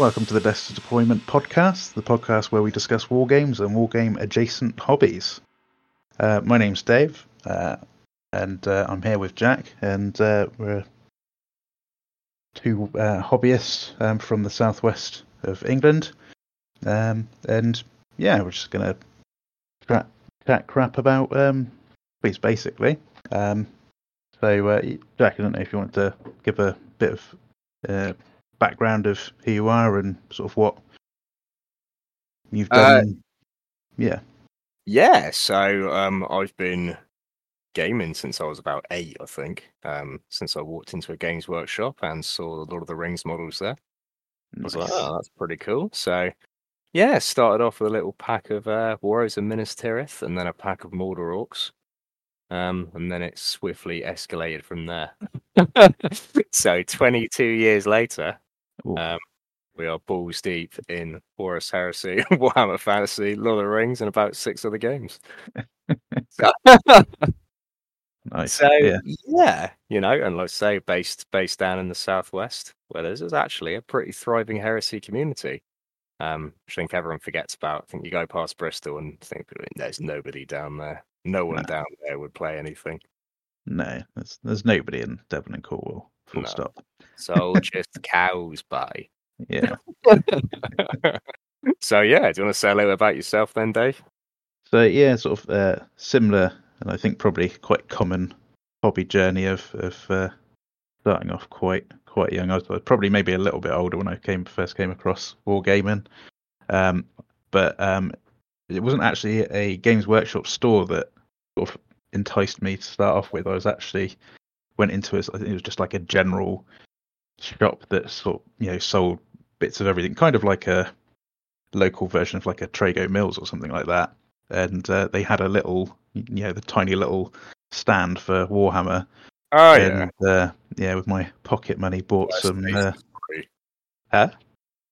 Welcome to the Best of Deployment podcast, the podcast where we discuss war games and war game adjacent hobbies. Uh, my name's Dave, uh, and uh, I'm here with Jack, and uh, we're two uh, hobbyists um, from the southwest of England. Um, and yeah, we're just going to chat, crap about um, hobbies, basically. Um, so, uh, Jack, I don't know if you want to give a bit of background of who you are and sort of what you've done. yeah. Yeah, so um, I've been gaming since I was about eight, I think. Um, since I walked into a games workshop and saw a lot of the Rings models there. I was like, oh, that's pretty cool. So, yeah, started off with a little pack of uh, Warriors of Minas Tirith and then a pack of Mordor Orcs. Um, and then it swiftly escalated from there. so, 22 years later. Um, we are balls deep in Horus Heresy, Warhammer Fantasy, Lord of the Rings, and about six other games. so, nice. so yeah. yeah. you know, and let's say based based down in the southwest, where there's, actually a pretty thriving heresy community. Um, which I think everyone forgets about. I think you go past Bristol and think there's nobody down there. No one No. down there would play anything. No, there's, there's nobody in Devon and Cornwall. Full No. stop. So just cows by. Yeah. so yeah, do you want to say a little about yourself then, Dave? So yeah, sort of uh, similar, and I think probably quite common hobby journey of of uh, starting off quite quite young. I was, I was probably maybe a little bit older when I came first came across wargaming, um, but um, it wasn't actually a Games Workshop store that sort of enticed me to start off with. I was actually went into it. Think it was just like a general shop that sort you know sold bits of everything, kind of like a local version of like a Trago Mills or something like that. And uh, they had a little, you know, the tiny little stand for Warhammer. Oh yeah. and uh, yeah, with my pocket money, bought First some. taste Uh, huh?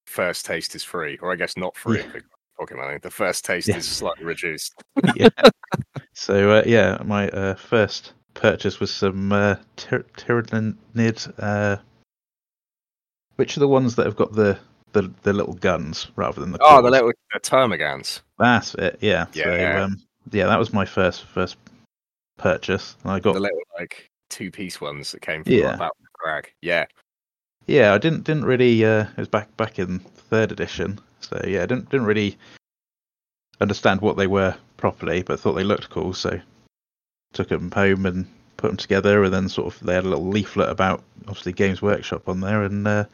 First taste is free, or I guess not free. Yeah. Pocket money. The first taste Yeah. is slightly reduced. yeah. So uh, yeah, my uh, first purchase was some uh, tyr- Tyranid. Uh, which are the ones that have got the, the, the little guns rather than the? Oh, the little the termagants. That's it. Yeah. So Yeah. um, yeah, that was my first first purchase, and I got The little like two piece ones that came from Yeah. yeah. about crag. Yeah. Yeah, I didn't didn't really. Uh, it was back back in third edition, so yeah, I didn't didn't really understand what they were properly, but thought they looked cool, so took them home and put them together, and then sort of they had a little leaflet about obviously Games Workshop on there, and uh,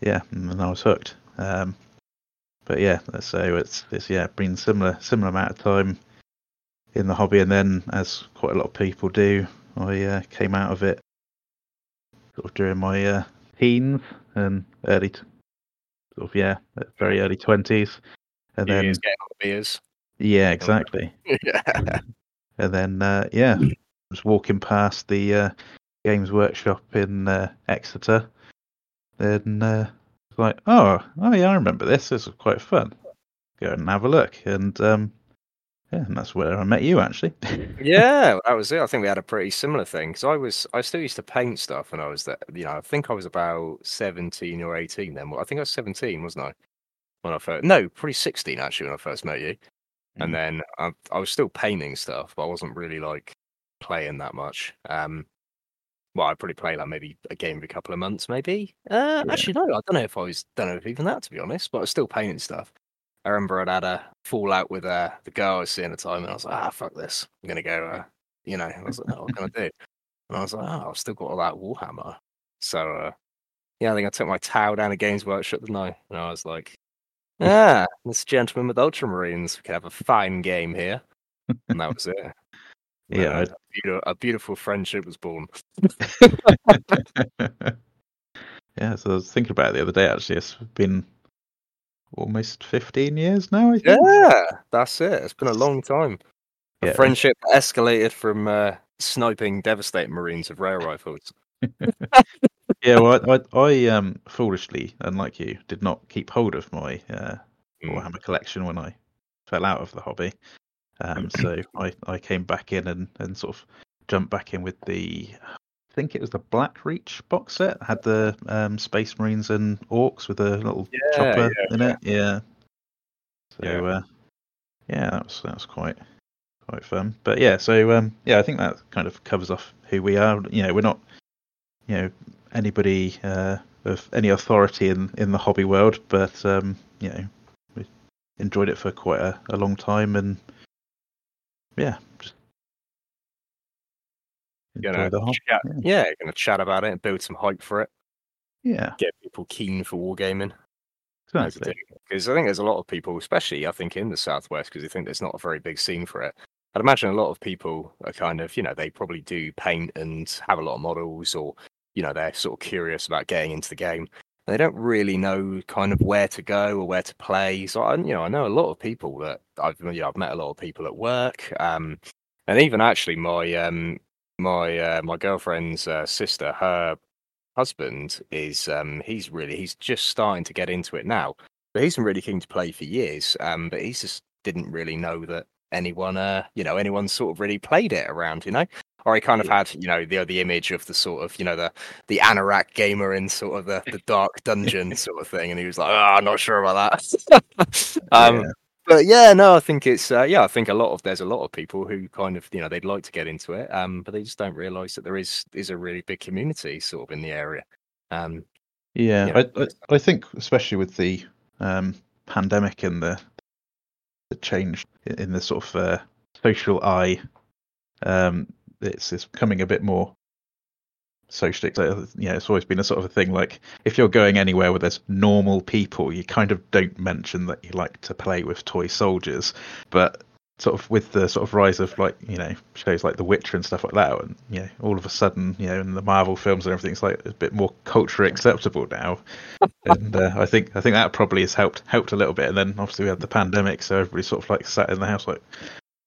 yeah, and I was hooked. Um, but yeah, so it's it's yeah been similar similar amount of time in the hobby, and then as quite a lot of people do, I uh, came out of it sort of during my uh, teens and early, t- sort of yeah, very early twenties, and New then Year's getting on the beers. yeah, exactly, yeah. And then uh, yeah, was walking past the uh, Games Workshop in uh, Exeter, then uh, like, oh, oh yeah, I remember this. This was quite fun. Go and have a look, and um, yeah, and that's where I met you actually. yeah, that was it. I think we had a pretty similar thing because I was I still used to paint stuff when I was that. You know, I think I was about seventeen or eighteen then. Well, I think I was seventeen, wasn't I? When I first no, probably sixteen actually when I first met you. And then I, I was still painting stuff, but I wasn't really like playing that much. Um, well, I'd probably play like maybe a game every couple of months, maybe. Uh, Yeah. Actually, no, I don't know if I was, don't know if even that to be honest, but I was still painting stuff. I remember I'd had a fallout with uh, the girl I was seeing at the time, and I was like, ah, fuck this, I'm gonna go. Uh, you know, I was like, oh, what can I do? And I was like, oh, I've still got all that Warhammer. So, uh, yeah, I think I took my towel down to Games Workshop tonight, and I was like, ah, this gentleman with Ultramarines, we can have a fine game here. And that was it. Yeah, Uh, a, beautiful, a beautiful friendship was born. yeah, so I was thinking about it the other day. Actually, it's been almost fifteen years now. I think. Yeah, that's it. It's been a long time. A Yeah. friendship escalated from uh, sniping devastating Marines with rail rifles. Yeah, well, I, I, I um foolishly, unlike you, did not keep hold of my uh, Mm. Warhammer collection when I fell out of the hobby. Um, so I, I came back in and, and sort of jumped back in with the I think it was the Black Reach box set. Had the um, Space Marines and Orcs with a little Yeah, chopper yeah, in it. Yeah. So Yeah. Uh, yeah, that was that was quite quite fun. But yeah, so um, yeah, I think that kind of covers off who we are. You know, we're not you know anybody uh, of any authority in in the hobby world, but um, you know, we enjoyed it for quite a, a long time, and yeah, just know, chat, yeah. yeah, going to chat about it and build some hype for it. Yeah, Get people keen for wargaming. exactly. Because I think there's a lot of people, especially I think in the southwest, because they think there's not a very big scene for it. I'd imagine a lot of people are kind of, you know, they probably do paint and have a lot of models, or you know, they're sort of curious about getting into the game. They don't really know kind of where to go or where to play. So I, you know, I know a lot of people that I've, you know, I've met a lot of people at work, um, and even actually my um, my uh, my girlfriend's uh, sister, her husband is um, he's really he's just starting to get into it now. But he's been really keen to play for years. Um, but he just didn't really know that anyone, uh, you know, anyone sort of really played it around, you know. Or he kind of had, you know, the the image of the sort of, you know, the the anorak gamer in sort of the, the dark dungeon sort of thing, and he was like, "Oh, I'm not sure about that." um, Yeah. but yeah, no, I think it's uh, yeah, I think a lot of there's a lot of people who kind of you know they'd like to get into it, um, but they just don't realise that there is is a really big community sort of in the area. Um, Yeah, Yeah. I, I I think especially with the um, pandemic and the the change in in the sort of uh, social eye, um, it's it's becoming a bit more socially. So, you know, it's always been a sort of a thing. Like if you're going anywhere where there's normal people, you kind of don't mention that you like to play with toy soldiers, but sort of with the sort of rise of like you know shows like The Witcher and stuff like that, and you know all of a sudden you know in the Marvel films and everything, it's like a bit more culturally acceptable now. and uh, I think I think that probably has helped helped a little bit. And then obviously we had the pandemic, so everybody sort of like sat in the house like,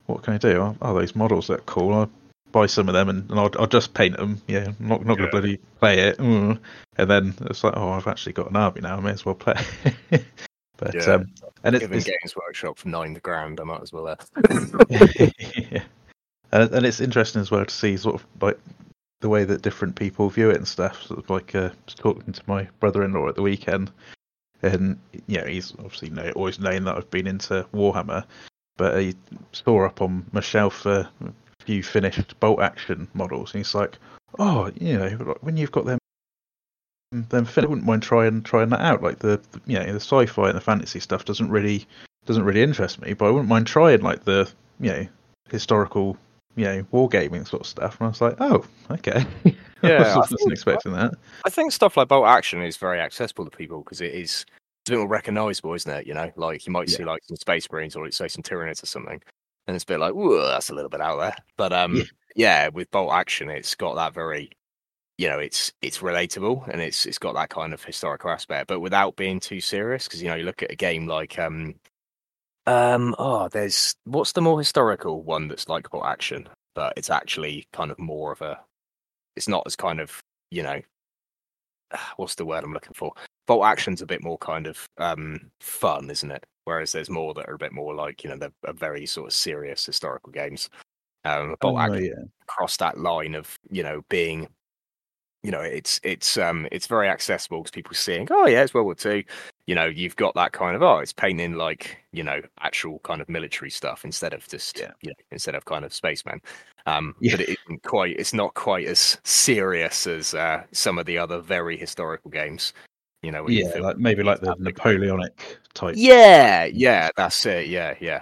what can I do? Oh, oh those models look cool. I'll buy some of them and, and I'll, I'll just paint them. Yeah, I'm not not Yeah. gonna bloody play it. Mm. And then it's like, oh, I've actually got an army now. I may as well play. but Yeah. um, and it's, given it's Games Workshop for nine grand, I might as well. Uh, yeah. And, and it's interesting as well to see sort of like the way that different people view it and stuff. Sort of like uh, was talking to my brother-in-law at the weekend, and you know he's obviously know, always known that I've been into Warhammer, but he saw up on my shelf a few finished bolt action models, and he's like, "Oh, you know, like, when you've got them." Then fin- I wouldn't mind trying trying that out. Like the, the you know the sci-fi and the fantasy stuff doesn't really doesn't really interest me, but I wouldn't mind trying like the you know historical you know wargaming sort of stuff. And I was like, oh, okay. Yeah, I I wasn't think- expecting that. I think stuff like Bolt Action is very accessible to people because it is it's a bit more recognisable, isn't it? You know, like you might see like some Space Marines or say some Tyranids or something, and it's a bit like, whoa, that's a little bit out there. But um, Yeah. yeah. with Bolt Action, it's got that very, you know, it's it's relatable and it's it's got that kind of historical aspect, but without being too serious. Because you know, you look at a game like um, um, oh, there's what's the more historical one that's like Bolt Action, but it's actually kind of more of a, it's not as kind of you know what's the word I'm looking for? Bolt action's a bit more kind of um fun, isn't it? Whereas there's more that are a bit more like you know they're, very sort of serious historical games. Um, Bolt Oh, action yeah. cross that line of you know being, you know, it's it's um it's very accessible because people seeing oh yeah it's World War Two. You know, you've got that kind of oh it's painting like you know actual kind of military stuff instead of just Yeah. you know instead of kind of spaceman. Um, Yeah. but it isn't quite. It's not quite as serious as uh, some of the other very historical games. You know, where you Yeah, like maybe like the Napoleonic type. yeah, yeah, that's it. Yeah, yeah.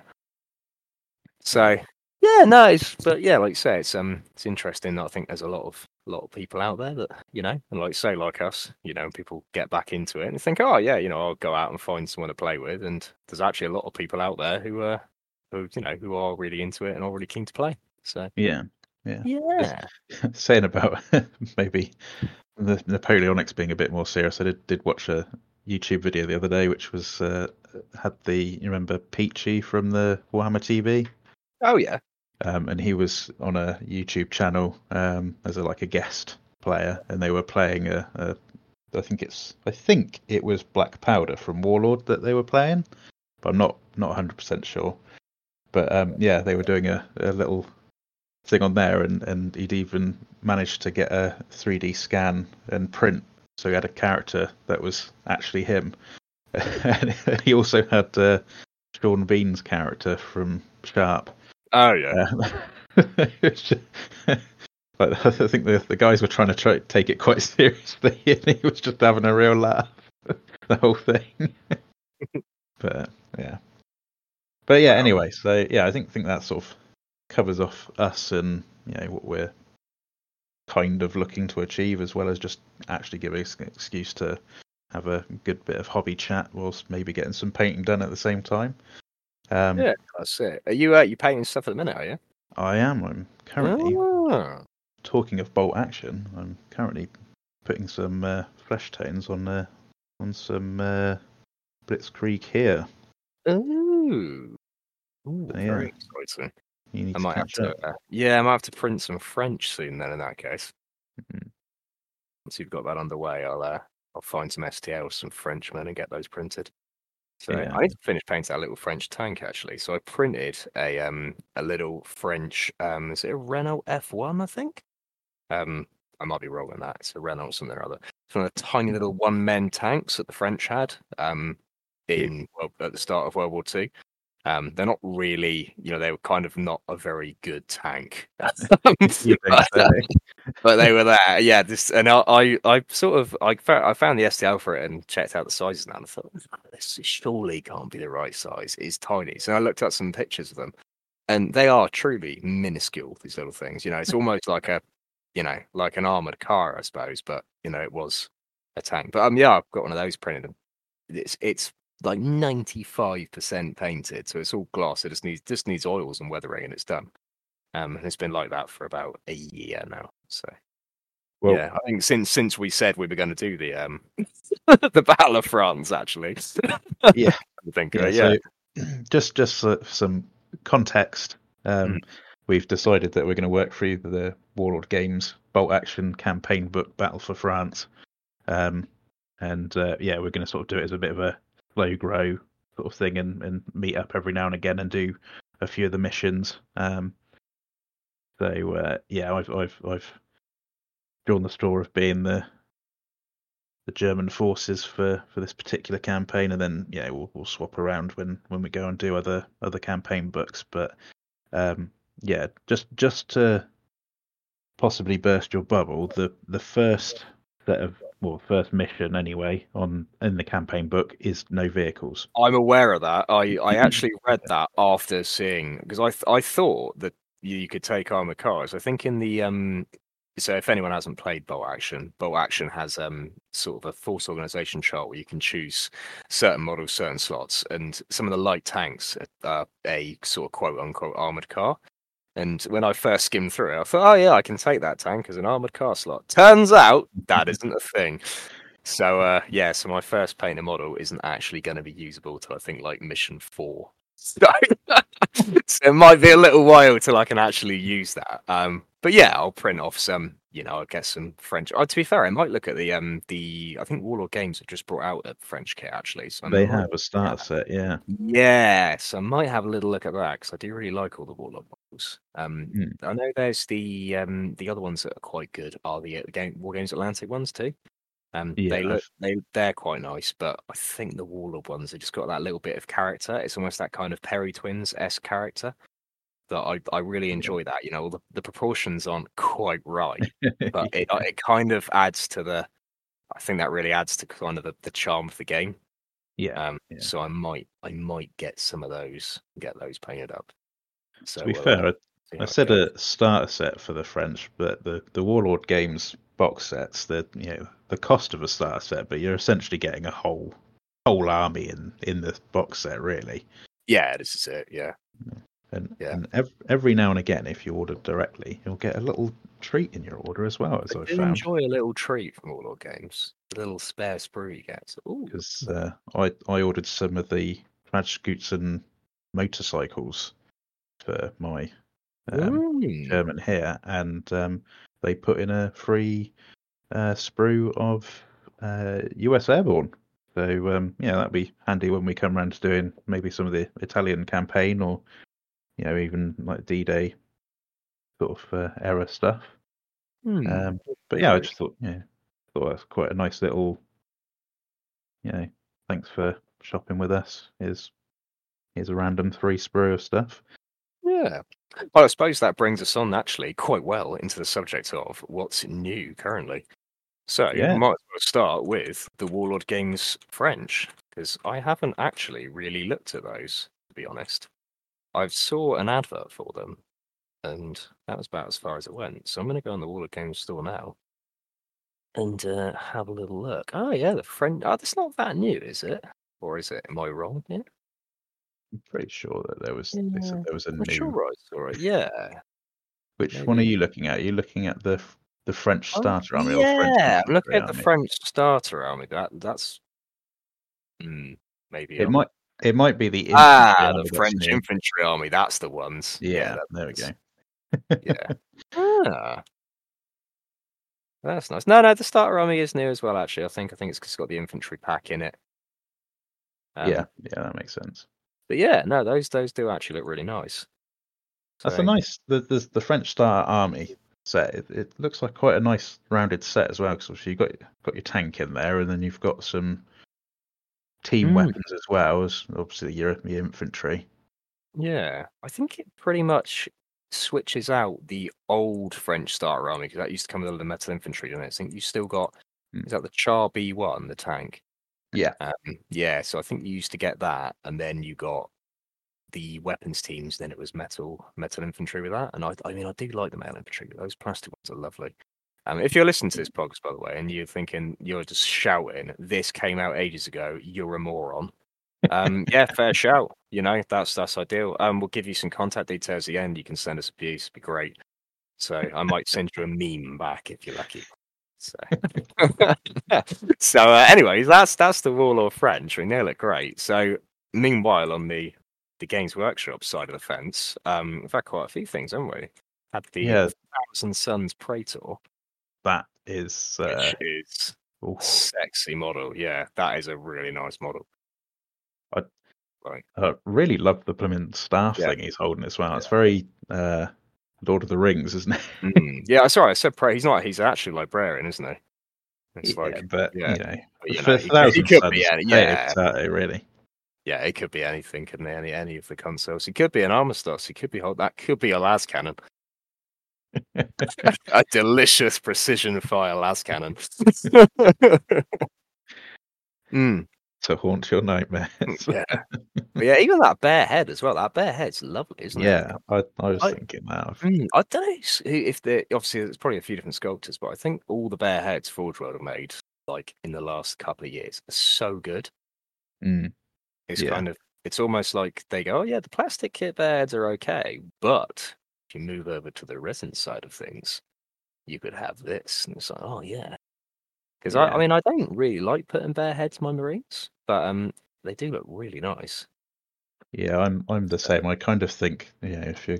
So yeah, no, it's but yeah, like you say, it's um, it's interesting. that I think there's a lot of a lot of people out there that you know, and like say, like us, you know, people get back into it and think, oh yeah, you know, I'll go out and find someone to play with, and there's actually a lot of people out there who uh, who you know, who are really into it and are really keen to play. So Yeah, Yeah. yeah, Saying about maybe the Napoleonics being a bit more serious, I did did watch a YouTube video the other day, which was uh, had the you remember Peachy from the Warhammer TV. oh yeah, um, and he was on a YouTube channel um, as a like a guest player, and they were playing a, a I think it's I think it was Black Powder from Warlord that they were playing, but I'm not not 100 percent sure. But um, yeah, they were doing a, a little thing on there, and and he'd even managed to get a 3D scan and print, so he had a character that was actually him. and he also had uh, Sean Bean's character from Sharpe. Oh yeah. Uh, but I think the the guys were trying to try, take it quite seriously, and he was just having a real laugh the whole thing. but yeah, but yeah. Anyway, so yeah, I think think that sort of covers off us and you know what we're kind of looking to achieve, as well as just actually giving us an excuse to have a good bit of hobby chat whilst maybe getting some painting done at the same time. Um, Yeah, that's it. Are you uh, you painting stuff at the minute? Are you? I am. I'm currently Ah. talking of bolt action, I'm currently putting some uh, flesh tones on uh, on some uh, Blitzkrieg Heer. Ooh. Ooh, So, very exciting. You need I to might have to. up. Uh, yeah, I might have to print some French soon. Then, in that case, Mhm. once you've got that underway, I'll uh, I'll find some STL, some Frenchmen, and get those printed. So Yeah. I need to finish painting that little French tank actually. So I printed a um a little French um is it a Renault F1 I think? Um I might be wrong on that. It's a Renault something or other. It's one of the tiny little one men tanks that the French had um in well, at the start of World War Two. Um, they're not really, you know, they were kind of not a very good tank. But, so? but they were there, yeah. This and I, I, I sort of, I found, I found the STL for it and checked out the sizes now, and I thought this surely can't be the right size. It's tiny. So I looked at some pictures of them, and they are truly minuscule. These little things, you know, it's almost like a, you know, like an armored car, I suppose. But you know, it was a tank. But um, yeah, I've got one of those printed. and It's it's like ninety five percent painted, so it's all glass. It just needs just needs oils and weathering, and it's done. Um, and it's been like that for about a year now. So Well, yeah, I think since since we said we were going to do the um the Battle of France, actually. Yeah. I think yeah, yeah. So just just for some context, um, Mm. we've decided that we're going to work through the Warlord Games bolt action campaign book Battle for France, um, and uh, yeah, we're going to sort of do it as a bit of a slow grow sort of thing, and, and meet up every now and again and do a few of the missions. Um, so uh, yeah, I've I've I've drawn the straw of being the the German forces for, for this particular campaign, and then yeah, we'll we'll swap around when, when we go and do other other campaign books. But um, yeah, just just to possibly burst your bubble, the the first set of well, first mission anyway on in the campaign book is no vehicles. I'm aware of that. I, I actually read that after seeing because I th- I thought that you, could take armored cars. I think in the um so if anyone hasn't played Bolt Action, Bolt Action has um sort of a force organization chart where you can choose certain models, certain slots, and some of the light tanks are a sort of quote unquote armored car. And when I first skimmed through it, I thought, oh yeah, I can take that tank as an armored car slot. Turns out that isn't a thing. So uh, yeah, so my first painter model isn't actually going to be usable till I think like mission four. So, so it might be a little while till I can actually use that. Um, but yeah, I'll print off some. You know, I'll get some French. Oh, to be fair, I might look at the um the I think Warlord Games have just brought out a French kit actually. So They have a starter set, yeah. Yes, I might have a little look at that because I do really like all the Warlord Um, Hmm. I know there's the um the other ones that are quite good are the uh, game Wargames Atlantic ones too. Um, Yeah, They look they they're quite nice, but I think the Warlord ones have just got that little bit of character. It's almost that kind of Perry Twins s character that I I really enjoy. That you know the, the proportions aren't quite right, but it it kind of adds to the. I think that really adds to kind of the, the charm of the game. yeah. Um, yeah. so I might I might get some of those, get those painted up. So to be we'll, uh, fair, I, I said a starter set for the French, but the, the Warlord Games box sets, the you know the cost of a starter set, but you're essentially getting a whole whole army in in the box set, really. Yeah, this is it. Yeah, And Yeah. and ev- every now and again, if you order directly, you'll get a little treat in your order as well, as I I've found. enjoy a little treat from Warlord Games. A little spare sprue you get. Because uh, I I ordered some of the Kradschützen motorcycles for my um. German Heer, and um, they put in a free uh, sprue of uh, US Airborne. So um, yeah, that'd be handy when we come around to doing maybe some of the Italian campaign, or you know even like D-Day sort of uh, era stuff. Hmm. Um, but yeah, I just thought, yeah, thought that's quite a nice little, you know, thanks for shopping with us. Here's here's a random three sprue of stuff. Yeah. Well, I suppose that brings us on actually quite well into the subject of what's new currently. So, Yeah. we might as well start with the Warlord Games French, because I haven't actually really looked at those, to be honest. I saw an advert for them, and that was about as far as it went. So I'm going to go on the Warlord Games store now and uh, have a little look. Oh, yeah, the French. Oh, that's not that new, is it? Or is it? Am I wrong here? I'm pretty sure that there was they said there was a I'm new. sure I saw it. Yeah. Which one are you looking at? Are you looking at the the French Oh, starter army or French yeah, I'm looking infantry at the? French starter army. That that's hmm, maybe It I'm- might it might be the ah the French infantry army. That's the ones. Yeah, that- there we go. Yeah. ah. That's nice. No, no, the starter army is new as well. Actually, I think I think it's 'cause it's got the infantry pack in it. Um, yeah, yeah, that makes sense. But yeah, no, those those do actually look really nice. That's a nice the the, the French Star Army set. It, it looks like quite a nice rounded set as well. Because you've got got your tank in there, and then you've got some team Mm. weapons as well as obviously your, your infantry. Yeah, I think it pretty much switches out the old French Star army because that used to come with the metal infantry, didn't it? I think you still got Mm. is that the Char B one, the tank? Yeah. Um, yeah, so I think you used to get that, and then you got the weapons teams. Then it was metal metal infantry with that, and I I mean I do like the metal infantry. Those plastic ones are lovely. Um, if you're listening to this podcast, by the way, and you're thinking you're just shouting, this came out ages ago, you're a moron. Um, yeah, fair shout. You know, that's that's ideal. Um, we'll give you some contact details at the end. You can send us abuse, be great. So I might send you a meme back if you're lucky. So, so uh, anyways, that's that's the Warlord French. I mean, they look great. So meanwhile, on the the Games Workshop side of the fence, um, we've had quite a few things, haven't we? Had the Yeah. Thousand Sons Praetor, That is uh, is a sexy model. Yeah, that is a really nice model. I really love the blooming staff Yeah. thing he's holding as well. It's very uh, Lord of the Rings, isn't it? Mm. Yeah, sorry, I said Praetor. He's not. He's actually a librarian, isn't he? It's like, but yeah, you know, but, you know, he, he could Sons, be any. Yeah, really. yeah, it could be anything, couldn't it? Any any of the consoles. He could be an Armistice. He could be hold. That could be a las cannon. a delicious precision fire las cannon. mm, to haunt your nightmares. yeah, yeah. Even that bear head as well. That bear head's lovely, isn't it? yeah, I, I was I- thinking that. Mm, I don't know if the obviously there's probably a few different sculptors, but I think all the bear heads Forge World have made like in the last couple of years are so good. Mm, It's Yeah. kind of it's almost like they go, oh yeah, the plastic kit heads are okay, but if you move over to the resin side of things, you could have this, and it's like, oh yeah, because I, Yeah. I mean I don't really like putting bear heads my marines, but um they do look really nice. yeah, I'm I'm the same. I kind of think, you know, if you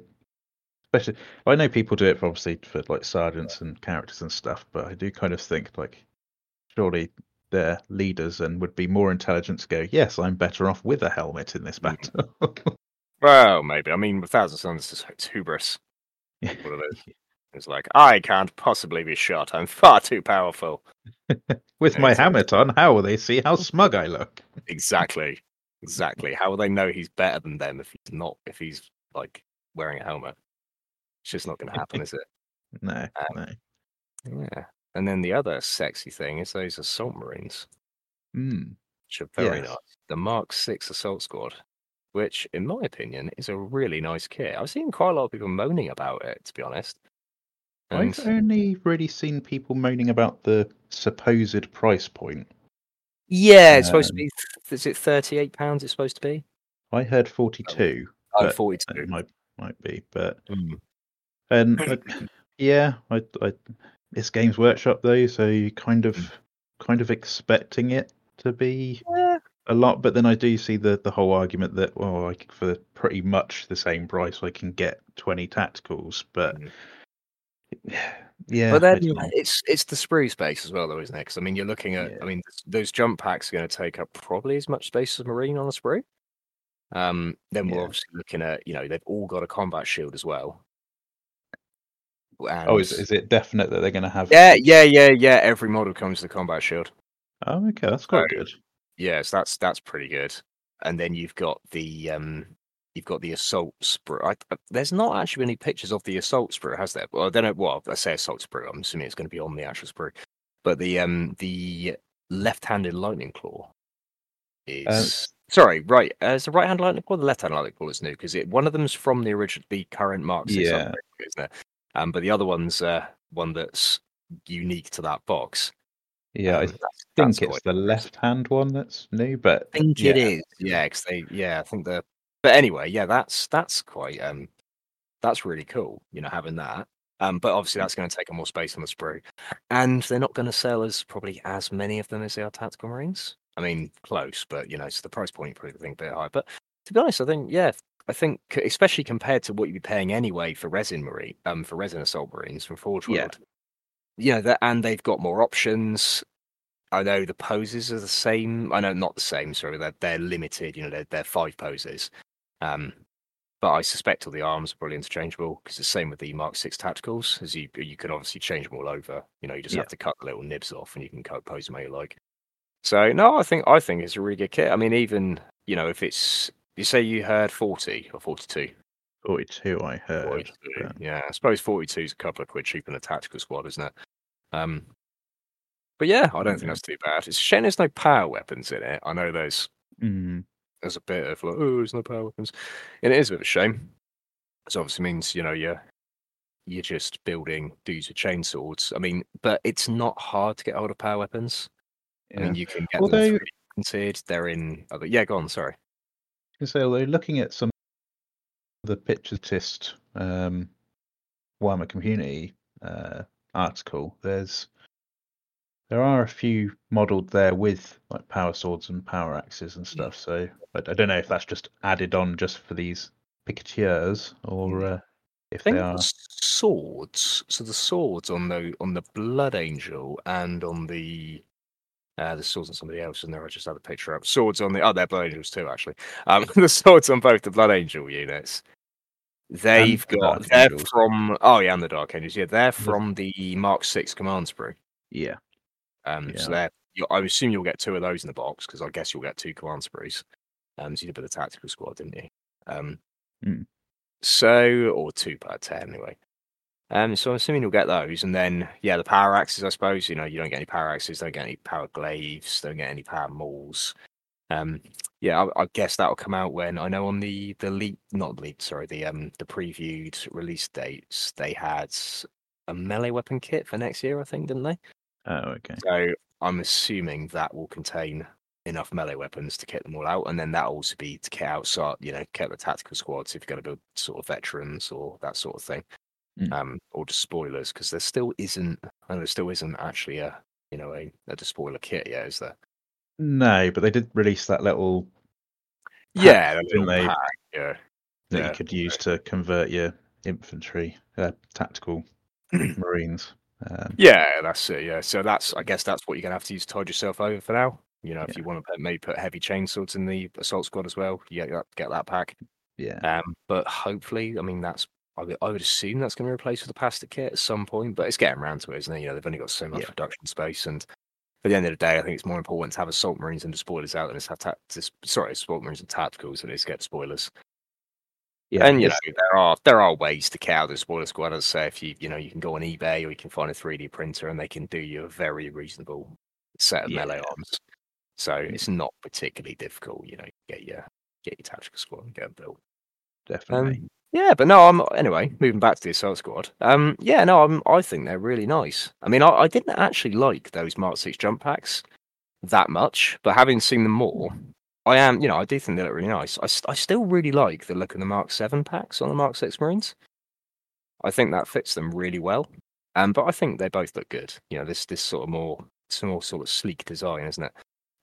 especially I know people do it for obviously for like sergeants and characters and stuff, but I do kind of think like surely they're leaders and would be more intelligent to go, yes, I'm better off with a helmet in this Mm. battle. Well, maybe. I mean, with Thousand Sons, it's hubris. Yeah. What it is. Like I can't possibly be shot. I'm far too powerful. with my helmet on, how will they see how smug I look? Exactly. Exactly. How will they know he's better than them if he's not? If he's like wearing a helmet? It's just not going to happen, is it? No, Um, no. Yeah. And then the other sexy thing is those assault marines, Mm, which are very Yes. nice. The Mark Six Assault Squad, which, in my opinion, is a really nice kit. I've seen quite a lot of people moaning about it, to be honest. And I've only really seen people moaning about the supposed price point. yeah, it's supposed to Um, be. Is it thirty-eight pounds? It's supposed to be. I heard 42. Oh, but 42. It might might be, but Mm. and I, yeah, I, I it's Games Workshop though, so you kind of kind of expecting it to be Yeah. a lot, but then I do see the the whole argument that well, I c- for pretty much the same price I can get 20 tacticals, but Mm. Yeah, but then it's it's the sprue space as well, though, isn't it? 'Cause, I mean, you're looking at. Yeah. I mean, those jump packs are going to take up probably as much space as marine on a sprue. Um, then we're Yeah. obviously looking at. You know, they've all got a combat shield as well. And Oh, is is it definite that they're going to have? yeah, yeah, yeah, yeah. Every model comes with a combat shield. Oh, okay, that's quite So- good. Yes, that's that's pretty good. And then you've got the um, you've got the assault sprue. I, I- there's not actually any pictures of the assault sprue, has there? Well, I don't know. Well, I say assault sprue. I'm assuming it's going to be on the actual sprue. But the um, the left-handed lightning claw is sorry, right? Uh, is the right-handed lightning claw the left-handed lightning claw is new because it one of them's from the original, the current Mark Six, Yeah. isn't it? Um, but the other one's uh, one that's unique to that box. Yeah, I Um, that's- think that's it's the left-hand one that's new, but I think it is, yeah, it is. Yeah, 'cause they yeah, I think the but anyway, yeah, that's that's quite um that's really cool, you know, having that. Um, but obviously that's going to take up more space on the sprue, and they're not going to sell as probably as many of them as they are tactical marines. I mean, close, but you know, so the price point probably think a bit high. But to be honest, I think yeah, I think especially compared to what you'd be paying anyway for resin marine, um, for resin assault marines from Forge Yeah. World. You know, and they've got more options. I know the poses are the same. I know not the same. Sorry, they're they're limited. You know, they're they're five poses. Um, but I suspect all the arms are probably interchangeable because the same with the Mark Six tacticals. As you you can obviously change them all over. You know, you just Yeah. have to cut little nibs off, and you can cut pose them how you like. So no, I think I think it's a really good kit. I mean, even you know, if it's you say you heard forty or forty two. 42 I heard. 42. but- Yeah, I suppose 42 is a couple of quid cheaper than a tactical squad, isn't it? Um, but yeah, I don't think that's too bad. It's a shame there's no power weapons in it. I know there's Mm, there's a bit of like, oh, there's no power weapons, and it is a bit of a shame. It obviously means you know you're you're just building dudes with chainswords. I mean, but it's not hard to get hold of power weapons. I mean, you can get Although- them 3D printed. They're in. Other, yeah, go on. Sorry. Say, although looking at some of the picture um, Warhammer community uh, article, there's there are a few modelled there with like power swords and power axes and stuff. So I, I don't know if that's just added on just for these picatures or uh, if they are. the swords. So the swords on the on the Blood Angel and on the uh, the swords on somebody else in there. I just had a picture up. Swords on the oh, they're Blood Angels too, actually. Um, the swords on both the Blood Angel units. They've the got they're Angels. from oh yeah, and the Dark Angels. Yeah, they're from the Mark Six command sprue. Yeah, Um, Yeah. so they're I assume you'll get two of those in the box because I guess you'll get two command sprues. Um, so you did a bit of tactical squad, didn't you? Um, Mm. so or two per ten anyway. Um, so I'm assuming you'll get those, and then yeah, the power axes. I suppose you know you don't get any power axes, don't get any power glaives, don't get any power mauls. Um, yeah, I, I guess that'll come out when I know on the the lead, not lead, sorry, the um the previewed release dates they had a melee weapon kit for next year, I think, didn't they? Oh okay. So I'm assuming that will contain enough melee weapons to kit them all out, and then that'll also be to kit out, so you know, kit the tactical squads if you're going to build sort of veterans or that sort of thing, Mm. um, or just spoilers because there still isn't, and there still isn't actually a you know a, a despoiler kit yet, is there? No, but they did release that little Yeah, the didn't little they? pack, yeah. that Yeah, you could use to convert your infantry, uh, tactical marines. Um, Yeah, that's it. Yeah, so that's I guess that's what you're gonna have to use to tide yourself over for now. You know, if Yeah. you want to put, maybe put heavy chainsaws in the assault squad as well, yeah, get that, get that pack. yeah, Um, but hopefully, I mean, that's I would, I would assume that's going to replace with the plastic kit at some point. But it's getting around to it, isn't it? You know, they've only got so much Yeah. production space, and at the end of the day, I think it's more important to have assault marines and despoilers out than it's have ta- dis- sorry, assault marines and tacticals than it's get spoilers. Yeah. and you know, there are there are ways to cow the spoiler squad. As I say, if you you know you can go on eBay or you can find a 3D printer and they can do you a very reasonable set of melee arms. So it's not particularly difficult. You know, get your get your tactical squad and get 'em built. definitely. Um, yeah, but no, I'm anyway moving back to the assault squad. Um, yeah, no, I'm I think they're really nice. I mean, I, I didn't actually like those Mark Six jump packs that much, but having seen them more, I am, you know, I do think they look really nice. I, I still really like the look of the Mark Seven packs on the Mark Six Marines. I think that fits them really well. Um, but I think they both look good. You know, this this sort of more, it's more sort of sleek design, isn't it?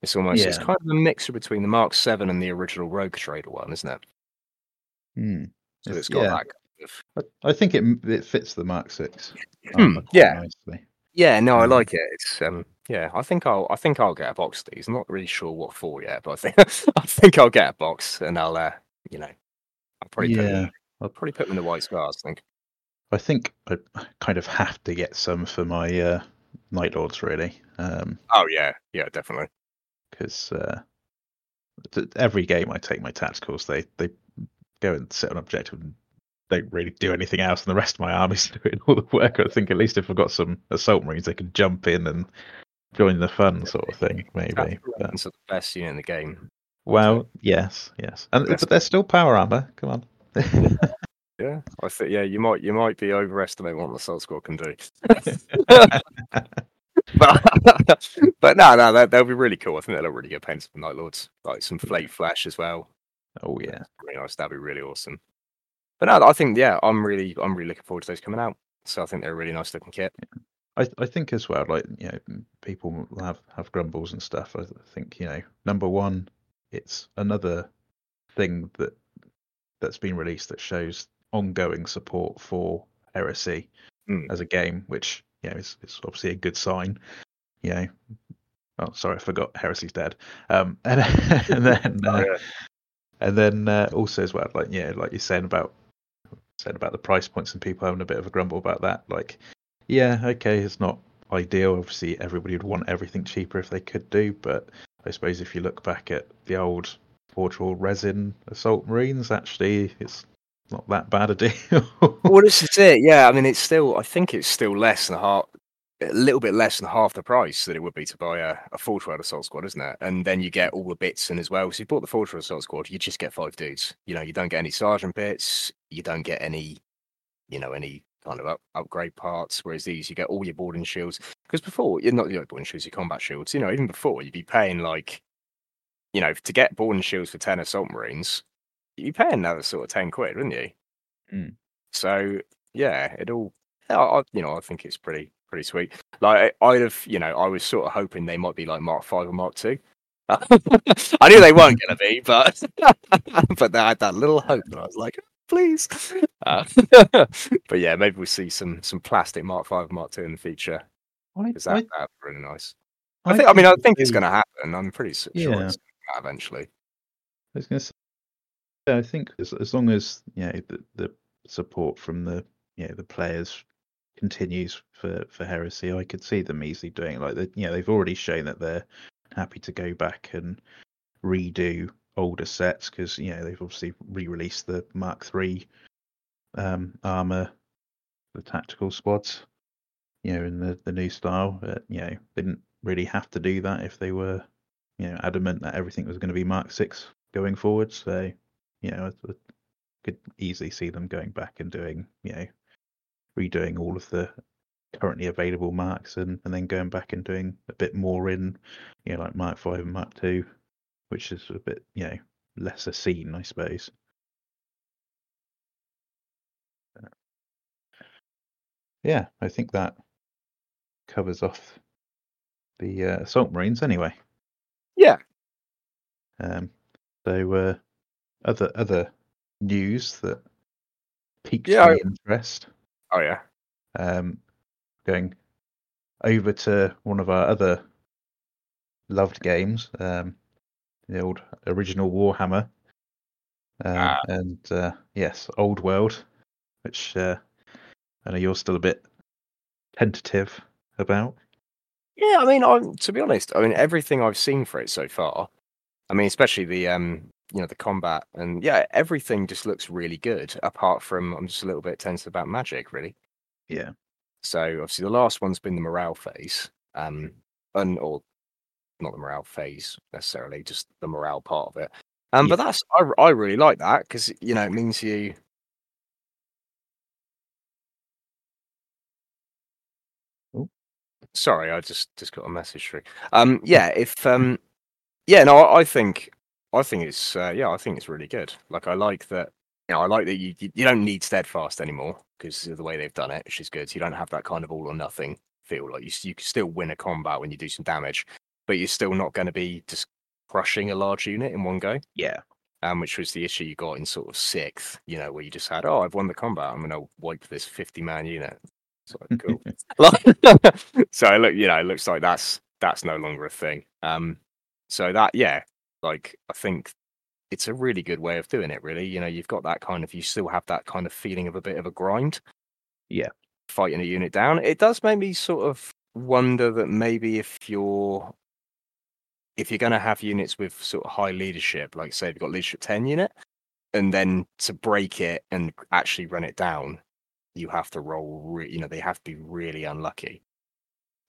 It's almost it's kind of a mixture between the Mark Seven and the original Rogue Trader one, isn't it? Hmm. So It's- got yeah. that. Kind of, I, I think it it fits the Mark Six. Hmm, yeah. nicely. Yeah, no, I Um, like it. It's um, yeah, I think I'll, I think I'll get a box of these. I'm not really sure what for yet, but I think, I think I'll get a box and I'll, uh, you know, I'll probably put them, in, I'll probably put them in the white scars. I think. I think I kind of have to get some for my uh, Night Lords really, um, Oh yeah, yeah, definitely. because uh, every game I take my tacticals, they they go and set an objective and don't really do anything else, and the rest of my army's doing all the work. I think at least if I've got some assault marines, they can jump in and join the fun sort of thing, maybe. Tactical But, the best unit in the game. well, yes, yes, and Yes. but they're still power armor. Come on. Yeah, I think yeah, you might you might be overestimating what the Assault Squad can do. but but no, no, that they'll be really cool. I think they'll look really good painted for Night Lords, like some flake flash as well. oh yeah. Really nice. That'd be really awesome. But no, I think yeah, I'm really I'm really looking forward to those coming out. So I think they're a really nice looking kit. I I think as well, like you know, people will have have grumbles and stuff. I think you know, number one, it's another thing that that's been released that shows ongoing support for Heresy Mm. as a game, which you know is, is obviously a good sign. You know, oh sorry, I forgot Heresy's dead. Um, and, and then Oh, uh, and then uh, also as well, like yeah, like you're saying about saying about the price points and people having a bit of a grumble about that. Like, yeah, okay, it's not ideal. Obviously, everybody would want everything cheaper if they could do, but I suppose if you look back at the old Forge World resin assault marines, actually, it's not that bad a deal. well, this is it. Yeah, I mean, it's still. I think it's still less than half, a little bit less than half the price that it would be to buy a, a Forge World assault squad, isn't it? And then you get all the bits in as well. So you bought the Forge World assault squad, you just get five dudes. You know, you don't get any sergeant bits. You don't get any, you know, any kind of up, upgrade parts. Whereas these, you get all your boarding shields. Because before, you're not your boarding shields, your combat shields. You know, even before, you'd be paying like, you know, to get boarding shields for ten assault marines, you'd be paying another sort of ten quid, wouldn't you? Mm. So yeah, it all. I, you know, I think it's pretty pretty sweet. Like I- I'd have, you know, I was sort of hoping they might be like Mark Five or Mark Two. I knew they weren't going to be, but but I had that little hope, and I was like, please. Uh, but yeah, maybe we'll see some some plastic Mark Five, Mark Two in the future. I, Because that, really nice. I, I think. I mean, I think it's going to happen. I'm pretty sure Yeah. it's gonna eventually. I was going to say, yeah, I think as, as long as you know the, the support from the you know the players continues for for heresy, I could see them easily doing it. like the, you know they've already shown that they're happy to go back and redo older sets because you know they've obviously re-released the Mark III um, armor, the tactical squads, you know, in the the new style. But, you know, didn't really have to do that if they were you know adamant that everything was going to be Mark Six going forward. So, you know, I, I could easily see them going back and doing, you know, redoing all of the currently available marks and, and then going back and doing a bit more in, you know, like Mark Five and Mark Two, which is a bit, you know, lesser seen, I suppose. Uh, Yeah, I think that covers off the uh, assault marines anyway. Yeah. Um, so uh, other other news that piqued Yeah, my I- interest. Oh yeah. Um, going over to one of our other loved games, um, the old original Warhammer, um, Ah. and uh, yes, Old World, which uh, I know you're still a bit tentative about. Yeah, I mean, I'm to be honest, I mean everything I've seen for it so far. I mean, especially the um, you know, the combat and yeah, everything just looks really good. Apart from, I'm just a little bit tense about magic, really. Yeah. So obviously, the last one's been the morale phase, um, and or not the morale phase necessarily, just the morale part of it. Um, but that's I I really like that because you know it means you. Oh. Sorry, I just just got a message through. Um, yeah, if um, yeah, no, I I think I think it's uh, yeah, I think it's really good. Like I like that. You know, I like that you you you don't need steadfast anymore because of the way they've done it, which is good. You don't have that kind of all or nothing feel. Like you you can still win a combat when you do some damage, but you're still not going to be just crushing a large unit in one go. Yeah. Um, which was the issue you got in sort of sixth, you know, where you just had, oh, I've won the combat, I'm going to wipe this 50 man unit. Like, cool. So it look, you know, it looks like that's that's no longer a thing. Um, so that, yeah, like I think it's a really good way of doing it. Really, you know, you've got that kind of, you still have that kind of feeling of a bit of a grind. Yeah. fighting a unit down. It does make me sort of wonder that maybe if you're if you're going to have units with sort of high leadership, like say you've got leadership ten unit, and then to break it and actually run it down, you have to roll. Re- you know, they have to be really unlucky.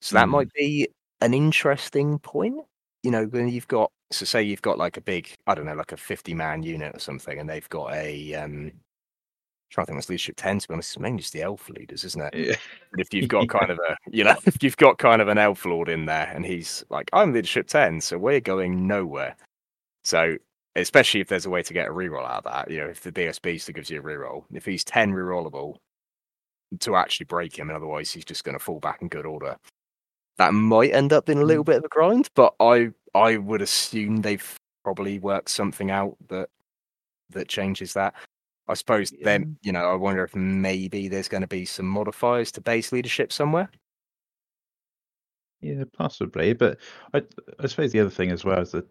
So that Mm. might be an interesting point. You know, when you've got so say you've got like a big, I don't know, like a fifty man unit or something, and they've got a um trying to think what's leadership ten to be honest, it's mainly just the elf leaders, isn't it? Yeah. But if you've got kind of a, you know, if you've got kind of an elf lord in there and he's like, I'm leadership 10, so we're going nowhere. So, especially if there's a way to get a reroll out of that, you know, if the BSB still gives you a reroll, if he's 10 rerollable to actually break him, and otherwise he's just going to fall back in good order, that might end up in a little mm. bit of a grind, but I, I would assume they've probably worked something out that, that changes that. I suppose then, you know, I wonder if maybe there's going to be some modifiers to base leadership somewhere. Yeah, possibly. But I, I suppose the other thing as well is that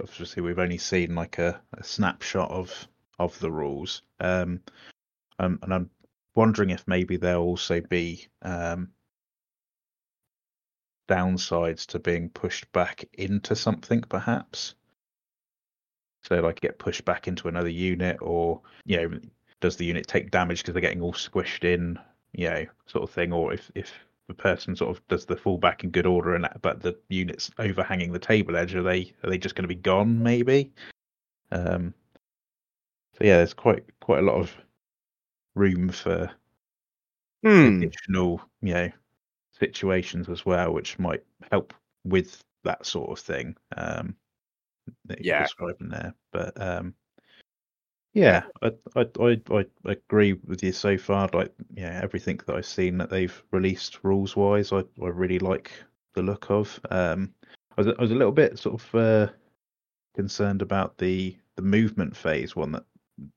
obviously we've only seen like a, a snapshot of of the rules, um, um, and I'm wondering if maybe there'll also be um, downsides to being pushed back into something, perhaps. So, like, get pushed back into another unit, or you know, does the unit take damage because they're getting all squished in, you know, sort of thing, or if if the person sort of does the fall back in good order and but the units overhanging the table edge are they are they just going to be gone maybe um so yeah there's quite quite a lot of room for Hmm. additional you know situations as well which might help with that sort of thing um that you're Yeah. describing there but um yeah I, I i i agree with you so far like yeah everything that i've seen that they've released rules wise i i really like the look of um i was, I was a little bit sort of uh concerned about the the movement phase one that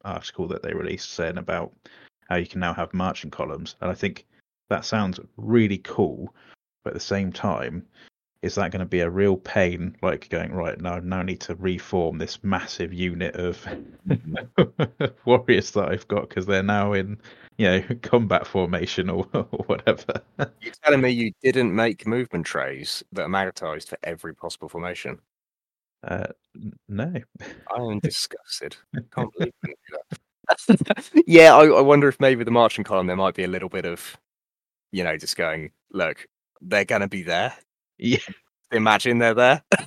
article that they released saying about how you can now have marching columns and i think that sounds really cool but at the same time is that going to be a real pain like going right now I now need to reform this massive unit of warriors that i've got because they're now in you know combat formation or, or whatever You're telling me you didn't make movement trays that are magnetized for every possible formation? uh, no I am disgusted. Can't believe you do that. yeah, I, I wonder if maybe the marching column there might be a little bit of, you know, just going, look, they're going to be there. Yeah Imagine they're there,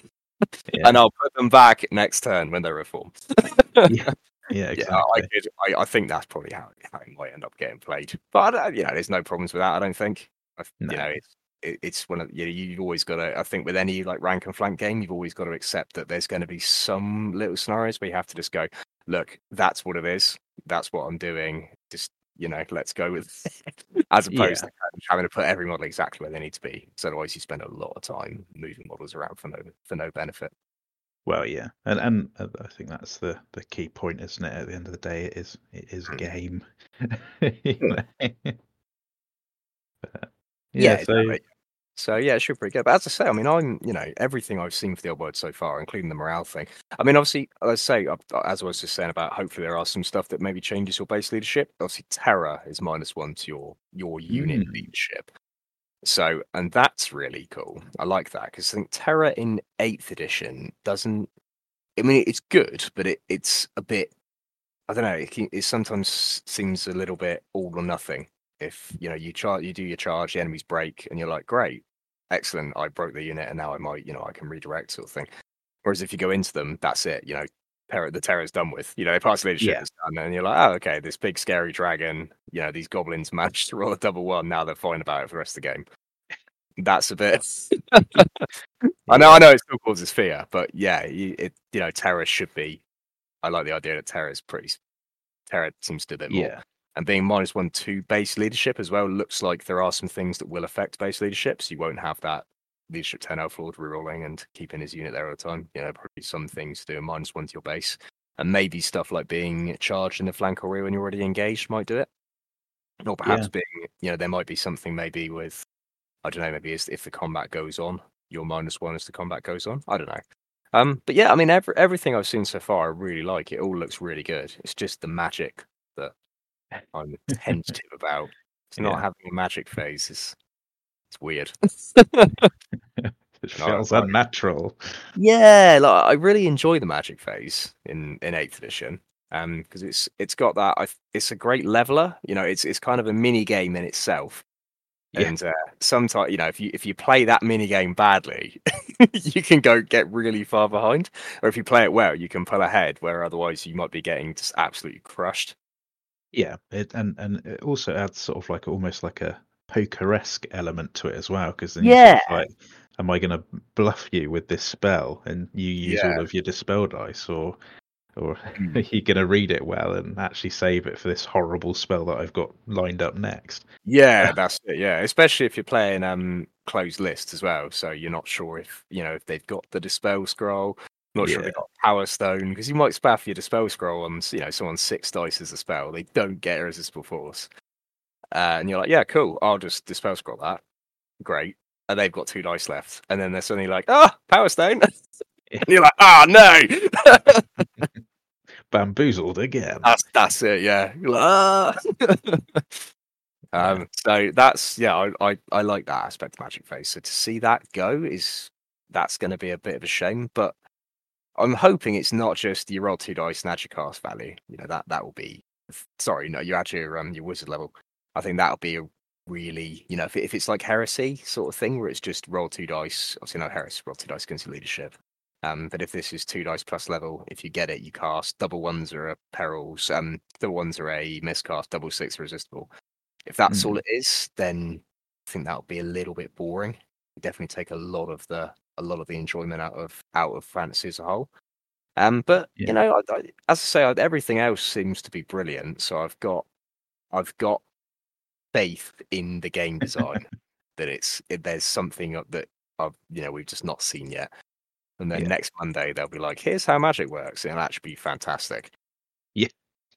yeah and I'll put them back next turn when they're reformed. yeah, yeah exactly Yeah, I, could, I, I think that's probably how, how it might end up getting played. But uh, you know, there's no problems with that. I don't think. I, No. You know, it's it, it's one of you know, you've always got to. I think with any like rank and flank game, you've always got to accept that there's going to be some little scenarios where you have to just go, look, that's what it is. That's what I'm doing. Just you know, let's go with as opposed to kind of having to put every model exactly where they need to be. So otherwise, you spend a lot of time moving models around for no for no benefit. Well, yeah, and and uh, I think that's the the key point, isn't it? At the end of the day, it is it is a Mm. game. You know? But, Yeah, yeah, so exactly. So yeah, it should be pretty good. But as I say, I mean, I'm you know everything I've seen for the old world so far, including the morale thing. I mean, obviously, let's say as I was just saying about, hopefully there are some stuff that maybe changes your base leadership. Obviously, terror is minus one to your your unit Mm. leadership. So, and that's really cool. I like that because I think terror in eighth edition doesn't. I mean, it's good, but it it's a bit. I don't know. It, can- it sometimes seems a little bit all or nothing if you know you charge you do your charge the enemies break and you're like great excellent i broke the unit and now i might you know i can redirect sort of thing. Whereas if you go into them that's it you know terror the terror's done with. You know parts leadership Yeah. is done and you're like oh okay this big scary dragon you know these goblins managed to roll a double one now they're fine about it for the rest of the game. That's a bit i know i know it still causes fear but yeah you, it you know terror should be i like the idea that terror is pretty terror seems to do a bit more. Yeah, and being minus one to base leadership as well looks like there are some things that will affect base leadership. So you won't have that leadership 10 elf lord rerolling and keeping his unit there all the time. You know, probably some things to do a minus one to your base. And maybe stuff like being charged in the flank or rear when you're already engaged might do it. Or perhaps being, you know, there might be something maybe with, I don't know, maybe if if the combat goes on, your minus one as the combat goes on. I don't know. Um, but yeah, I mean, every, everything I've seen so far, I really like. It all looks really good. It's just the magic I'm tentative about. So not having a magic phase is it's weird. It feels I- unnatural. Yeah, like I really enjoy the magic phase in in eighth edition. Um, because it's it's got that. I, it's a great leveler. You know, it's it's kind of a mini game in itself. Yeah. And uh, sometimes, you know, if you if you play that mini game badly, you can go get really far behind. Or if you play it well, you can pull ahead. Where otherwise, you might be getting just absolutely crushed. Yeah, it, and and it also adds sort of like almost like a poker-esque element to it as well, because then you're sort of Yeah. like, am I going to bluff you with this spell, and you use Yeah. all of your dispel dice, or or Mm. are you going to read it well and actually save it for this horrible spell that I've got lined up next? Yeah, that's it. Yeah, especially if you're playing um closed list as well, so you're not sure if you know if they've got the dispel scroll. Not sure if Yeah. they've got power stone because you might spaff your dispel scroll on you know someone's six dice as a spell. They don't get irresistible force, uh, and you're like, yeah, cool. I'll just dispel scroll that. Great, and they've got two dice left, and then they're suddenly like, ah, power stone. and you're like, ah, no. Bamboozled again. That's that's it. Yeah. You're like, "Ah." um. So that's yeah. I, I I like that aspect of Magic Phase. So to see that go is that's going to be a bit of a shame. But I'm hoping it's not just you roll two dice and add your cast value. You know that that will be. Sorry, no, you add your um your wizard level. I think that'll be a really you know if, it, if it's like heresy sort of thing where it's just roll two dice. Obviously, no heresy. Roll two dice against your leadership. Um, but if this is two dice plus level, if you get it, you cast double ones are a perils, um, the ones are a miscast, double six resistible. If that's all it is, then I think that'll be a little bit boring. Definitely take a lot of the a lot of the enjoyment out of out of fantasy as a whole. Um, but Yeah. you know, I, I, as I say, I, everything else seems to be brilliant. So I've got I've got faith in the game design that it's it, there's something up that I've you know we've just not seen yet. And then Yeah. next Monday they'll be like, "Here's how magic works," and it'll actually be fantastic. Yeah.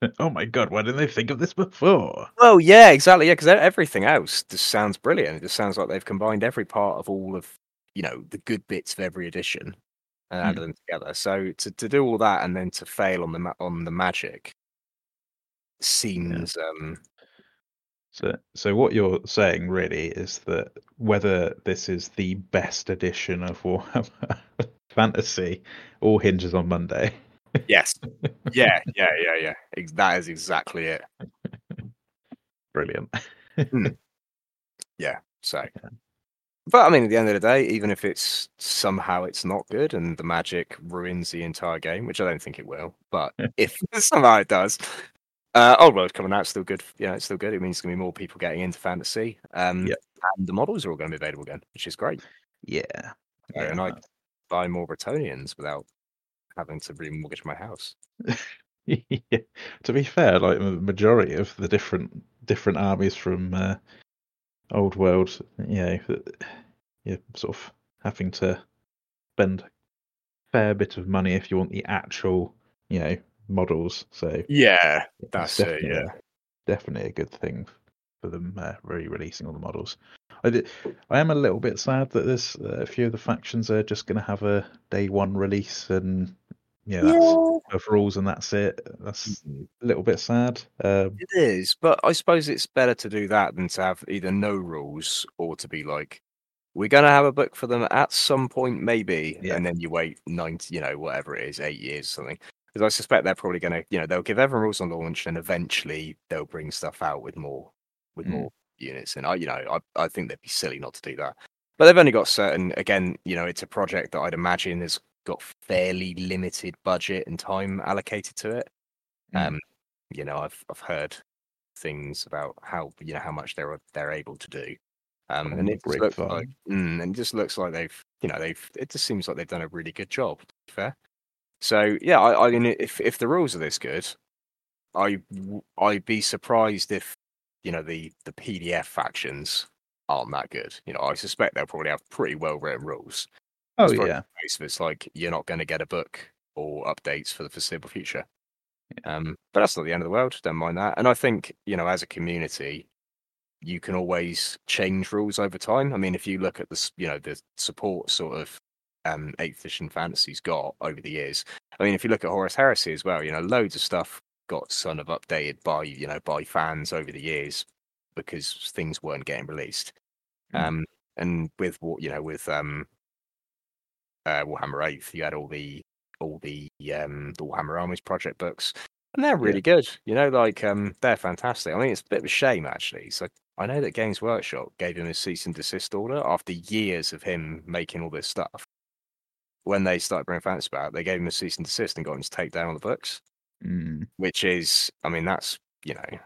oh my god, why didn't they think of this before? Oh yeah, exactly. Yeah, because everything else just sounds brilliant. It just sounds like they've combined every part of all of you know the good bits of every edition and added them together. So to, to do all that and then to fail on the ma- on the magic seems um So, so what you're saying really is that whether this is the best edition of Warhammer Fantasy all hinges on Monday. yes, yeah, yeah, yeah, yeah. Ex- That is exactly it. Brilliant. Yeah. So, but I mean, at the end of the day, even if it's somehow it's not good and the magic ruins the entire game, which I don't think it will, but if somehow it does, uh, Old World coming out still good. Yeah, it's still good. It means there's gonna be more people getting into fantasy. Um, Yep. and the models are all going to be available again, which is great. Yeah. So, and I buy more Bretonnians without having to remortgage my house. yeah. To be fair, like the majority of the different different armies from uh, Old World, you know, you're sort of having to spend a fair bit of money if you want the actual, you know, models. So Yeah, that's it. definitely- Yeah. definitely a good thing for them uh, re-releasing all the models. I did, I am a little bit sad that there's uh, a few of the factions are just going to have a day one release and yeah, that's of rules and that's it. That's Mhm. a little bit sad. Um, It is, but I suppose it's better to do that than to have either no rules or to be like, we're going to have a book for them at some point, maybe, Yeah. and then you wait 90, you know, whatever it is, eight years or something. Because I suspect they're probably going to, you know, they'll give everyone rules on launch, and eventually they'll bring stuff out with more, with Mm. more units. And I, you know, I, I think they'd be silly not to do that. But they've only got certain. Again, you know, it's a project that I'd imagine has got fairly limited budget and time allocated to it. Mm. Um, you know, I've I've heard things about how you know how much they're they're able to do, um, and it just looks like mm, and it just looks like they've you know they've it just seems like they've done a really good job. Fair, so yeah, I, I mean, if if the rules are this good, I I'd be surprised if you know the the PDF factions aren't that good. You know, I suspect they'll probably have pretty well written rules. Oh It's yeah, case it's like you're not going to get a book or updates for the foreseeable future. Um, but that's not the end of the world. Don't mind that. And I think you know, as a community, you can always change rules over time. I mean, if you look at the you know the support sort of um, eighth edition fantasies got over the years. I mean, if you look at Horus Heresy as well, you know, loads of stuff got sort of updated by you know by fans over the years. because things weren't getting released. Mm. Um, and with what you know, with um, uh, Warhammer Eighth, you had all the all the um the Warhammer Armies project books, and they're really good. You know, like um, they're fantastic. I mean, it's a bit of a shame actually. So I know that Games Workshop gave him a cease and desist order after years of him making all this stuff. When they started bringing fans about, they gave him a cease and desist and got him to take down all the books, Mm. which is, I mean, that's you know,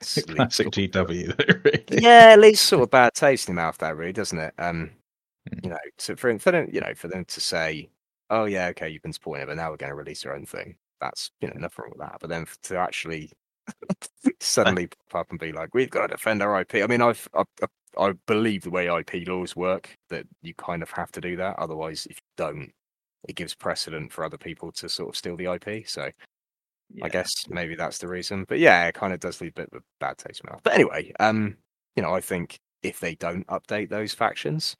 Classic GW, really. yeah, at least sort of bad taste in your mouth, that really, doesn't it? Um. You know, to, for for them, you know, for them to say, "Oh yeah, okay, you've been supporting it, but now we're going to release our own thing." That's you know nothing wrong with that. But then to actually suddenly pop up and be like, "We've got to defend our IP." I mean, I've, I, I, I believe the way IP laws work that you kind of have to do that. Otherwise, if you don't, it gives precedent for other people to sort of steal the IP. So I guess maybe that's the reason. But yeah, it kind of does leave a bit of a bad taste in my mouth. But anyway, um, you know, I think if they don't update those factions,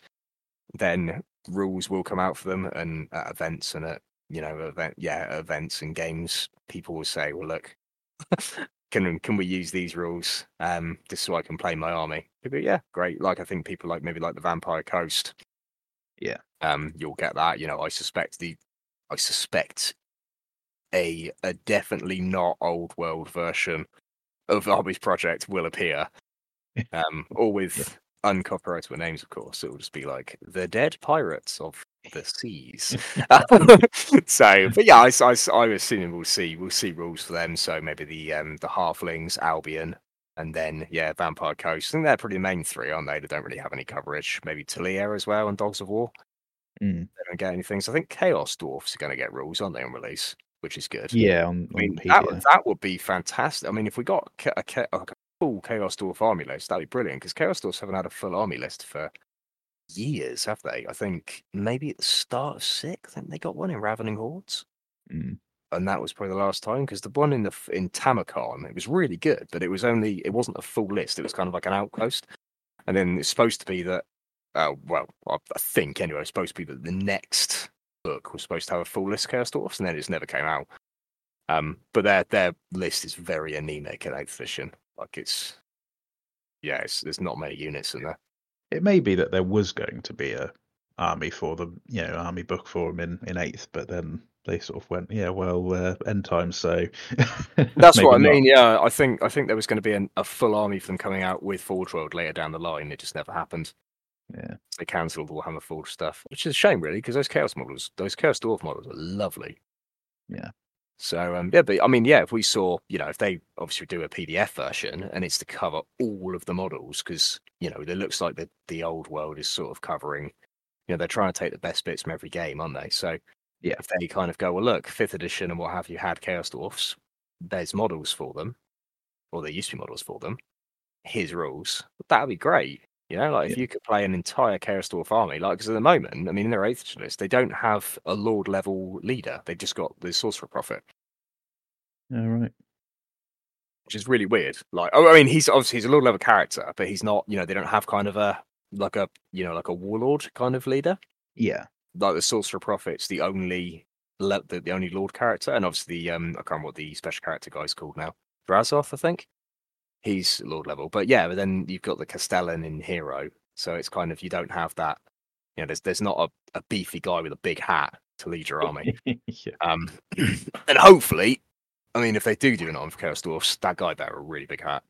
then rules will come out for them and at events and at you know event yeah events and games people will say well look can can we use these rules um just so i can play my army? People, yeah great. Like i think people like maybe like the vampire coast. Yeah. um you'll get that you know i suspect the i suspect a a definitely not old world version of armies project will appear um all with uncopyrightable names of course. It will just be like the dead pirates of the seas. So but yeah I, I, I assume we'll see we'll see rules for them. So maybe the um the halflings albion and then yeah vampire coast. I think they're pretty the main three aren't they? They don't really have any coverage. Maybe Tilea as well and dogs of war. Mm. they don't get anything. So i think chaos dwarfs are going to get rules aren't they on release? Which is good. Yeah, on, I mean, on that, would- that would be fantastic. I mean, if we got ca- a, a full Chaos Dwarf army list, that'd be brilliant because Chaos Dwarfs haven't had a full army list for years, have they? I think maybe at the start of six, I think they got one in Ravening Hordes. Mm. And that was probably the last time because the one in the in Tamurkhan, it was really good, but it was only it wasn't a full list. It was kind of like an outpost, and then it's supposed to be that. Uh, well, I I think anyway, it's supposed to be that the next book was supposed to have a full list of Chaos Dwarfs, and then it just never came out. Um, but their their list is very anemic in eighth edition. Like it's, yeah, it's, there's not many units in there. It may be that there was going to be a army for them, you know, army book for them in, in eighth, but then they sort of went, yeah, well, uh, end times, so That's what I not. mean. Yeah, I think I think there was going to be an, a full army for them coming out with Forge World later down the line. It just never happened. Yeah, They cancelled Warhammer Forge stuff, which is a shame, really, because those Chaos models, those Chaos Dwarf models, are lovely. Yeah. So um, yeah, but I mean, yeah, if we saw, you know, if they obviously do a PDF version and it's to cover all of the models, because you know, it looks like the the old world is sort of covering, you know, they're trying to take the best bits from every game, aren't they? So Yeah. if they kind of go, well, look, fifth edition and what have you had Chaos Dwarfs, there's models for them, or there used to be models for them. Here's rules. That would be great. You know, like if you could play an entire Dwarf army, like because at the moment, I mean, in their eighth list, they don't have a Lord level leader. They've just got the Sorcerer Prophet, all right. which is really weird. Like, oh, I mean, he's obviously he's a Lord level character, but he's not. You know, they don't have kind of a like a you know like a warlord kind of leader. Yeah, Like the Sorcerer Prophet's the only le- the, the only Lord character, and obviously the um I can't remember what the special character guy's called now. Drazhoath, I think. He's Lord level, but yeah, but then you've got the Castellan in Hero, so it's kind of you don't have that. You know, there's there's not a, a beefy guy with a big hat to lead your army. yeah, Um, and hopefully, I mean, if they do do an arm for Chaos Dwarfs, that guy better a really big hat,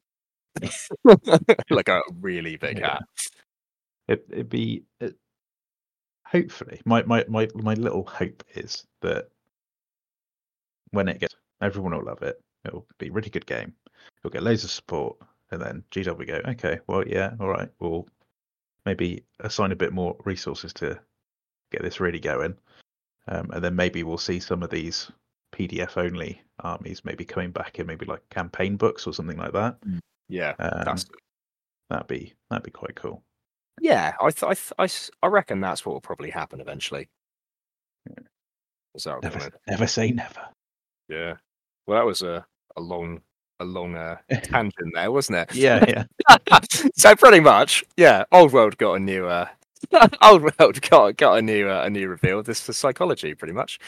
like a really big Yeah. hat. it, it'd be. It, hopefully, my, my my my little hope is that when it gets, everyone will love it. It'll be a really good game. It'll get loads of support, and then GW go, okay, well, yeah, all right, we'll maybe assign a bit more resources to get this really going, um, and then maybe we'll see some of these PDF only armies maybe coming back in maybe like campaign books or something like that. Yeah, Um, that's that'd be that'd be quite cool. yeah. I th- I, th- I s- I reckon that's what will probably happen eventually. Is that Never, never say never. Yeah. Well, that was a a long a long uh, tangent there, wasn't it? Yeah, yeah. so pretty much, yeah. Old World got a new uh, Old World got got a new uh, a new reveal. This for psychology, pretty much.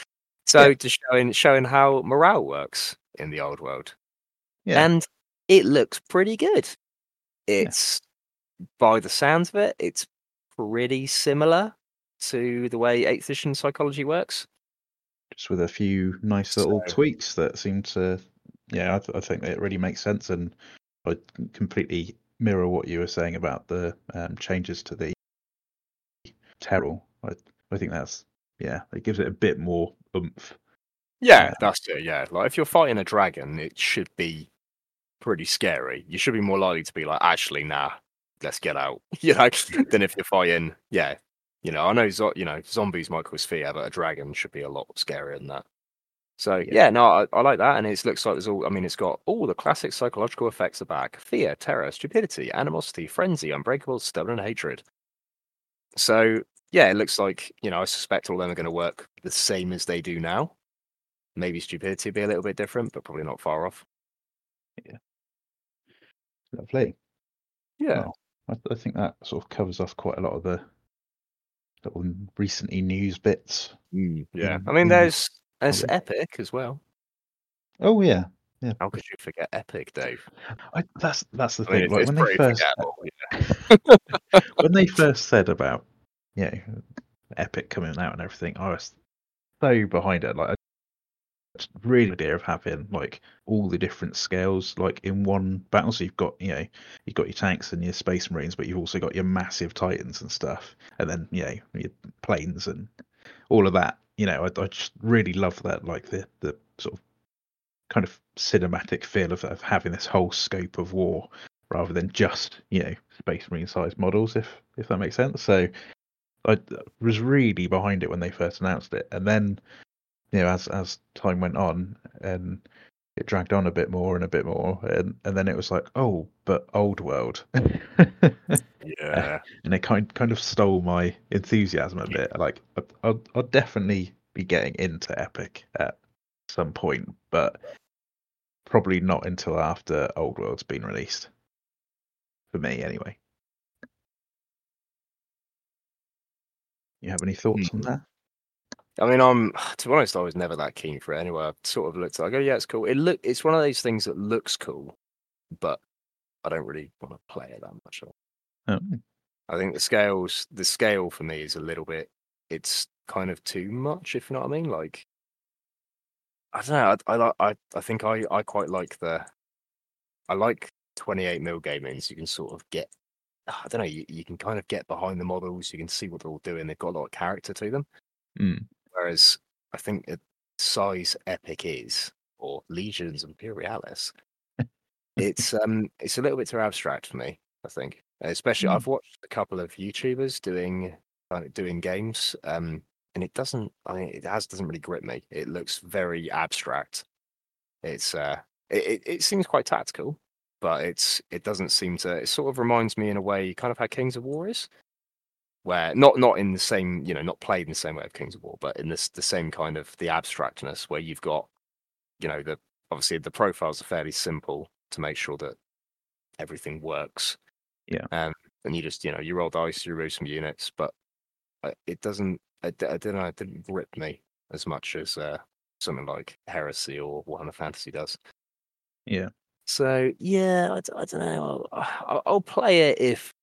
So Yeah. to showing showing how morale works in the Old World, Yeah. and it looks pretty good. it's by the sounds of it, it's pretty similar to the way eighth edition psychology works. Just with a few nice little So- tweaks that seem to, yeah, I, th- I think it really makes sense, and I completely mirror what you were saying about the um, changes to the terror. I, I think that's yeah, it gives it a bit more oomph. Yeah, Yeah. that's it. Yeah, like if you're fighting a dragon, it should be pretty scary. You should be more likely to be like, actually, nah, let's get out. You know, than if you're fighting. Yeah, you know, I know, zo- you know, zombies might cause fear, but a dragon should be a lot scarier than that. So Yeah. yeah, no, I, I like that, and it looks like there's all. I mean, it's got all the classic psychological effects are back: fear, terror, stupidity, animosity, frenzy, unbreakable, stubborn, and hatred. So yeah, it looks like you know. I suspect all of them are going to work the same as they do now. Maybe stupidity be a little bit different, but probably not far off. Yeah, lovely. Yeah, Well, I, I think that sort of covers off quite a lot of the little recently news bits. Mm, yeah. in- I mean, in there's hobby. Epic as well. Oh yeah, How could you forget Epic, Dave? I, that's that's the I thing. it's, like when they first forgettable. Yeah. when they first said about you know Epic coming out and everything, I was so behind it. Like, I really idea of having like all the different scales like in one battle. So you've got you know you've got your tanks and your space marines, but you've also got your massive titans and stuff, and then you know your planes and all of that. You know, I, I just really love that, like the the sort of kind of cinematic feel of, of having this whole scope of war rather than just you know space marine sized models if if that makes sense. So i was really behind it when they first announced it. And then you know as as time went on and it dragged on a bit more and a bit more and and then it was like oh but old world Yeah. and it kind kind of stole my enthusiasm a bit. Like I- I'll, I'll definitely be getting into Epic at some point, but probably not until after Old World's been released. For me, anyway. You have any thoughts on hmm. that? I mean, I'm to be honest, I was never that keen for it anyway. I sort of looked like, oh yeah, it's cool. It look, it's one of those things that looks cool, but I don't really want to play it that much. Oh, I think the scales, the scale for me is a little bit. It's kind of too much, if you know what I mean. Like, I don't know. I I like- I, I think I I quite like the. I like 28 mil gaming. So you can sort of get. I don't know. You, you can kind of get behind the models. You can see what they're all doing. They've got a lot of character to them. mm, Whereas I think the size Epic is, or Legions Imperialis, it's um it's a little bit too abstract for me. I think, especially Mm. I've watched a couple of YouTubers doing doing games, um, and it doesn't. I mean, it has doesn't really grip me. It looks very abstract. It's uh, it it, it seems quite tactical, but it's it doesn't seem to. It sort of reminds me in a way, kind of how Kings of War is where not not in the same you know not played in the same way of Kings of War, but in this the same kind of the abstractness where you've got you know the obviously the profiles are fairly simple to make sure that everything works. Yeah. Um, and you just you know you roll dice, you roll some units, but uh, it doesn't. I don't know. It didn't grip me as much as uh, something like Heresy or Warhammer Fantasy does. yeah. So yeah, I don't know. I'll, I'll, play it if,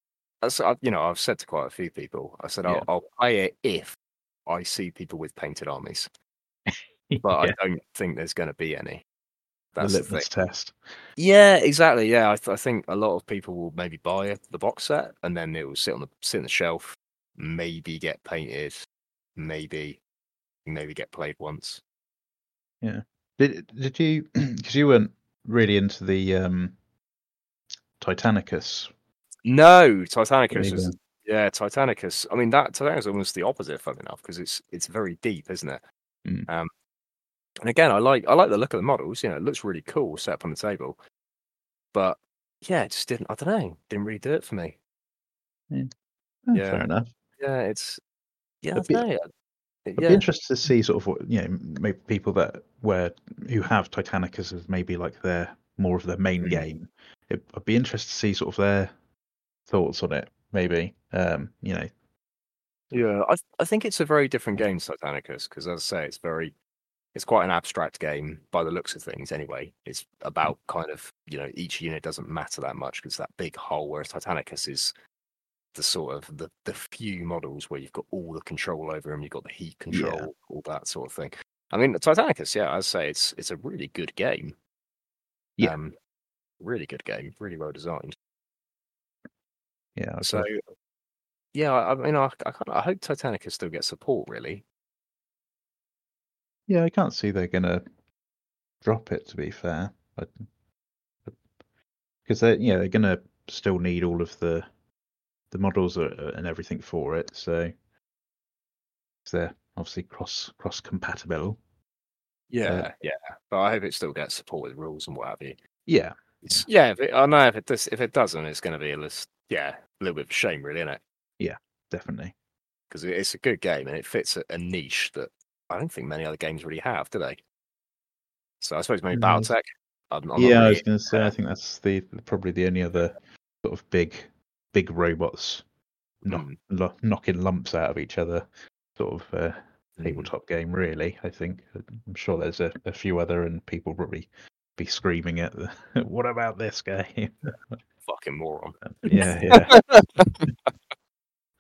as you know, I've said to quite a few people. I said I'll, I'll play it if I see people with painted armies, but yeah. I don't think there's going to be any. The That's the, litmus test. Yeah, exactly. Yeah, I, th- I think a lot of people will maybe buy the box set and then it will sit on the sit on the shelf, maybe get painted, maybe maybe get played once. Yeah. Did did you because you weren't really into the um Titanicus? No, Titanicus is yeah, Titanicus. I mean that Titanicus is almost the opposite, fun enough, because it's it's very deep, isn't it? Mm. Um, and again, I like I like the look of the models. You know, it looks really cool set up on the table, but yeah, it just didn't. I don't know, didn't really do it for me. Oh, Yeah. Fair enough. Yeah, it's yeah, I I'd be- know. Yeah, be interested to see sort of what you know, maybe people that where who have Titanicus as maybe like their more of their main Mm. game. It, I'd be interested to see sort of their thoughts on it. Maybe, um, you know, yeah. I I think it's a very different game, Titanicus, because as I say, it's very it's quite an abstract game by the looks of things. Anyway, it's about kind of you know each unit doesn't matter that much because that big hole Whereas Titanicus is the sort of the the few models where you've got all the control over them. You've got the heat control, Yeah. all that sort of thing. I mean, Titanicus, yeah, I'd say it's it's a really good game. Yeah. Um, really good game, really well designed. Yeah, So, yeah, I, mean, I, I, kind of, I hope Titanicus still gets support. Really, yeah, I can't see they're gonna drop it. To be fair, because they, yeah, they're gonna still need all of the the models are- and everything for it. So they're obviously cross cross compatible. yeah, uh, yeah. But I hope it still gets support with rules and what have you. Yeah, It's, yeah, if it, I know if it does, if it doesn't, it's going to be a list. Yeah, a little bit of shame, really, isn't it? Yeah, definitely. Because it's a good game and it fits a, a niche that I don't think many other games really have, do they? So I suppose maybe Mm. BattleTech. I'm, I'm yeah, not I was going to say. I uh, think that's the probably the only other sort of big big robots knock, Mm. lo- knocking lumps out of each other sort of uh, mm, tabletop game. Really, I think. I'm sure there's a, a few other, and people probably be screaming at the. what about this game? fucking moron. yeah, yeah.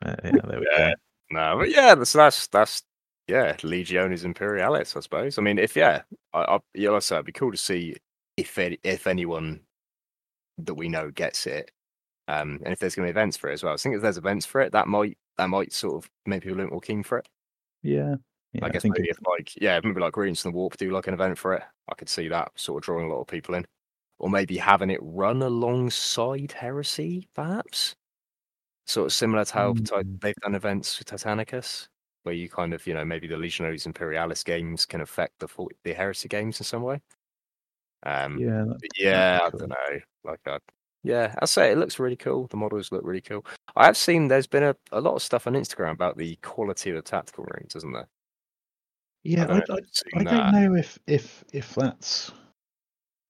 Uh, yeah, there we Yeah. go. No, but yeah, that's that's that's yeah, Legions Imperialis, I suppose. I mean, if yeah, I, I yeah, like I said, it'd be cool to see if any, if anyone that we know gets it, um, and if there's going to be events for it as well. I think if there's events for it, that might that might sort of make people a little more keen for it. Yeah, yeah. I guess think maybe it- if like yeah, maybe like Greens and the Warp do like an event for it, I could see that sort of drawing a lot of people in, or maybe having it run alongside Heresy, perhaps. Sort of similar to how Mm. they've done events with Titanicus, where you kind of you know maybe the Legionaries Imperialis games can affect the the Heresy games in some way. Um, yeah, that- yeah, I don't know. Like, I, yeah, I say it looks really cool. The models look really cool. I have seen there's been a, a lot of stuff on Instagram about the quality of the tactical marines, isn't there? yeah. don't I, I, I don't know if if if that's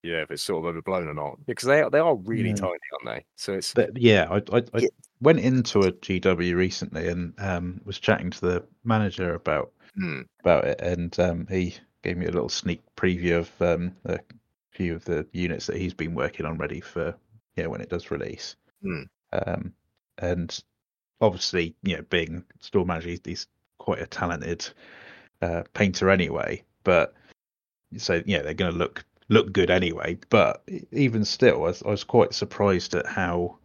Yeah, if it's sort of overblown or not, because they are- they are really Yeah. tiny, aren't they? So it's But yeah, I, I, I Yeah. Went into a GW recently and um, was chatting to the manager about hmm, about it, and um, he gave me a little sneak preview of um, a few of the units that he's been working on ready for yeah when it does release. Um, and obviously, you know, being store manager, he's, quite a talented uh, painter anyway. But so yeah, they're going to look look good anyway. But even still, I was, I was quite surprised at how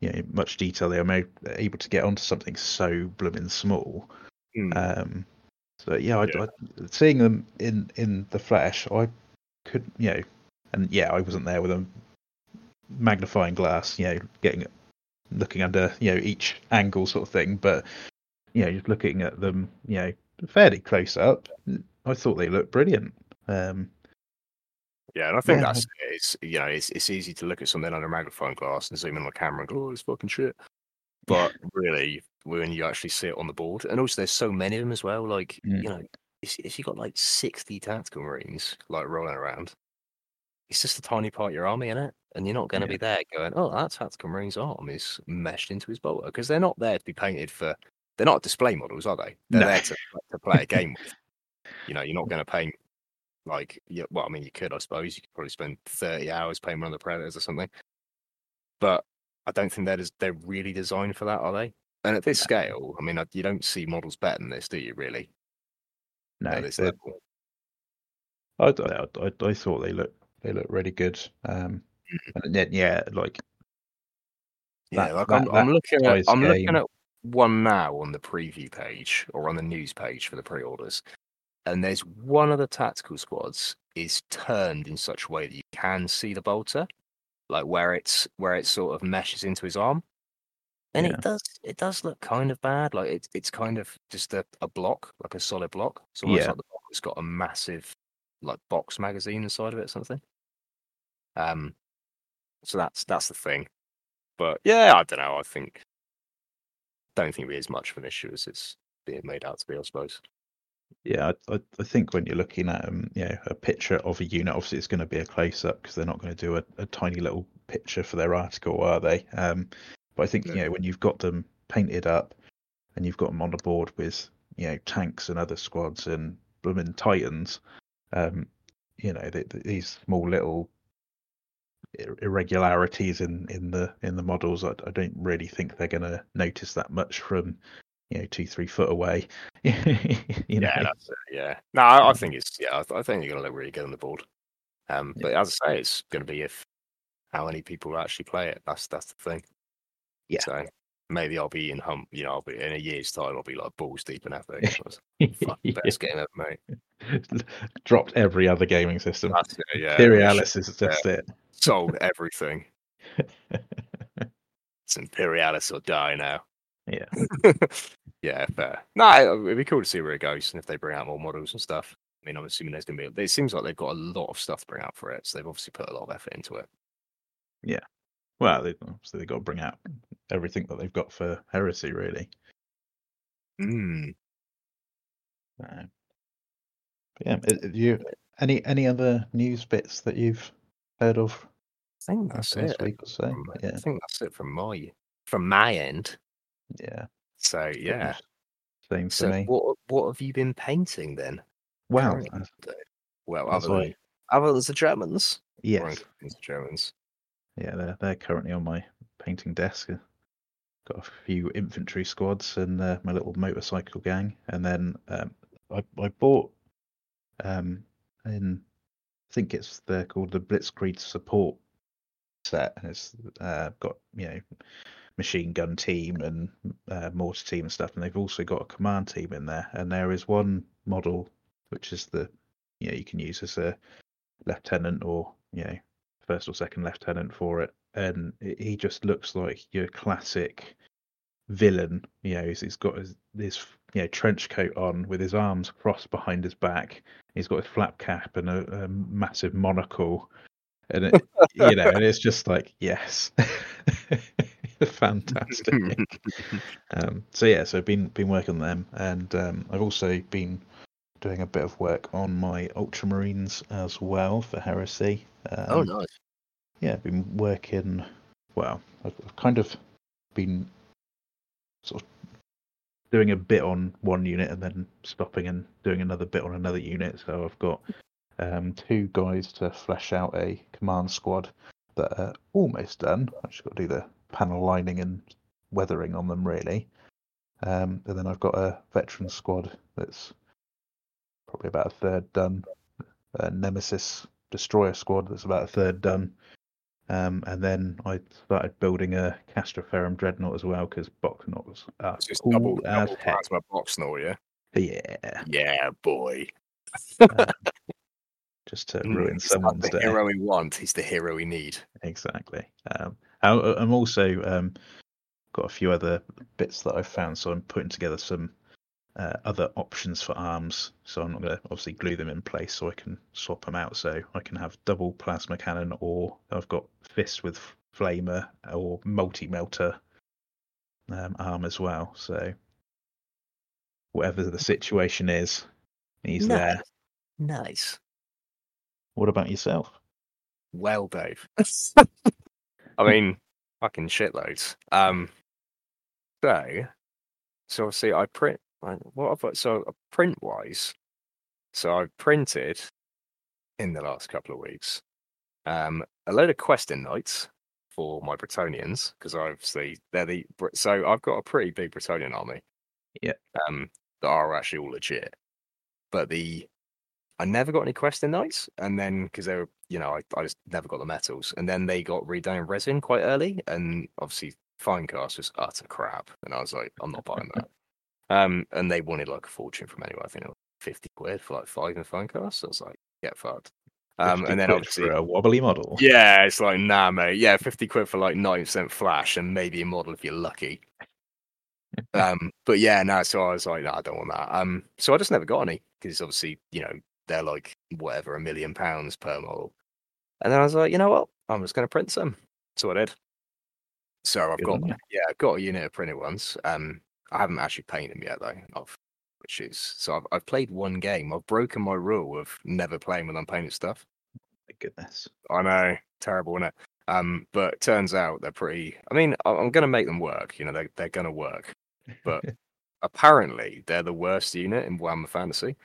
you know much detail they are able to get onto something so blooming small. hmm. Um, so yeah, I, Yeah. I, seeing them in in the flesh, I could you know, and yeah, I wasn't there with a magnifying glass, you know, getting looking under you know each angle sort of thing, but you know, just looking at them, you know, fairly close up, I thought they looked brilliant. Um, yeah, and I think yeah. that's it's you know it's it's easy to look at something under a magnifying glass and zoom in on the camera and go, oh, it's fucking shit. But really, when you actually see it on the board, and also there's so many of them as well. Like Mm. you know, if, if you got like sixty tactical marines like rolling around, it's just a tiny part of your army in it, and you're not going to Yeah. be there going, "Oh, that tactical marine's arm is meshed into his bolter," because they're not there to be painted for. They're not display models, are they? They're No. there to, to play a game with. You know, you're not going to paint like yeah. Well, I mean, you could, I suppose. You could probably spend thirty hours painting one of the predators or something, but I don't think they're they're really designed for that, are they? And at this scale, I mean, uh, you don't see models better than this, do you? Really? no, at this level. I, I, I, I thought they looked they looked really good. Um, and then, yeah, like Yeah, that- like that- I'm, I'm looking at I'm game. looking at one now on the preview page or on the news page for the pre-orders, and there's one of the tactical squads is turned in such a way that you can see the bolter, like where it's where it sort of meshes into his arm, and Yeah. it does it does look kind of bad. Like it's it's kind of just a, a block, like a solid block. It's almost Yeah. like the block has got a massive like box magazine inside of it or something. Um, so that's that's the thing. But yeah, I don't know. I think don't think it is much of an issue as it's being made out to be. I suppose. Yeah, I, I, think when you're looking at um, you know, a picture of a unit, obviously it's going to be a close up because they're not going to do a, a tiny little picture for their article, are they? Um, but I think No. you know when you've got them painted up and you've got them on the board with you know tanks and other squads and blooming titans. Um, you know, the, the, these small little irregularities in in the in the models, I, I don't really think they're going to notice that much from you know two three foot away. you know? Yeah, that's it, yeah. No, I, I think it's yeah. I, I think you're going to look really good on the board. Um, but as I say, it's going to be if how many people actually play it. That's that's the thing. Yeah. So maybe I'll be in hum. You know, I'll be in a year's time. I'll be like balls deep in Epic. Fuck, best game ever, mate. Dropped every other gaming system. That's it, yeah. Imperialis is just yeah. it. Sold everything. it's Imperialis or die now. Yeah. yeah, fair. No, it'd be cool to see where it goes and if they bring out more models and stuff. I mean, I'm assuming there's going to be. It seems like they've got a lot of stuff to bring out for it, so they've obviously put a lot of effort into it. Yeah. Well, they, obviously they've got to bring out everything that they've got for Heresy, really. Mm. Uh, yeah, you any any other news bits that you've heard of I think that's it. week or so? Yeah, I think that's it from my from my end. Yeah, So yeah. Same for me. what what have you been painting then? Well, uh, Well, other than other than the Germans. Yes, the Germans. yeah, they're they're currently on my painting desk. Got a few infantry squads and uh, my little motorcycle gang, and then um, I I bought um in I think it's they're called the Blitzkrieg support set, and it's uh, got you know machine gun team and uh, mortar team and stuff, and they've also got a command team in there, and there is one model which is the you know you can use as a lieutenant or you know first or second lieutenant for it, and it, he just looks like your classic villain. You know, he's, he's got his, his you know trench coat on with his arms crossed behind his back. He's got his flap cap and a, a massive monocle, and it, you know, and it's just like yes, fantastic. um, so yeah, so I've been been working on them, and um, I've also been doing a bit of work on my Ultramarines as well for Heresy. Um, oh nice. yeah, I've been working. Well, I've, I've kind of been sort of doing a bit on one unit and then stopping and doing another bit on another unit. So I've got um, two guys to flesh out a command squad that are almost done. I've just got to do the panel lining and weathering on them, really. Um, and then I've got a veteran squad that's probably about a third done. A Nemesis destroyer squad that's about a third done. Um, and then I started building a Castraferrum dreadnought as well because Boxnauts are It's just cool double, as double heck. plasma box now, yeah. Yeah, Yeah, boy. just to Mm, ruin not someone's the day. hero we want. He's the hero we need. Exactly. Um, I, I'm also um, got a few other bits that I've found, so I'm putting together some uh, other options for arms. So I'm not going to obviously glue them in place, so I can swap them out. So I can have double plasma cannon, or I've got fist with flamer or multi melter um, arm as well. So whatever the situation is, he's Nice. there. Nice. What about yourself? Well, Dave. I mean, fucking shitloads. Um, so, so obviously I print. I- What I've got, so print wise, so I've printed in the last couple of weeks um, a load of questing knights for my Bretonnians because obviously they're the so I've got a pretty big Bretonnian army. Yeah. Um, that are actually all legit, but the I never got any questing knights, and then because they were, you know, I, I just never got the metals, and then they got redone in resin quite early, and obviously Finecast was utter crap, and I was like, I'm not buying that. Um, and they wanted like a fortune from anywhere. I think it was fifty quid for like five in Finecast. So I was like, get fucked. Um, and then obviously, for a wobbly model. yeah, it's like nah, mate. Yeah, fifty quid for like nine percent flash, and maybe a model if you're lucky. um, but yeah, no. So I was like, no, I don't want that. Um, so I just never got any because obviously, you know, they're like whatever a million pounds per model. And then I was like, you know what? I'm just going to print some. So I did. So I've Good got yeah, I've got a unit of printed ones. Um, I haven't actually painted them yet though. I've which is so I've I've played one game. I've broken my rule of never playing with unpainted stuff. My goodness. I know, terrible, isn't it? Um, but turns out they're pretty. I mean, I'm going to make them work. You know, they they're going to work. But apparently, they're the worst unit in Warhammer Fantasy.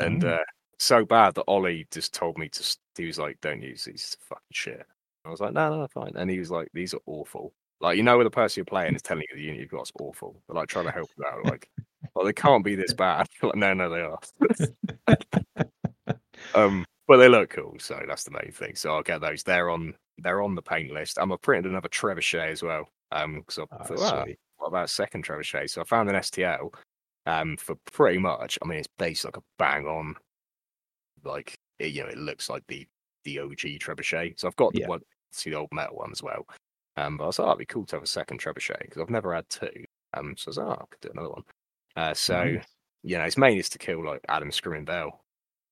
And Oh. uh, so bad that Ollie just told me to. He was like, "Don't use these fucking shit." I was like, "No, no, fine." And he was like, "These are awful." Like you know, when the person you're playing is telling you the unit you've got is awful, but like trying to help you out, like, well, they can't be this bad. like, no, no, they are. um, but they look cool, so that's the main thing. So I'll get those. They're on. They're on the paint list. I'm a printed another trebuchet as well. Um, because I Oh, thought, "Ah, sweet. what about second trebuchet? So I found an STL um for pretty much. I mean, it's based like a bang on, like it, you know, it looks like the the OG trebuchet. So I've got the Yeah. one, see the old metal one as well. Um, but I was like, oh, it'd be cool to have a second trebuchet because I've never had two. Um, so I was like, oh, I could do another one. Uh, so Nice. you know, it's mainly to kill like Adam Screaming Bell.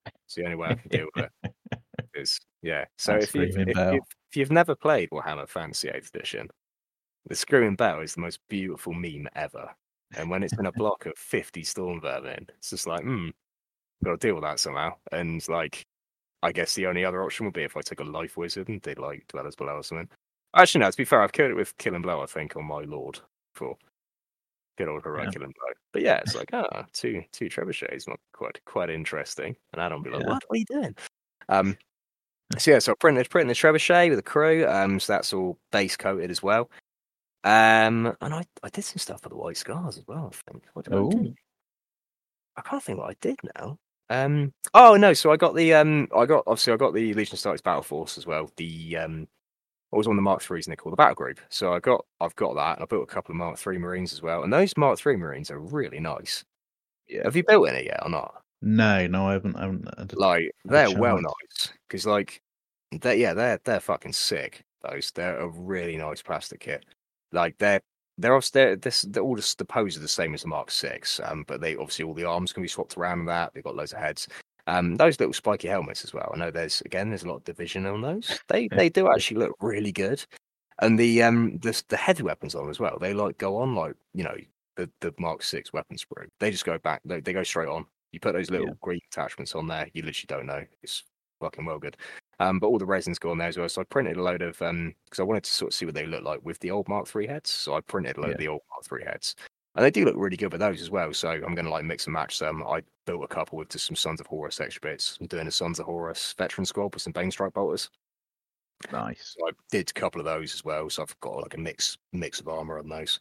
It's the only way I can deal with it. Is yeah. So if you've, Screaming if, if you've never played Warhammer Fantasy Eighth Edition, the Screaming Bell is the most beautiful meme ever. And when it's in a block of fifty stormvermin, it's just like, hmm, got to deal with that somehow. And like, I guess the only other option would be if I took a life wizard and did like dwellers below or something. Actually, no. To be fair, I've killed it with killing blow. I think on my lord for Good old heroic Yeah. killing blow. But yeah, it's like ah, two two trebuchets, not quite quite interesting. And Adam will be like, Yeah. what? What are you doing? Um. So yeah, so I printed printed the trebuchet with a crew. Um. So that's all base coated as well. Um. And I I did some stuff for the white scars as well. I think. What did I do? I can't think what I did now. Um. Oh no. So I got the um. I got obviously I got the Legiones Astartes Battle Force as well. The um. What was on the Mark Threes and they call the Battle Group. So I got I've got that. And I built a couple of Mark Three Marines as well. And those Mark Three Marines are really nice. yeah. Have you built any yet or not? No, no, I haven't. I haven't a- Like they're well nice because like they yeah they're they're fucking sick. Those they're a really nice plastic kit. Like they're they're they're, this they're all just the pose are the same as the Mark Six. Um, but they obviously all the arms can be swapped around that. They've got loads of heads. Um, those little spiky helmets as well. I know there's again there's a lot of division on those. They they do actually look really good. And the um the the heavy weapons on as well. They like go on like you know the the Mark Six weapons sprue. They just go back. They they go straight on. You put those little Yeah. green attachments on there. You literally don't know. It's fucking well good. Um, but all the resins go on there as well. So I printed a load of um because I wanted to sort of see what they look like with the old Mark Three heads. So I printed a load Yeah. of the old Mark Three heads. And they do look really good with those as well. So I'm gonna like mix and match them. I built a couple with just some Sons of Horus extra bits. I'm doing a Sons of Horus veteran squad with some Bane Strike bolters. Nice. So I did a couple of those as well. So I've got like a mix mix of armor on those.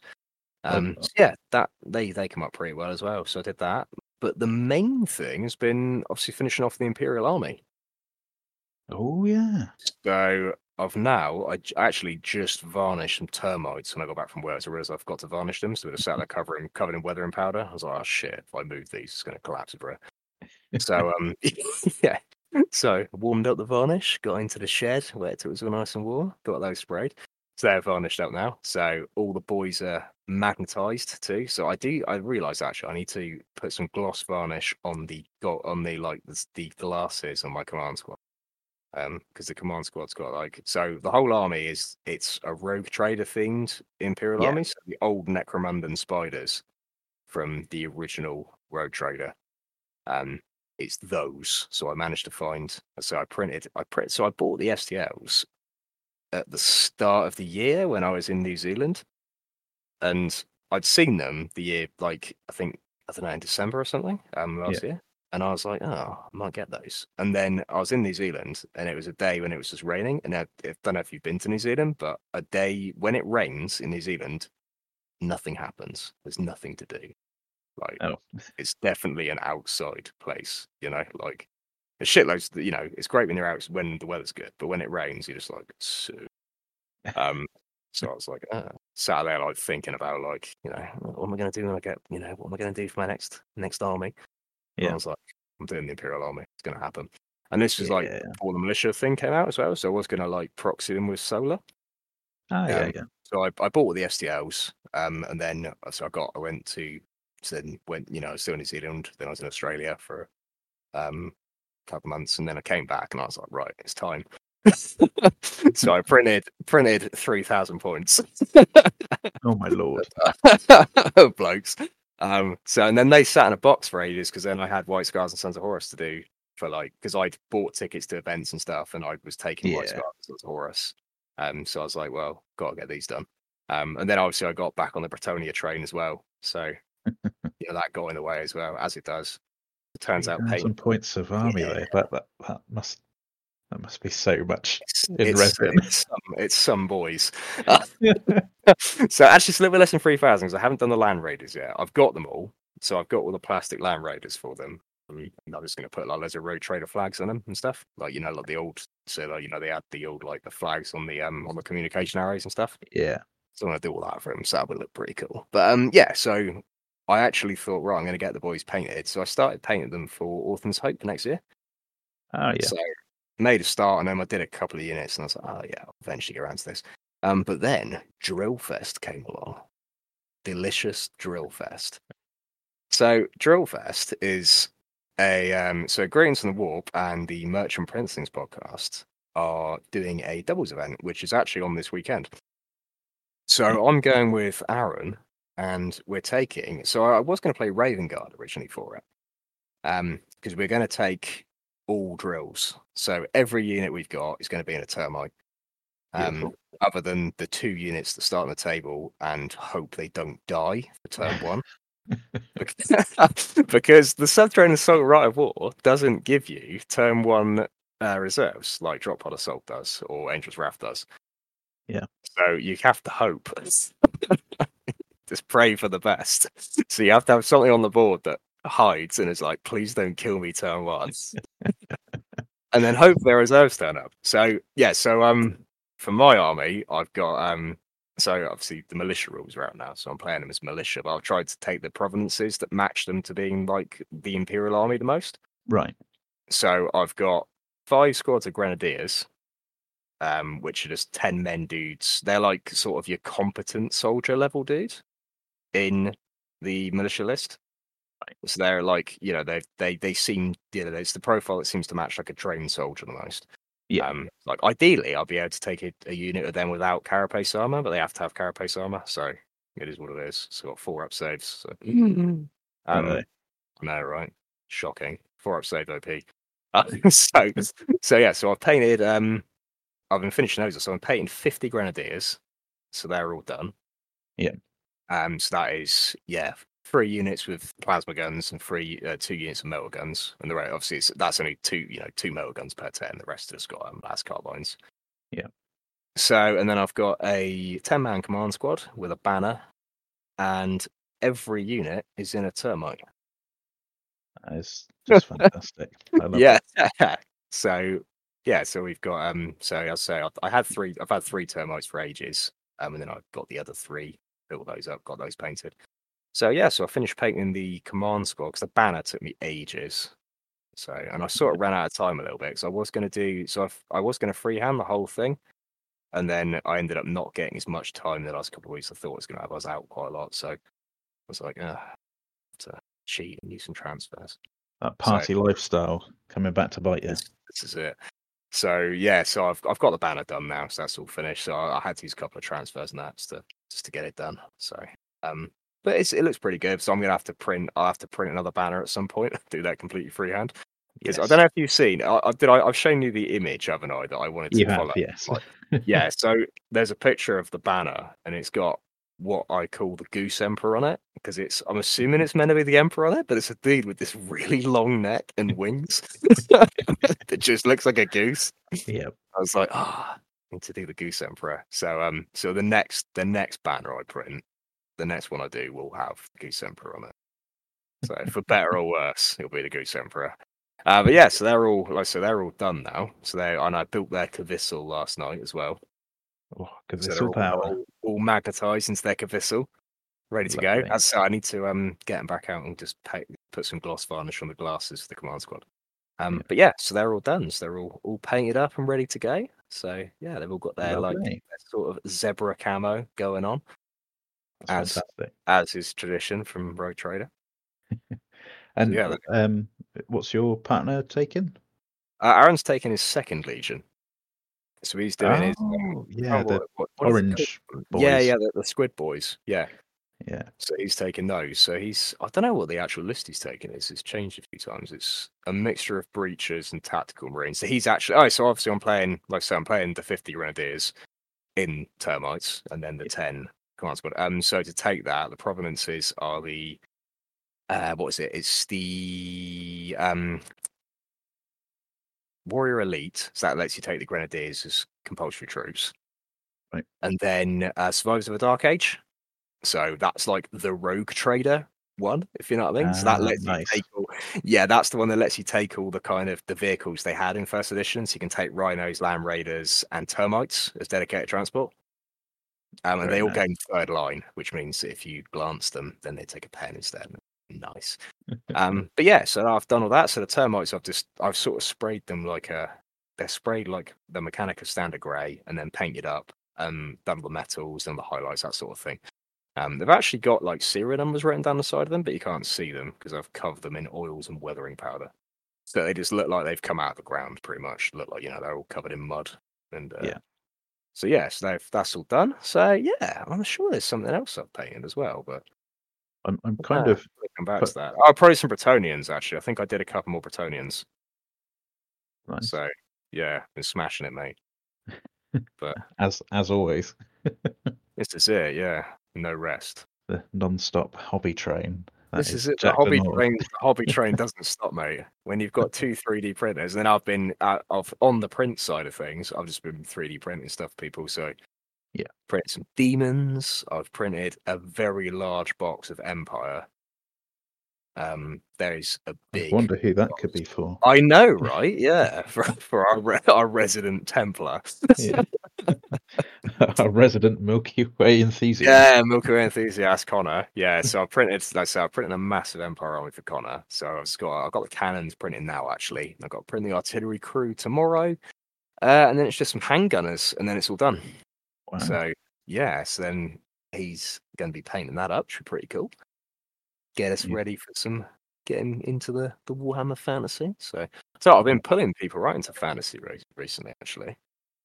Um, so yeah, that they they come up pretty well as well. So I did that. But the main thing has been obviously finishing off the Imperial Army. Oh yeah. So I've now I actually just varnished some termites when I got back from work. So I realized I forgot to varnish them, so it was sat there covering covered in weather and powder. I was like, oh shit, if I move these, it's gonna collapse, bro. So um yeah. So warmed up the varnish, got into the shed, where it was all nice and warm, got those sprayed. So they're varnished up now. So all the boys are magnetized too. So I do I realise actually I need to put some gloss varnish on the go- on the like the, the glasses on my command squad. Um, because the command squad's got like so the whole army is it's a rogue trader themed Imperial Yeah. army. So the old Necromundan spiders from the original Rogue Trader. Um, it's those. So I managed to find. So I printed. I print. So I bought the STLs at the start of the year when I was in New Zealand, and I'd seen them the year like I think I don't know in December or something um last year, and I was like, oh, I might get those. And then I was in New Zealand, and it was a day when it was just raining. And I, I don't know if you've been to New Zealand, but a day when it rains in New Zealand, nothing happens. There's nothing to do. Like Oh. it's definitely an outside place, you know, like there's shitloads, you know, it's great when you're out when the weather's good, but when it rains, you're just like, so. Um, so I was like, uh, sat there like thinking about like, you know, what am I going to do when I get, you know, what am I going to do for my next next army? And I was like, I'm doing the Imperial Army. It's going to happen. And this was like Yeah. before the militia thing came out as well, so I was going to like proxy them with solar. Yeah, Um, yeah. So I, I bought the STLs, um, and then uh, so I got I went to so then went you know I was still in New Zealand, then I was in Australia for um, a couple of months, and then I came back and I was like, right, it's time. so I printed printed three thousand points, Oh my lord. blokes. Um, so and then they sat in a box for ages because then I had White Scars and Sons of Horus to do for like because I'd bought tickets to events and stuff, and I was taking White Scars and Sons of Horus. Um, so I was like, well, got to get these done. Um, and then obviously I got back on the Bretonnia train as well. So you know that got in the way as well, as it does. It turns out 3,000 painting points of army Yeah. though. That, that that must that must be so much. in it's, resin. it's some, it's some boys. so actually, it's a little bit less than three thousand because I haven't done the Land Raiders yet. I've got them all, so I've got all the plastic Land Raiders for them. Um, And I'm just going to put like loads of Rogue Trader flags on them and stuff, like you know, like the old. So like, you know, they had the old like the flags on the um on the communication arrows and stuff. yeah. So I'm gonna do all that for them. So that would look pretty cool. But um, yeah. So I actually thought, right, I'm gonna get the boys painted. So I started painting them for Autumn's Hope next year. Oh yeah. So made a start on them. I did a couple of units, and I was like, oh yeah, I'll eventually get around to this. Um, but then Drill Fest came along. Delicious Drill Fest. So Drill Fest is a um, so Greetings and the Warp and the Merchant Princelings podcast are doing a doubles event, which is actually on this weekend. So I'm going with Aaron, and we're taking. So I was going to play Raven Guard originally for it, um, because we're going to take all drills. So every unit we've got is going to be in a termite. Um, other than the two units that start on the table and hope they don't die for turn one. because the Subterranean Assault Rite of War doesn't give you turn one uh, reserves like Drop Pod Assault does or Angel's Wrath does. Yeah. So you have to hope. Just pray for the best. So you have to have something on the board that hides and is like, please don't kill me turn one. And then hope their reserves turn up. So yeah, so um for my army, I've got um so obviously the militia rules are out now, so I'm playing them as militia, but I've tried to take the provinces that match them to being like the Imperial Army the most. Right. So I've got five squads of grenadiers, um, which are just ten men dudes. They're like sort of your competent soldier level dudes in the militia list. So they're like, you know, they they they seem, you know, it's the profile that seems to match like a trained soldier the most. Yeah. Um, like ideally, I'll be able to take a, a unit of them without carapace armor, but they have to have carapace armor, so it is what it is. It's got four up saves. So. Um, Really? no, right? Shocking. Four up save OP. Uh, so, so yeah. So I've painted. Um, I've been finishing those. So I'm painting 50 grenadiers. So they're all done. Yeah. Um. So that is yeah, three units with plasma guns and three uh, two units of melta guns, and the rest obviously it's, that's only two you know two melta guns per ten. The rest has got um, las carbines. Yeah. So and then I've got a 10 man command squad with a banner, and every unit is in a termite. That is just fantastic. I love yeah. so yeah, so we've got um. So I'll say I, I had three. I've had three termites for ages, um, and then I've got the other three. Built those up, got those painted. So yeah, so I finished painting the command squad because the banner took me ages. So and I sort of ran out of time a little bit because I was going to do so. I, I was going to freehand the whole thing, and then I ended up not getting as much time the last couple of weeks I thought I was going to have. I was out quite a lot, so I was like, ah, to cheat and use some transfers. that party lifestyle coming back to bite you. This, this is it. So yeah, so I've I've got the banner done now, so that's all finished. So I, I had to use a couple of transfers and that just to just to get it done. So um, but it's, it looks pretty good. So I'm gonna have to print. I'll have to print another banner at some point. Do that completely freehand. Because I don't know if you've seen. I, I did. I, I've shown you the image, haven't I? That I wanted to You have, follow. yes. Like, yeah. So there's a picture of the banner, and it's got what I call the Goose Emperor on it because it's. I'm assuming it's meant to be the Emperor on it, but it's a dude with this really long neck and wings that just looks like a goose. yeah. I was like, ah, I need to do the Goose Emperor. So um, so the next the next banner I print, the next one I do will have the Goose Emperor on it. So for better or worse, it'll be the Goose Emperor. Uh, but yeah, so they're all like so they're all done now. So they and I built their Cavissel last night as well. Oh, because So all power. all, all magnetized into their Cavissel, ready to go. Lovely. That's so I need to um get them back out and just pay, put some gloss varnish on the glasses for the command squad. Um, Yeah. but yeah, so they're all done. So they're all all painted up and ready to go. So yeah, they've all got their like their sort of zebra camo going on, That's as- fantastic. as is tradition from Rogue Trader. And yeah, um, what's your partner taking? Uh, Aaron's taking his second Legion, so he's doing his um, Oh, yeah, oh, the what- what- what is it orange boys. Yeah, yeah, the, the Squid Boys. Yeah, Yeah. So he's taken those. So he's I don't know what the actual list he's taken is. It's changed a few times. It's a mixture of breachers and tactical marines. So he's actually oh, so obviously I'm playing like I say, I'm playing the 50 grenadiers in termites and then the 10 command squad. Um so to take that, the provenances are the uh, what is it? It's the um, Warrior Elite. So that lets you take the Grenadiers as compulsory troops. Right. And then uh, Survivors of a Dark Age. So that's like the Rogue Trader one, if you know what I mean. so that Ah, lets nice. you take all, yeah, that's the one that lets you take all the kind of the vehicles they had in first edition. So you can take rhinos, land raiders, and termites as dedicated transport. Um, and Very they all nice. gain third line, which means if you glance them, then they take a pen instead. Nice. Um, but yeah, so I've done all that. So the termites, I've just I've sort of sprayed them like a they're sprayed like the Mechanicus standard grey and then painted up, um, done the metals and the highlights, that sort of thing. Um, they've actually got like serial numbers written down the side of them, but you can't see them because I've covered them in oils and weathering powder. So they just look like they've come out of the ground, pretty much. Look like you know they're all covered in mud. And uh, Yeah. So yeah, so they've, that's all done. So yeah, I'm sure there's something else painted as well, but I'm I'm kind Yeah. of come back But- to that. Oh, probably some Bretonnians actually. I think I did a couple more Bretonnians. nice, So yeah, been smashing it, mate. But as as always This is it. Yeah, no rest. the non-stop hobby train. That this is, it. The hobby train. The hobby train doesn't stop, mate. When you've got two 3D printers, and then I've been uh, of on the print side of things. I've just been 3D printing stuff, for people. So Yeah. printed some demons. I've printed a very large box of Empire. Um, there is a big. I wonder who that could be for. I know, right? Yeah, for for our re- our resident Templar. Yeah. A resident Milky Way enthusiast. Yeah, Milky Way enthusiast Connor. Yeah, so I printed like I said, I printed a massive Empire army for Connor. So I've got I've got the cannons printing now actually. I've got to print the artillery crew tomorrow. Uh, and then it's just some handgunners and then it's all done. Wow. So yeah, so then he's gonna be painting that up, which be pretty cool. Get us Yeah. ready for some getting into the, the Warhammer fantasy. So so I've been pulling people right into fantasy re- recently actually.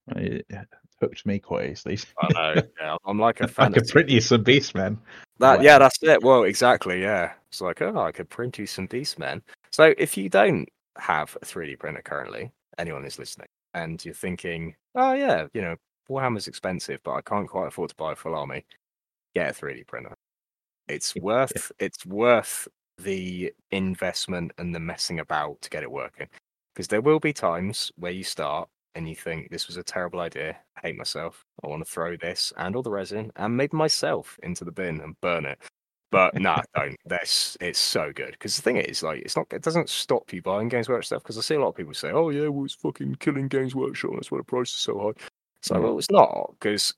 Oh, it hooked me quite easily. I know, yeah, I'm like a I fantasy could print you some Beastmen. That Wow. yeah, that's it. Well, exactly. Yeah, it's like oh, I could print you some Beastmen. So if you don't have a 3D printer currently, anyone is listening, and you're thinking, oh yeah, you know, Warhammer's expensive, but I can't quite afford to buy a full army. Get a 3D printer. It's worth it's worth the investment and the messing about to get it working. Because there will be times where you start and you think this was a terrible idea. I hate myself. I want to throw this and all the resin and maybe myself into the bin and burn it. But nah, don't. That's it's so good. Because the thing is, like, it's not. It doesn't stop you buying Games Workshop stuff. Because I see a lot of people say, "Oh yeah, well, it's fucking killing Games Workshop. That's why the price is so high." So Mm. well, it's not. Because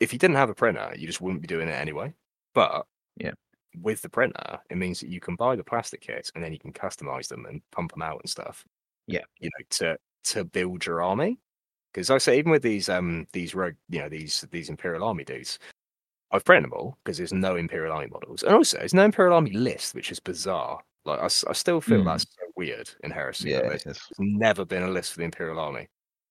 if you didn't have a printer, you just wouldn't be doing it anyway. But Yeah. with the printer, it means that you can buy the plastic kits and then you can customize them and pump them out and stuff. Yeah. You know, to to build your army. Because I say, even with these um these rogue, you know, these these Imperial Army dudes, I've printed them all because there's no Imperial Army models, and also there's no Imperial Army list, which is bizarre. Like I, I still feel Hmm. that's so weird in Heresy. Yeah, there's there's never been a list for the Imperial Army.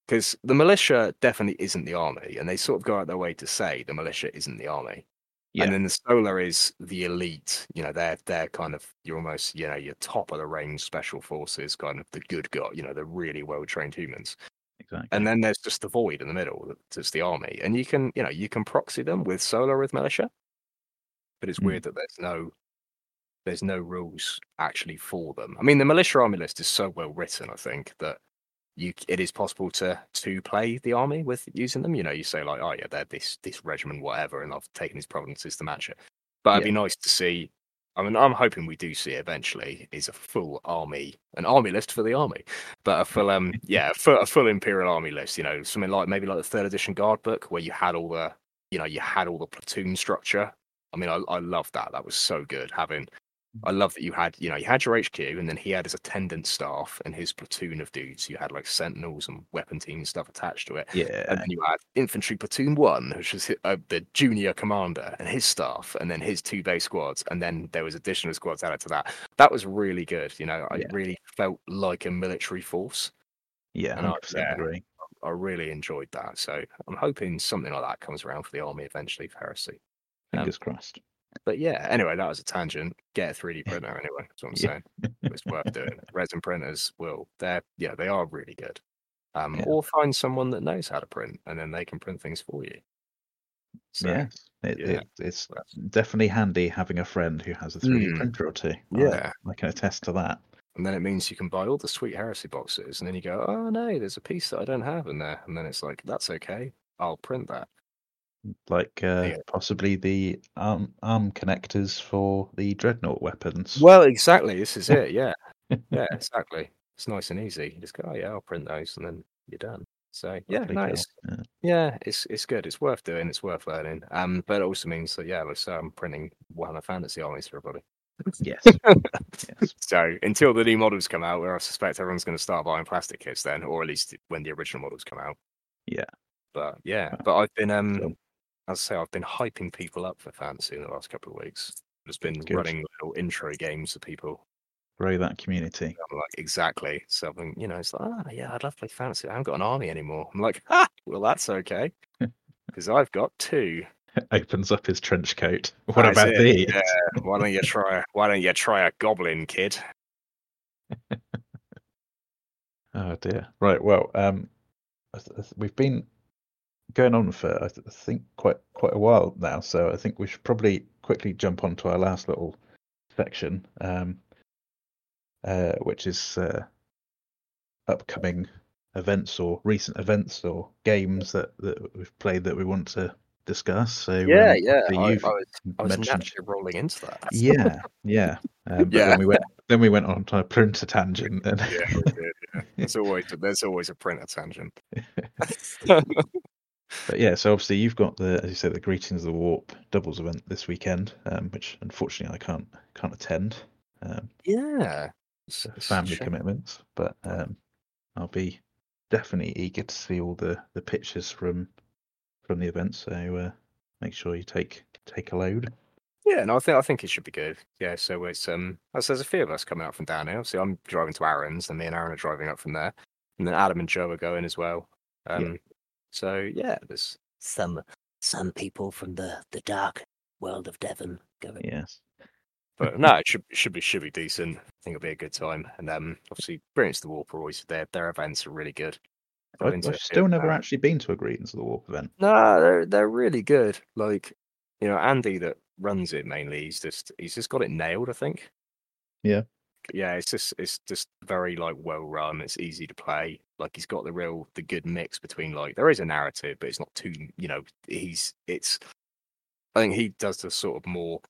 Because the militia definitely isn't the army, and they sort of go out their way to say the militia isn't the army. Yeah. And then the solar is the elite. You know, they're they're kind of you're almost you know your top of the range special forces, kind of the good guy. You know, the really well trained humans. exactly. And then there's just the void in the middle. That's the army, and you can you know you can proxy them with solar with militia. But it's Mm. weird that there's no there's no rules actually for them. I mean, the militia army list is so well written. I think that you it is possible to to play the army with using them. You know, you say like, oh yeah, they're this this regiment, whatever, and I've taken these provinces to match it. But it'd be nice to see. I mean, I'm hoping we do see eventually is a full army, an army list for the army, but a full um yeah, a full, a full imperial army list. You know, something like maybe like the third edition guard book where you had all the you know you had all the platoon structure. I mean, I I love that. That was so good having. I love that you had, you know, you had your HQ, and then he had his attendant staff and his platoon of dudes. You had like sentinels and weapon team stuff attached to it, yeah. and then you had infantry platoon one, which was uh, the junior commander and his staff, and then his two base squads, and then there was additional squads added to that. That was really good. You know, I Yeah. really felt like a military force. yeah, and I- yeah. agree. I really enjoyed that. So I'm hoping something like that comes around for the army eventually for heresy. Um, Fingers crossed. But yeah, anyway, that was a tangent. Get a 3D printer anyway. That's what I'm Yeah. saying. It's worth doing. Resin printers will. They're yeah, they are really good. Um, Yeah. or find someone that knows how to print, and then they can print things for you. So, yes, it, yeah. it, it's definitely handy having a friend who has a 3D Mm. printer or two. I- Yeah. I, can attest to that. And then it means you can buy all the sweet heresy boxes, and then you go, oh no, there's a piece that I don't have in there, and then it's like, that's okay, I'll print that. Like uh, Yeah. possibly the arm arm connectors for the dreadnought weapons. Well, exactly. This is it. Yeah, yeah, exactly. It's nice and easy. You just go, oh yeah, I'll print those, and then you're done. So yeah, no, job. Yeah. yeah, it's it's good. It's worth doing. It's worth learning. Um, but it also means that yeah, like so I'm printing Warhammer Fantasy armies for everybody. Yes. yes. So until the new models come out, where I suspect everyone's going to start buying plastic kits then, or at least when the original models come out. Yeah. But yeah, Right. but I've been um, as I say, I've been hyping people up for fantasy in the last couple of weeks. It's been Good. running little intro games for people. Grow that community. I'm like, exactly. So I've been, you know, it's like, ah, yeah, I'd love to play fantasy. I haven't got an army anymore. I'm like, ah, well, that's okay. Because I've got two. Opens up his trench coat. What That's about it, these? yeah. Why don't you try? a- Why don't you try a goblin, kid? Oh dear. Right. Well, um, I th- I th- we've been going on for I th- I think quite quite a while now, so I think we should probably quickly jump on to our last little section, um, uh, which is uh, upcoming events or recent events or games that, that we've played that we want to discuss. So Yeah, um, yeah. I, I was, I was naturally rolling into that. yeah, yeah. Um, but Yeah. then we went then we went on to a printer tangent and Yeah, we did, yeah. There's always there's always a printer tangent. But yeah, so obviously you've got the, as you said, the Greetings of the Warp doubles event this weekend, um, which unfortunately I can't can't attend, um, yeah. Family commitments. But um, I'll be definitely eager to see all the, the pictures from from the event. So uh, make sure you take take a load. Yeah, no, I think I think it should be good. Yeah, so it's um, as there's a few of us coming up from down here. Obviously, I'm driving to Aaron's, and me and Aaron are driving up from there, and then Adam and Joe are going as well. Yeah. Um, so yeah, there's Some some people from the, the dark world of Devon going. Yes. but no, it should should be should be decent. I think it'll be a good time. And um, obviously, Brilliance of the Warp are always their their events are really good. I've, I've still bit, never uh, actually been to a Greetings of the Warp event. No, they're they're really good. Like, you know, Andy that runs it mainly, he's just he's just got it nailed, I think. Yeah. Yeah, it's just it's just very like well run. It's easy to play. Like he's got the real the good mix between like there is a narrative, but it's not too you know, he's it's I think he does the sort of more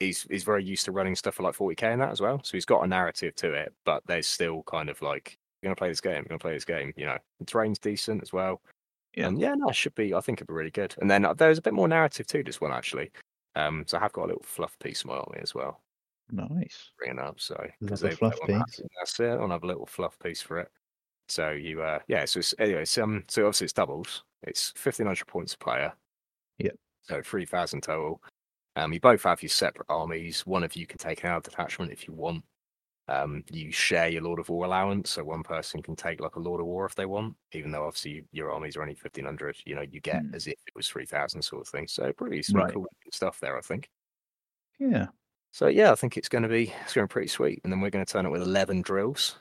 he's he's very used to running stuff for like 40k and that as well. So he's got a narrative to it, but there's still kind of like you're gonna play this game, you're gonna play this game, you know. The terrain's decent as well. Yeah. And yeah, no, it should be. I think it'd be really good. And then uh, there's a bit more narrative to this one actually. Um, so I have got a little fluff piece my army as well, Nice. bringing up. So because they fluff piece. that, That's it. I'll have a little fluff piece for it. So you, uh, yeah. So it's, anyway, it's, um, so obviously it's doubles. It's fifteen hundred points a player. Yep. So three thousand total. Um, you both have your separate armies. One of you can take an out detachment if you want. Um, you share your Lord of War allowance, so one person can take like a Lord of War if they want, even though obviously your armies are only fifteen hundred. You know, you get Hmm. as if it was three thousand sort of thing. So pretty some Right. cool stuff there, I think. Yeah. So yeah, I think it's going to be it's going to be pretty sweet, and then we're going to turn it with eleven drills.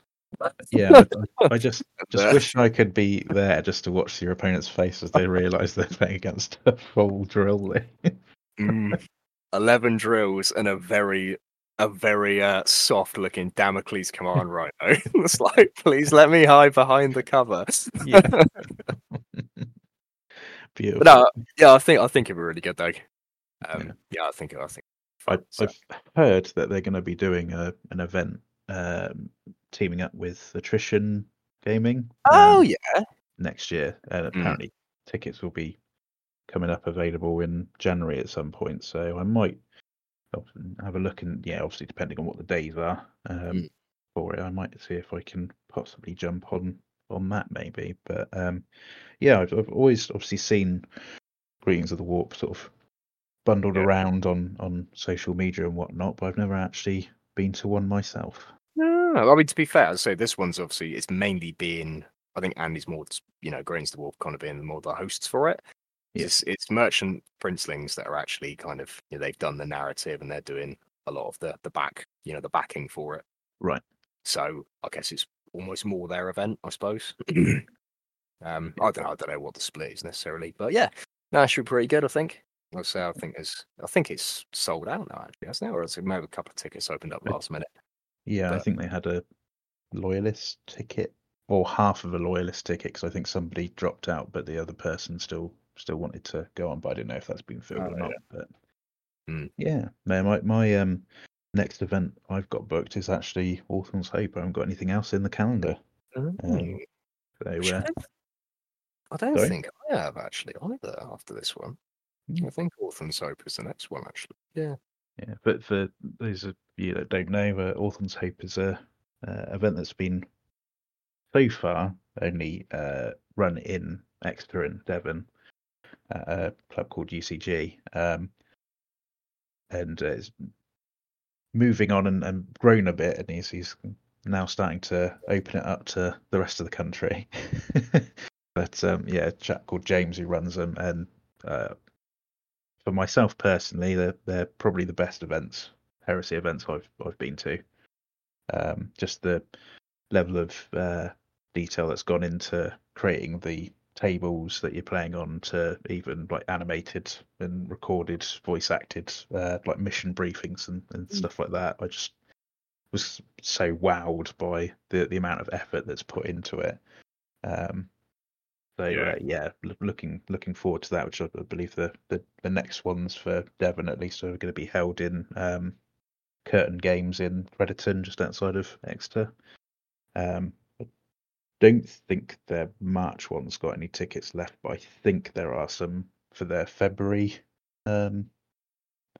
Yeah. I, I just just Uh, wish I could be there just to watch your opponent's face as they realise they're playing against a full drill. Mm. 11 drills and a very a very uh, soft looking Damocles command rhino. it's like, please let me hide behind the cover. Yeah. Beautiful. But no, yeah, I think I think it'd be really good though. Um, Yeah. yeah. I think I think. I, so- I've heard that they're going to be doing a, an event um, teaming up with Attrition Gaming. Oh um, yeah, next year, and Mm. apparently tickets will be coming up available in January at some point. So I might have a look, and yeah, obviously depending on what the days are um, Mm. for it, I might see if I can possibly jump on on that maybe. But um, yeah, I've, I've always obviously seen Greetings of the Warp sort of bundled Yeah. around on on social media and whatnot, but I've never actually been to one myself. No, I mean to be fair, I'd say this one's obviously it's mainly being. I think Andy's more, you know, Grains the Wolf kind of being more the hosts for it. Yeah. It's it's merchant princelings that are actually kind of you know they've done the narrative and they're doing a lot of the the back you know the backing for it. Right. So I guess it's almost more their event, I suppose. um, I don't know. I don't know what the split is necessarily, but yeah, it should be pretty good, I think. I'll say I think it's I think it's sold out now actually, hasn't it? Or is it maybe a couple of tickets opened up last minute? Yeah, I think they had a loyalist ticket or half of a loyalist ticket because I think somebody dropped out, but the other person still still wanted to go on. But I don't know if that's been filled Oh, or not. But Hmm. yeah, no, my my um next event I've got booked is actually Autumn's Hope. I haven't got anything else in the calendar. Um, Mm. so Which I uh, don't- I don't Sorry? think I have actually either after this one. Hmm. I think Autumn's Hope is the next one actually. Yeah. Yeah, but for those of you that don't know, uh, Autumn's Hope is a uh, event that's been so far only uh, run in Exeter and Devon at a club called UCG, um, and uh, it's moving on and, and grown a bit, and he's he's now starting to open it up to the rest of the country. but um, yeah, a chap called James who runs them, and uh, for myself personally, they're they're probably the best events, heresy events I've I've been to. Um, just the level of uh, detail that's gone into creating the tables that you're playing on to even like animated and recorded voice acted uh, like mission briefings and, and stuff like that. I just was so wowed by the the amount of effort that's put into it. Um so Yeah. uh, yeah looking looking forward to that which i believe the the, the next ones for devon at least are going to be held in um curtain games in Crediton, just outside of exeter um I don't think their March one's got any tickets left, but I think there are some for their February um,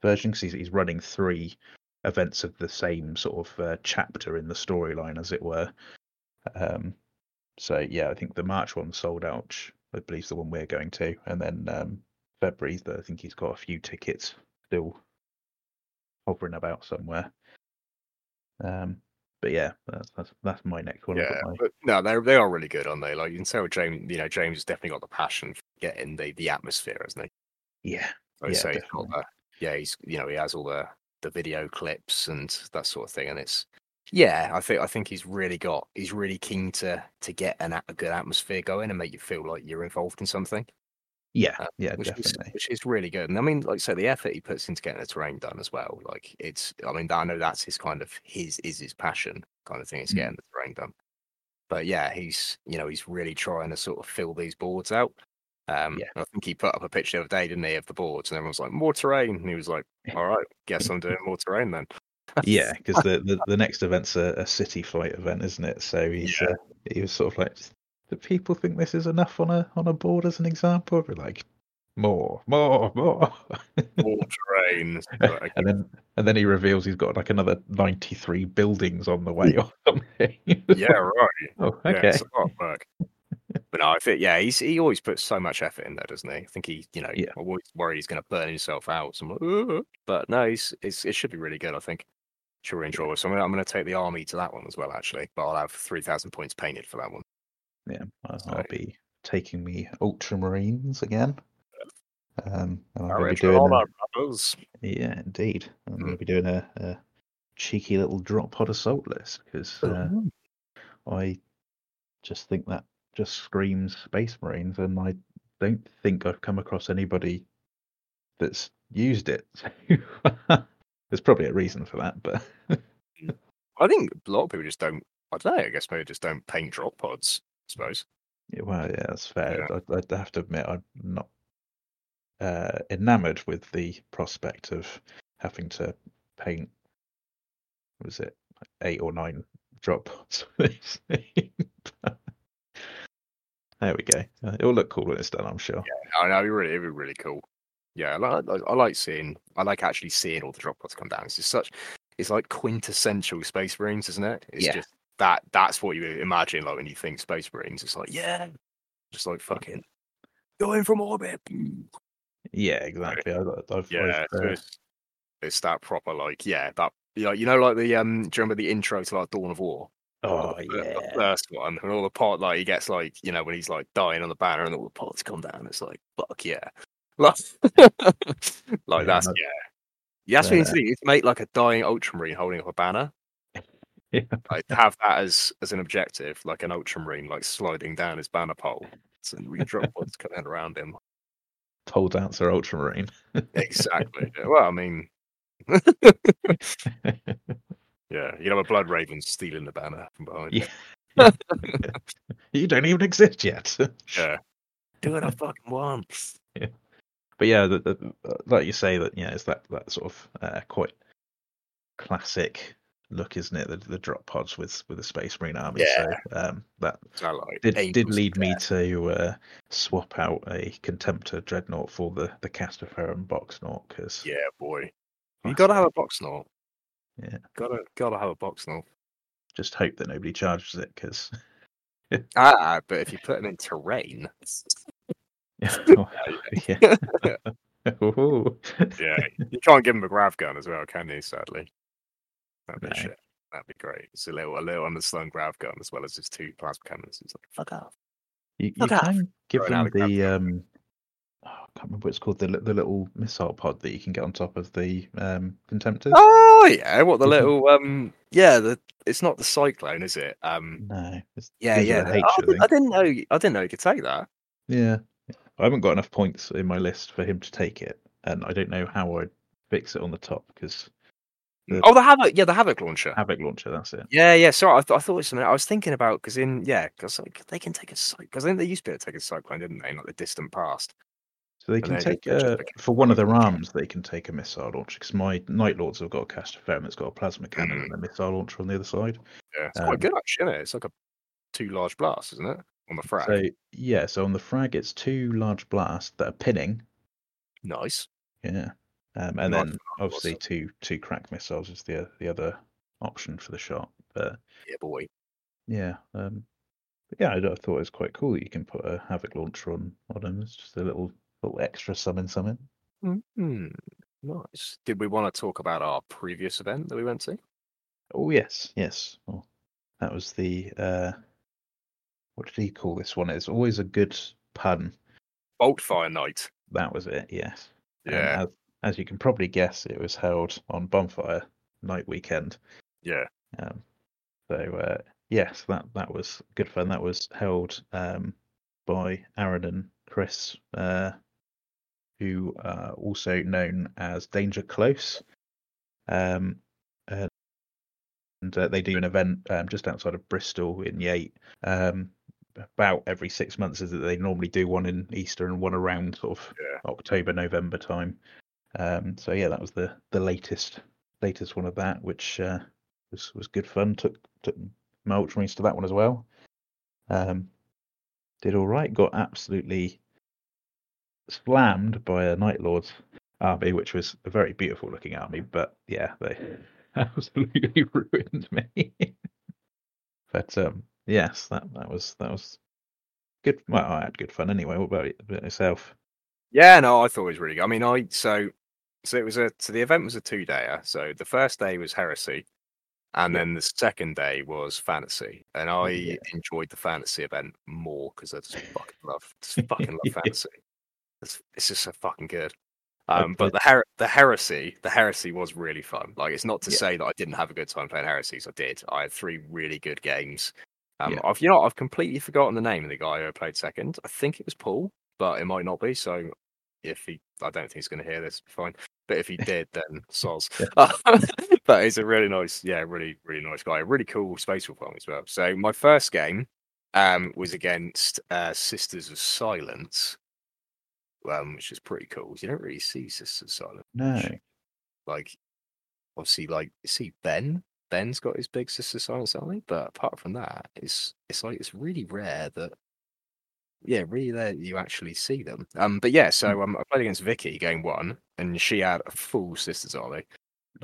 version because he's, he's running three events of the same sort of uh, chapter in the storyline, as it were. Um, so yeah, I think the March one sold out. I believe is the one we're going to, and then um, February, I think he's got a few tickets still hovering about somewhere. Um, but yeah, that's that's, that's my next one. Yeah, my- no, they they are really good, aren't they? Like you can tell James, you know, James has definitely got the passion for getting the the atmosphere, hasn't he? yeah, Yeah, he's got the, yeah, he's you know he has all the the video clips and that sort of thing, and it's yeah, I think I think he's really got he's really keen to to get an, a- a good atmosphere going and make you feel like you're involved in something, yeah, Uh, yeah, which is which is really good. And I mean, like so the effort he puts into getting the terrain done as well, like it's I mean I know that's his kind of his is his passion kind of thing. It's Mm. getting the terrain done. But yeah, he's you know he's really trying to sort of fill these boards out. Um, Yeah. I think he put up a picture the other day, didn't he, of the boards, and everyone's like, "More terrain," and he was like, "All right, guess I'm doing more terrain then." Yeah, because the, the the next event's a, a city fight event, isn't it? So he's Yeah. uh, he was sort of like, do people think this is enough on a on a board as an example? We're like, more, more, more, more terrain. And then and then he reveals he's got like another ninety three buildings on the way or something. yeah, right. oh, Yeah, okay. it's a lot of work. But no, I think yeah, he's he always puts so much effort in there, doesn't he? I think he, you know, Yeah. Always worried he's going to burn himself out. So I'm like, but no, he's it's, it should be really good. I think really enjoy. So I'm gonna, I'm going to take the army to that one as well, actually. But I'll have three thousand points painted for that one. Yeah, I'll, So- be taking me Ultramarines again. Um, and I'm going to be doing. a-. Yeah, indeed. I'm going Mm. to be doing a, a cheeky little drop pod assault list because uh. I just think that just screams Space Marines, and I don't think I've come across anybody that's used it. There's probably a reason for that, but I think a lot of people just don't. I don't know. I guess maybe just don't paint drop pods. I suppose. yeah, well, yeah, that's fair. Yeah. I, I'd have to admit I'm not uh, enamored with the prospect of having to paint. Was it like eight or nine drop pods? for this thing? there we go. It'll look cool when it's done, I'm sure. Yeah, I know, it'd be really, it'd be really cool. Yeah, I like, I, I like seeing, I like actually seeing all the drop pods come down. It's just such, it's like quintessential Space Marines, isn't it? It's Yeah. just that, that's what you imagine, like when you think Space Marines. It's like, yeah, just like fucking going from orbit. Yeah, exactly. I, I've, Yeah, I've, uh, it's, it's that proper, like, yeah, that, yeah, you know, like the, um, do you remember the intro to like Dawn of War? oh the, fir- the yeah, first one, and all the pot like he gets like you know when he's like dying on the banner, and all the pots come down. It's like fuck yeah, like, like that's no, yeah. You me uh, to do you to make like a dying ultramarine holding up a banner. yeah. Like have that as as an objective, like an ultramarine like sliding down his banner pole, and we can drop pods coming around him. Pole Dancer Ultramarine. exactly. well, I mean, yeah, you know, a Blood Raven stealing the banner from behind. Yeah. you don't even exist yet. yeah. Do what I fucking want. But yeah, the, the, uh, like you say, that yeah, it's that that sort of uh, quite classic look, isn't it? The, the drop pods with with the Space Marine army. Yeah. So um, that like did did lead me to uh, swap out a Contemptor Dreadnought for the the Castraferrum Boxnaught because Yeah, boy. You gotta have a box knot. Yeah. Gotta gotta have a box knot. just hope that nobody charges it because Ah, but if you put them in terrain, yeah, Ooh. yeah, you can't give him a grav gun as well, can you? Sadly, that'd be No. shit. That'd be great. It's a little, a little underslung grav gun as well as his two plasma cannons. It's like, fuck off. You, you Fuck off. can give Throwing them out the um, oh, I can't remember what it's called the the little missile pod that you can get on top of the um contemptors. Oh yeah, what the little um, yeah, the it's not the cyclone, is it? Um, No, it's, yeah, yeah. the the- H, oh, I I, didn't. I didn't know. I didn't know you could take that. Yeah, I haven't got enough points in my list for him to take it, and I don't know how I'd fix it on the top because The- Oh, the havoc, yeah, the havoc launcher. Havoc launcher. That's it. Yeah, yeah. Sorry, I, th- I thought it was something. I was thinking about because in yeah, because like they can take a cyclone. Because I think they used to be able to take a cyclone, didn't they? in, Like the distant past. So they can they- take uh, for one of their arms. They can take a missile launcher because my Night Lords have got a Castraferrum that's got a plasma cannon Mm. and a missile launcher on the other side. Yeah, it's Um, quite good actually. Isn't it? It's like a two large blasts, isn't it? On the frag. So yeah, so on the frag it's two large blasts that are pinning. nice. Yeah, um, and Nice then obviously two two crack missiles is the the other option for the shot. But Yeah, boy. yeah, um, but yeah, I, I thought it was quite cool that you can put a havoc launcher on on them. It's just a little little extra summon summon. hmm Nice. Did we want to talk about our previous event that we went to? Oh yes, yes. Well, that was the uh, what did he call this one? It's always a good pun. Boltfire Night. That was it. Yes. Yeah, as, as you can probably guess, it was held on Bonfire Night Weekend. yeah. Um, so uh, yes, that that was good fun. That was held um, by Aaron and Chris, uh, who are also known as Danger Close. Um, and and, uh, they do an event um, just outside of Bristol in Yate. Um, about every six months, is that they normally do one in Easter and one around sort of Yeah. October, November time. Um, so yeah, that was the the latest latest one of that, which uh, was was good fun. Took took my Ultramarines to that one as well. Um, did all right. Got absolutely slammed by a Night Lord's army, which was a very beautiful looking army. But yeah, they absolutely ruined me. but um, yes, that that was that was good. Well, I had good fun anyway. What about about yourself? Yeah, no, I thought it was really good. I mean, I so so it was a so the event was a two dayer. So the first day was heresy, and Yeah. then the second day was fantasy. And I Yeah. enjoyed the fantasy event more because I just fucking love just fucking love fantasy. It's, it's just so fucking good. Um, but the her- the heresy, the heresy was really fun. Like, it's not to Yeah. say that I didn't have a good time playing heresies. I did. I had three really good games. Um, Yeah. I've you know I've completely forgotten the name of the guy who played second. I think it was Paul, but it might not be. So if he, I don't think he's going to hear this. Fine. But if he did, then soz. but he's a really nice, yeah, really, really nice guy. A really cool space army as well. So my first game um, was against uh, Sisters of Silence, um, which is pretty cool. You don't really see Sisters of Silence. No. Like, obviously, like, you see Ben. Ben's got his big Sister of Silence army, but apart from that, it's it's like it's really rare that yeah, really rare that you actually see them. Um, but yeah, so um, I played against Vicky game one, and she had a full Sisters army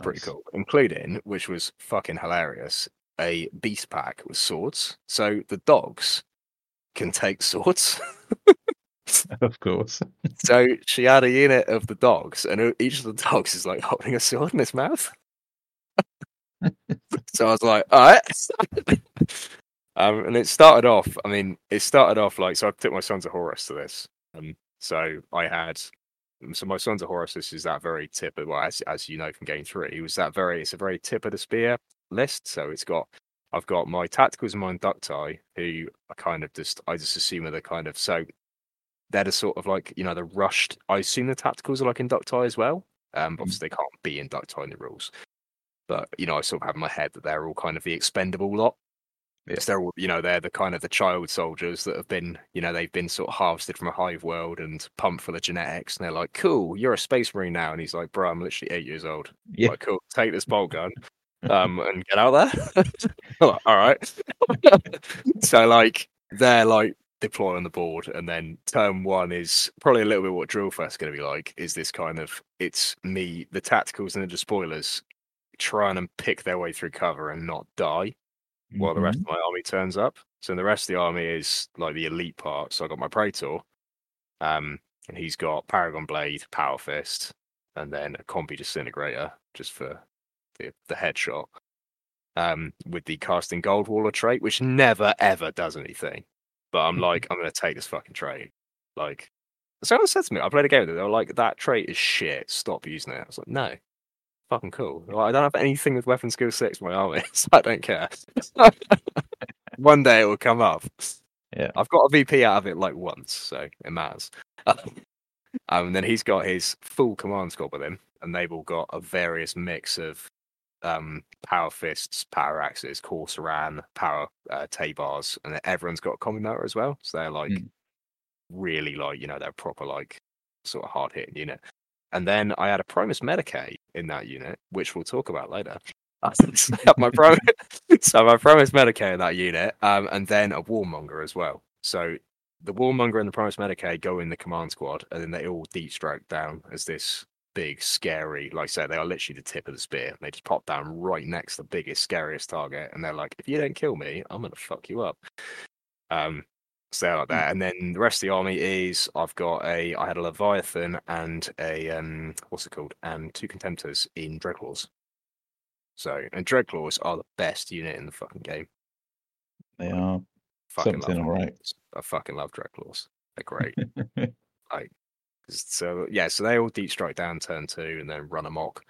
pretty cool, including which was fucking hilarious. A beast pack with swords, so the dogs can take swords. Of course. so she had a unit of the dogs, and e- each of the dogs is like holding a sword in its mouth. so I was like, all right. um, and it started off. I mean, it started off like so. I took my sons of Horus to this. Um, so I had. So my sons of Horus this is that very tip of well, as as you know from game three, it was that very it's a very tip of the spear list. So it's got I've got my tacticals and my inducti, who I kind of just I just assume are the kind of so they're the sort of like you know the rushed. I assume the tacticals are like inducti as well. Um, Mm. obviously they can't be inducti in the rules, but you know I sort of have in my head that they're all kind of the expendable lot. Yeah. 'Cause they're all, you know, they're the kind of the child soldiers that have been, you know, they've been sort of harvested from a hive world and pumped full of genetics, and they're like, "Cool, you're a space marine now," and he's like, "Bro, I'm literally eight years old. Yeah. Like, cool, take this bolt gun, um, and get out there." Like, All right. so like they're like deploy on the board, and then turn one is probably a little bit what drill fest is going to be like. Is this kind of it's me, the tacticals and the spoilers, trying to pick their way through cover and not die while the rest Mhm. of my army turns up. So the rest of the army is like the elite part. So I got my Praetor, um, and he's got Paragon Blade, Power Fist, and then a Combi Disintegrator just for the, the headshot. Um, with the casting Gold Waller trait, which never ever does anything. But I'm like, I'm gonna take this fucking trait. Like someone said to me, I played a game with it, they were like, that trait is shit, stop using it. I was like, no. Fucking cool. Like, I don't have anything with weapon skill six in my army, so I don't care. One day it will come up. Yeah. I've got a VP out of it like once, so it matters. um, and then he's got his full command squad with him, and they've all got a various mix of um, power fists, power axes, Corsaran, power uh, Tabars, and everyone's got a combi motor as well. So they're like Mm. really like you know they're proper like sort of hard hitting unit. And then I had a Primus Medicae in that unit, which we'll talk about later. So my Primus, so my Primus Medicae in that unit, um, and then a Warmonger as well. So the Warmonger and the Primus Medicae go in the command squad, and then they all deep strike down as this big, scary, like I said, they are literally the tip of the spear. They just pop down right next to the biggest, scariest target, and they're like, "If you don't kill me, I'm gonna fuck you up." Um, so they're like that, and then the rest of the army is I've got a I had a Leviathan and a um what's it called and two contemptors in Dreadclaws. So and Dreadclaws are the best unit in the fucking game. They are Fucking something love all right. I fucking love Dreadclaws. They're great. Like so yeah, so they all deep strike down turn two and then run amok.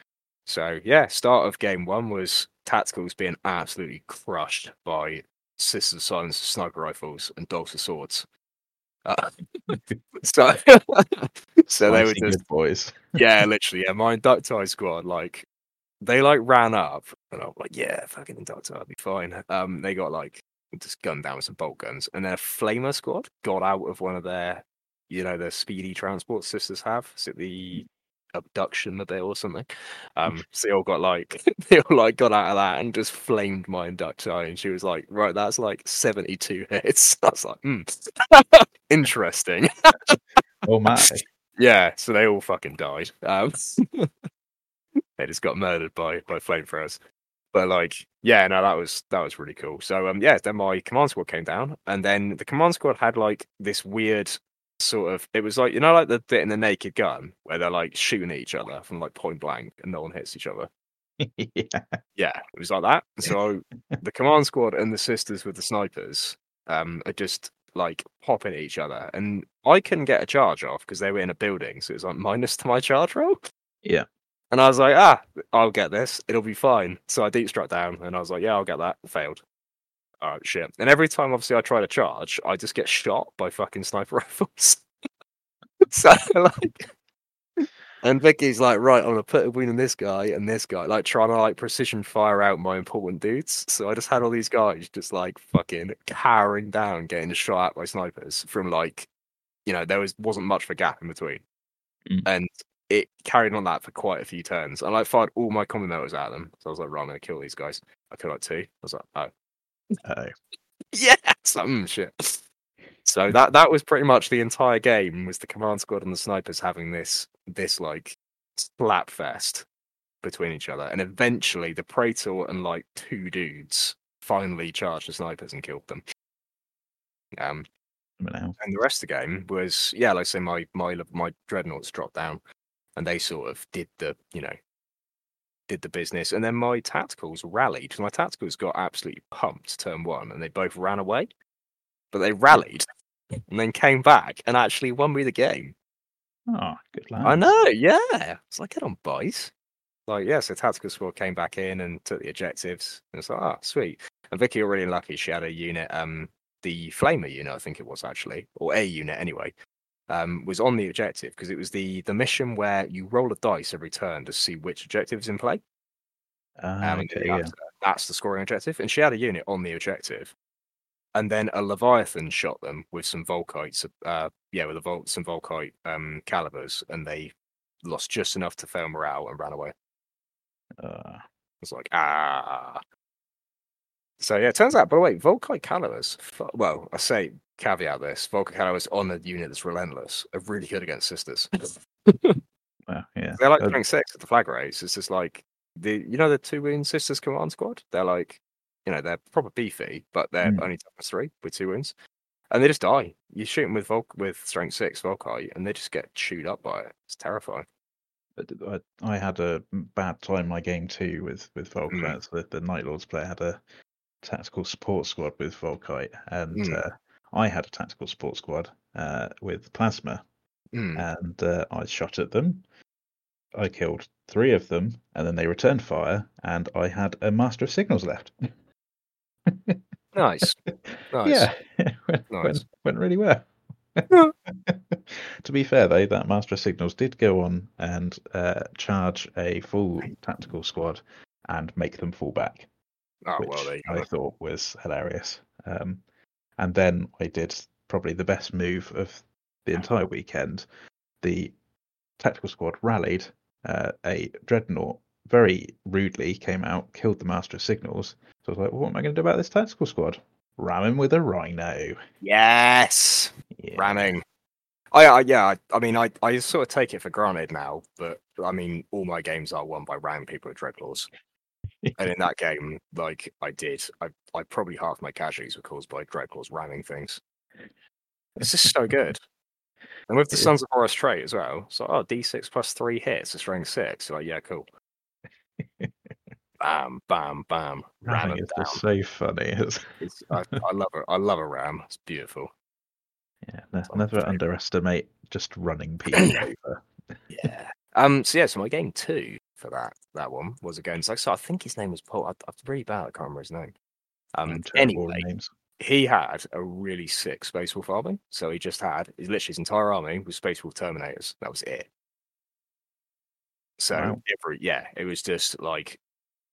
So yeah, start of game one was tacticals being absolutely crushed by Sisters of Silence sniper rifles and dogs of swords. Uh, so so they were just boys. yeah, literally, yeah. My inducti squad, like, they like ran up, and I'm like, yeah, fucking inducti, I'll be fine. Um, they got like just gunned down with some bolt guns, and their flamer squad got out of one of their, you know, their speedy transport sisters have, is it the abduction that it or something? Um, so they all got like they all like got out of that and just flamed my inducti, and she was like, right, that's like 72 hits. I was like, hmm, interesting. Oh my! Yeah, so they all fucking died. Um, they just got murdered by by flamethrowers. But like, yeah, no, that was that was really cool. So um, yeah, then my command squad came down, and then the command squad had like this weird sort of. It was like you know, like the bit in the Naked Gun where they're like shooting at each other from like point blank, and no one hits each other. yeah. Yeah, it was like that. So the command squad and the sisters with the snipers um, are just like popping at each other, and I couldn't get a charge off because they were in a building, so it was like minus to my charge roll. Yeah. And I was like, ah, I'll get this. It'll be fine. So I deep struck down, and I was like, yeah, I'll get that. Failed. All right, shit. And every time, obviously, I try to charge, I just get shot by fucking sniper rifles. so like. And Vicky's like, right, I'm gonna put a win on this guy and this guy, like trying to like precision fire out my important dudes. So I just had all these guys just like fucking cowering down, getting shot at by snipers from like, you know, there was wasn't much of a gap in between, Mm. and it carried on that for quite a few turns. I like fired all my combi motors at them, so I was like, right, I'm gonna kill these guys. I killed like two. I was like, oh, Oh, yeah, some shit. So that that was pretty much the entire game. Was the command squad and the snipers having this this like slap fest between each other, and eventually the praetor and like two dudes finally charged the snipers and killed them. Um, and the rest of the game was yeah, like I say, my my my dreadnoughts dropped down, and they sort of did the you know did the business, and then my tacticals rallied. My tacticals got absolutely pumped turn one, and they both ran away, but they rallied and then came back and actually won me the game. Oh, good lad. I know, yeah. It's like get on, boys. Like yeah, so tactical squad came back in and took the objectives, and it's like ah, sweet. And Vicky were really lucky; she had a unit, um, the flamer unit, I think it was actually, or a unit anyway. Um, was on the objective because it was the the mission where you roll a dice every turn to see which objective is in play. Ah, Um, and okay, you yeah. that's the scoring objective. And she had a unit on the objective. And then a Leviathan shot them with some Volkites, uh, yeah, with a Vol- some Volkite um, calibers, and they lost just enough to fail morale and ran away. Uh, It's like, ah. So yeah, it turns out, by the way, Volkite calibers, well, I say caveat this, Volkite calibers on a unit that's relentless are really good against sisters. well, yeah. They're like Uh, playing six at the flag race. It's just like the you know the two wound sisters command squad. They're like you know they're proper beefy, but they're Mm. only toughness three with two wounds, and they just die. You shoot them with Volk with strength six Volkite, and they just get chewed up by it. It's terrifying. I, I had a bad time my game two with with Mm. Volkites. The, the Night Lords player had a tactical support squad with Volkite, and Mm. uh, I had a tactical support squad uh, with Plasma, Mm. and uh, I shot at them. I killed three of them, and then they returned fire, and I had a Master of Signals left. Nice, nice. Yeah, went, Nice. went, went really well. To be fair, though, that Master of Signals did go on and uh, charge a full tactical squad and make them fall back, Oh which well, I thought was hilarious. Um, and then I did probably the best move of the entire weekend. The tactical squad rallied. Uh, a dreadnought very rudely came out, killed the Master of Signals. So I was like, well, what am I going to do about this tactical squad? Ram him with a rhino. Yes, Yeah. ramming. I, I yeah, I, I mean, I, I sort of take it for granted now, but I mean, all my games are won by ramming people with dreadclaws. and in that game, like I did, I, I probably half my casualties were caused by dreadclaws ramming things. It's just so good. And with the Sons of Horus trait as well, so oh, D6 plus three hits, a strength six. You're like, yeah, cool. bam, bam, bam, ram Ramming it is down. so funny. It's, It's, I, I love it. I love a ram. It's beautiful. yeah, ne- never underestimate just running people over. Yeah. Um. So yeah. So my game two for that that one was against. Like, so I think his name was Paul. I, I'm really bad. I can't remember his name. Um. I'm Anyway, names. he had a really sick Space Wolf army. So he just had his literally his entire army was Space Wolf Terminators. That was it. So Wow. every yeah, it was just like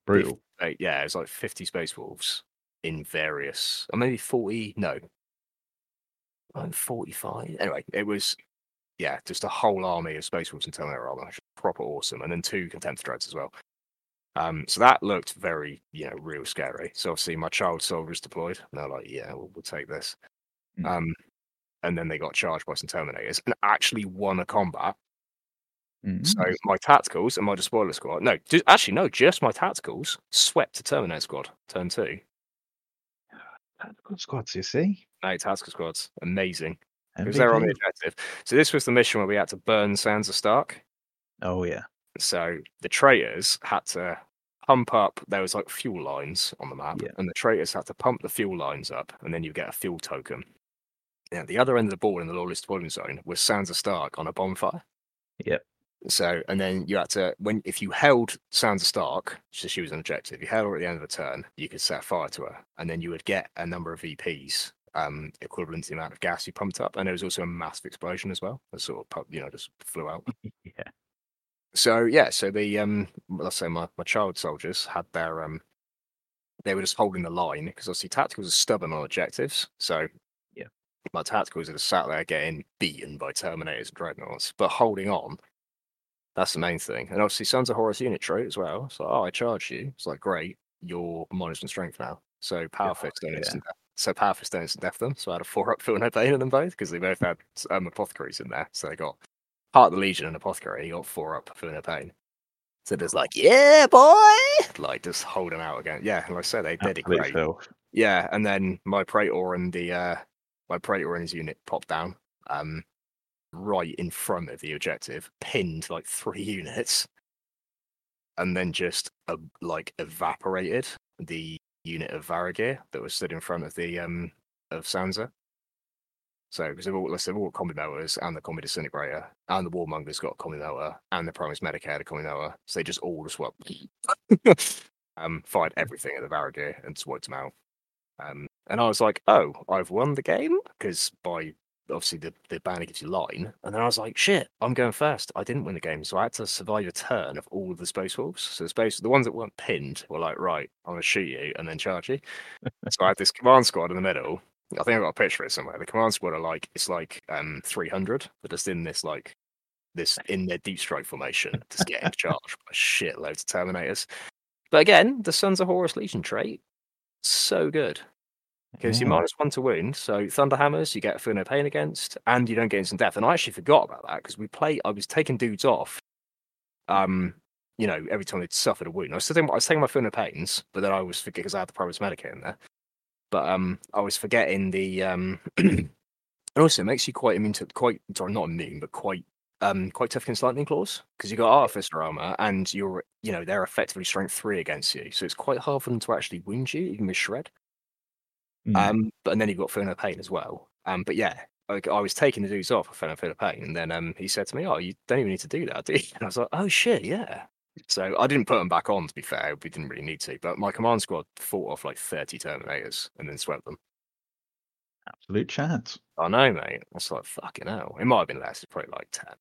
Brutal. uh, yeah, it was like 50 Space Wolves in various, or maybe 40, no, like 45. Anyway, it was, yeah, just a whole army of Space Wolves and Terminator armor, which is proper awesome. And then two Contempt Dreads as well. Um, so that looked very, you know, real scary. So obviously my child soldiers deployed, and they're like, yeah, we'll, we'll take this. Mm. Um, and then they got charged by some Terminators and actually won a combat so Mm. my tacticals and my despoiler squad, no, ju- actually no, just my tacticals swept the Terminator squad turn two. Tactical squads, you see. No tactical squads, amazing MVP. they're on the objective. So this was the mission where we had to burn Sansa Stark. Oh yeah. So the traitors had to pump up. There was like fuel lines on the map, Yeah. and the traitors had to pump the fuel lines up, and then you get a fuel token. Now the other end of the board in the lawless deployment zone was Sansa Stark on a bonfire. Yep. So, and then you had to when if you held Sansa Stark, so she was an objective, you held her at the end of a turn, you could set fire to her, and then you would get a number of VPs, um, equivalent to the amount of gas you pumped up, and there was also a massive explosion as well, that sort of you know just flew out. Yeah. So yeah, so the um, let's say my my child soldiers had their um, they were just holding the line because obviously tacticals are stubborn on objectives, so Yeah. my tacticals are just sat there getting beaten by terminators and dreadnoughts, but holding on. That's the main thing. And obviously, Sons of Horus unit trait as well. So, oh, I charge you. It's like, great, you're minus one strength now. So, power fist don't yeah. So, power fist don't death them. So, I had a four up, feel no pain in them both because they both had um, apothecaries in there. So, they got part of the Legion and apothecary. You got four up, feel no pain. So, there's like, yeah, boy, like just holding out again. Yeah, like I said, they, did it great. Yeah, and then my Praetor and the uh my Praetor and his unit popped down um right in front of the objective, pinned like three units, and then just uh, like evaporated the unit of Varagyr that was stood in front of the um of Sansa. So because they've all they've all combi melters and the combi disintegrator and the warmonger's got a combi and the Primus Medicae had a combi. So they just all just went um fired everything at the Varagyr and swiped them out. Um, and I was like, oh, I've won the game because by obviously the, the banner gives you line. And then I was like, shit, I'm going first. I didn't win the game. So I had to survive a turn of all of the Space Wolves. So the Space, the ones that weren't pinned were like, right, I'm to shoot you and then charge you. so I had this command squad in the middle. I think I've got a picture of it somewhere. The command squad are like, it's like um 300, but just in this like, this in their deep strike formation, just getting charged by shitloads of Terminators. But again, the Sons of Horus Legion trait, so good. Because Yeah. you're minus one to wound, so Thunderhammers you get feel no pain against, and you don't get instant death. And I actually forgot about that because we play. I was taking dudes off, um, you know, every time they'd suffered a wound. I was taking, I was taking my feel no pains, but then I was forget because I had the Primus Medicae in there. But um, I was forgetting the um, and also it makes you quite immune to quite sorry not immune but quite um quite tough against lightning claws because you got artificer armor and you're you know they're effectively strength three against you, so it's quite hard for them to actually wound you even with shred. Mm. Um, but and then you've got No Pain as well. Um, but yeah, like I was taking the dudes off, I felt a Feel No Pain, and then um, he said to me, "Oh, you don't even need to do that, do you?" And I was like, "Oh shit, yeah." So I didn't put them back on. To be fair, we didn't really need to. But my command squad fought off like thirty Terminators and then swept them. Absolute chance. I know, mate. That's like fucking hell. It might have been less. It's probably like ten.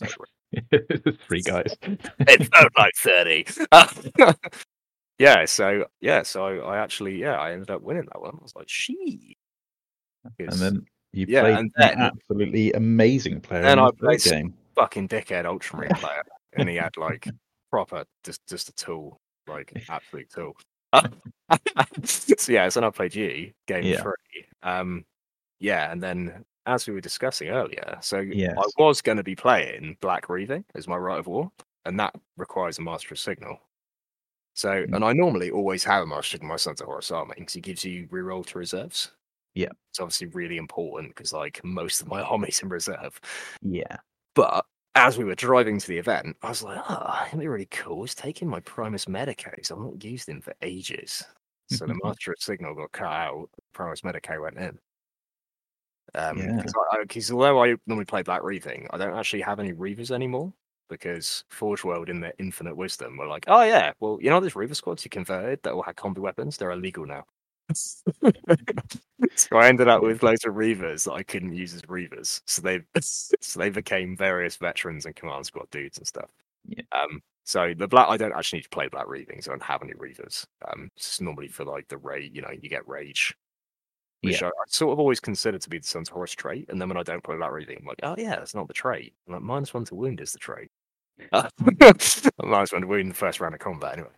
It's Three guys. it felt like 30. Yeah, so yeah, so I actually yeah, I ended up winning that one. I was like, she. And then you Yeah, played and an absolutely amazing player then in I played game. fucking dickhead ultramarine player, and he had like proper just just a tool, like absolute tool. so yeah, so then I played you game Yeah. three. Um, yeah, and then as we were discussing earlier, so Yes. I was going to be playing Black Reaving as my rite of war, and that requires a Master of Signal. So, Mm. and I normally always have a Master of my Sons of Horus army because it gives you reroll to reserves. Yeah. It's obviously really important because like most of my army's in reserve. Yeah. But as we were driving to the event, I was like, oh, it'd be really cool. It's taking my Primus Medicae. I've not used him for ages. So the Master of Signal got cut out, Primus Medicae went in. Um, Yeah. because although I normally play Black Reaving, I don't actually have any Reavers anymore because Forge World, in their infinite wisdom, were like, oh yeah, well, you know, there's Reaver squads you converted that all had combi weapons. They're illegal now. so I ended up with loads of Reavers that I couldn't use as Reavers. So they so they became various veterans and command squad dudes and stuff. Yeah. Um. So the black, I don't actually need to play Black Reaving, so I don't have any Reavers. Um. It's normally for like the rage, you know, you get rage. Which I, I sort of always consider to be the Sun's Horus trait, and then when I don't play Black Reaving, I'm like, oh yeah, that's not the trait. I'm like minus one to wound is the trait. Minus one to wound in the first round of combat, anyway.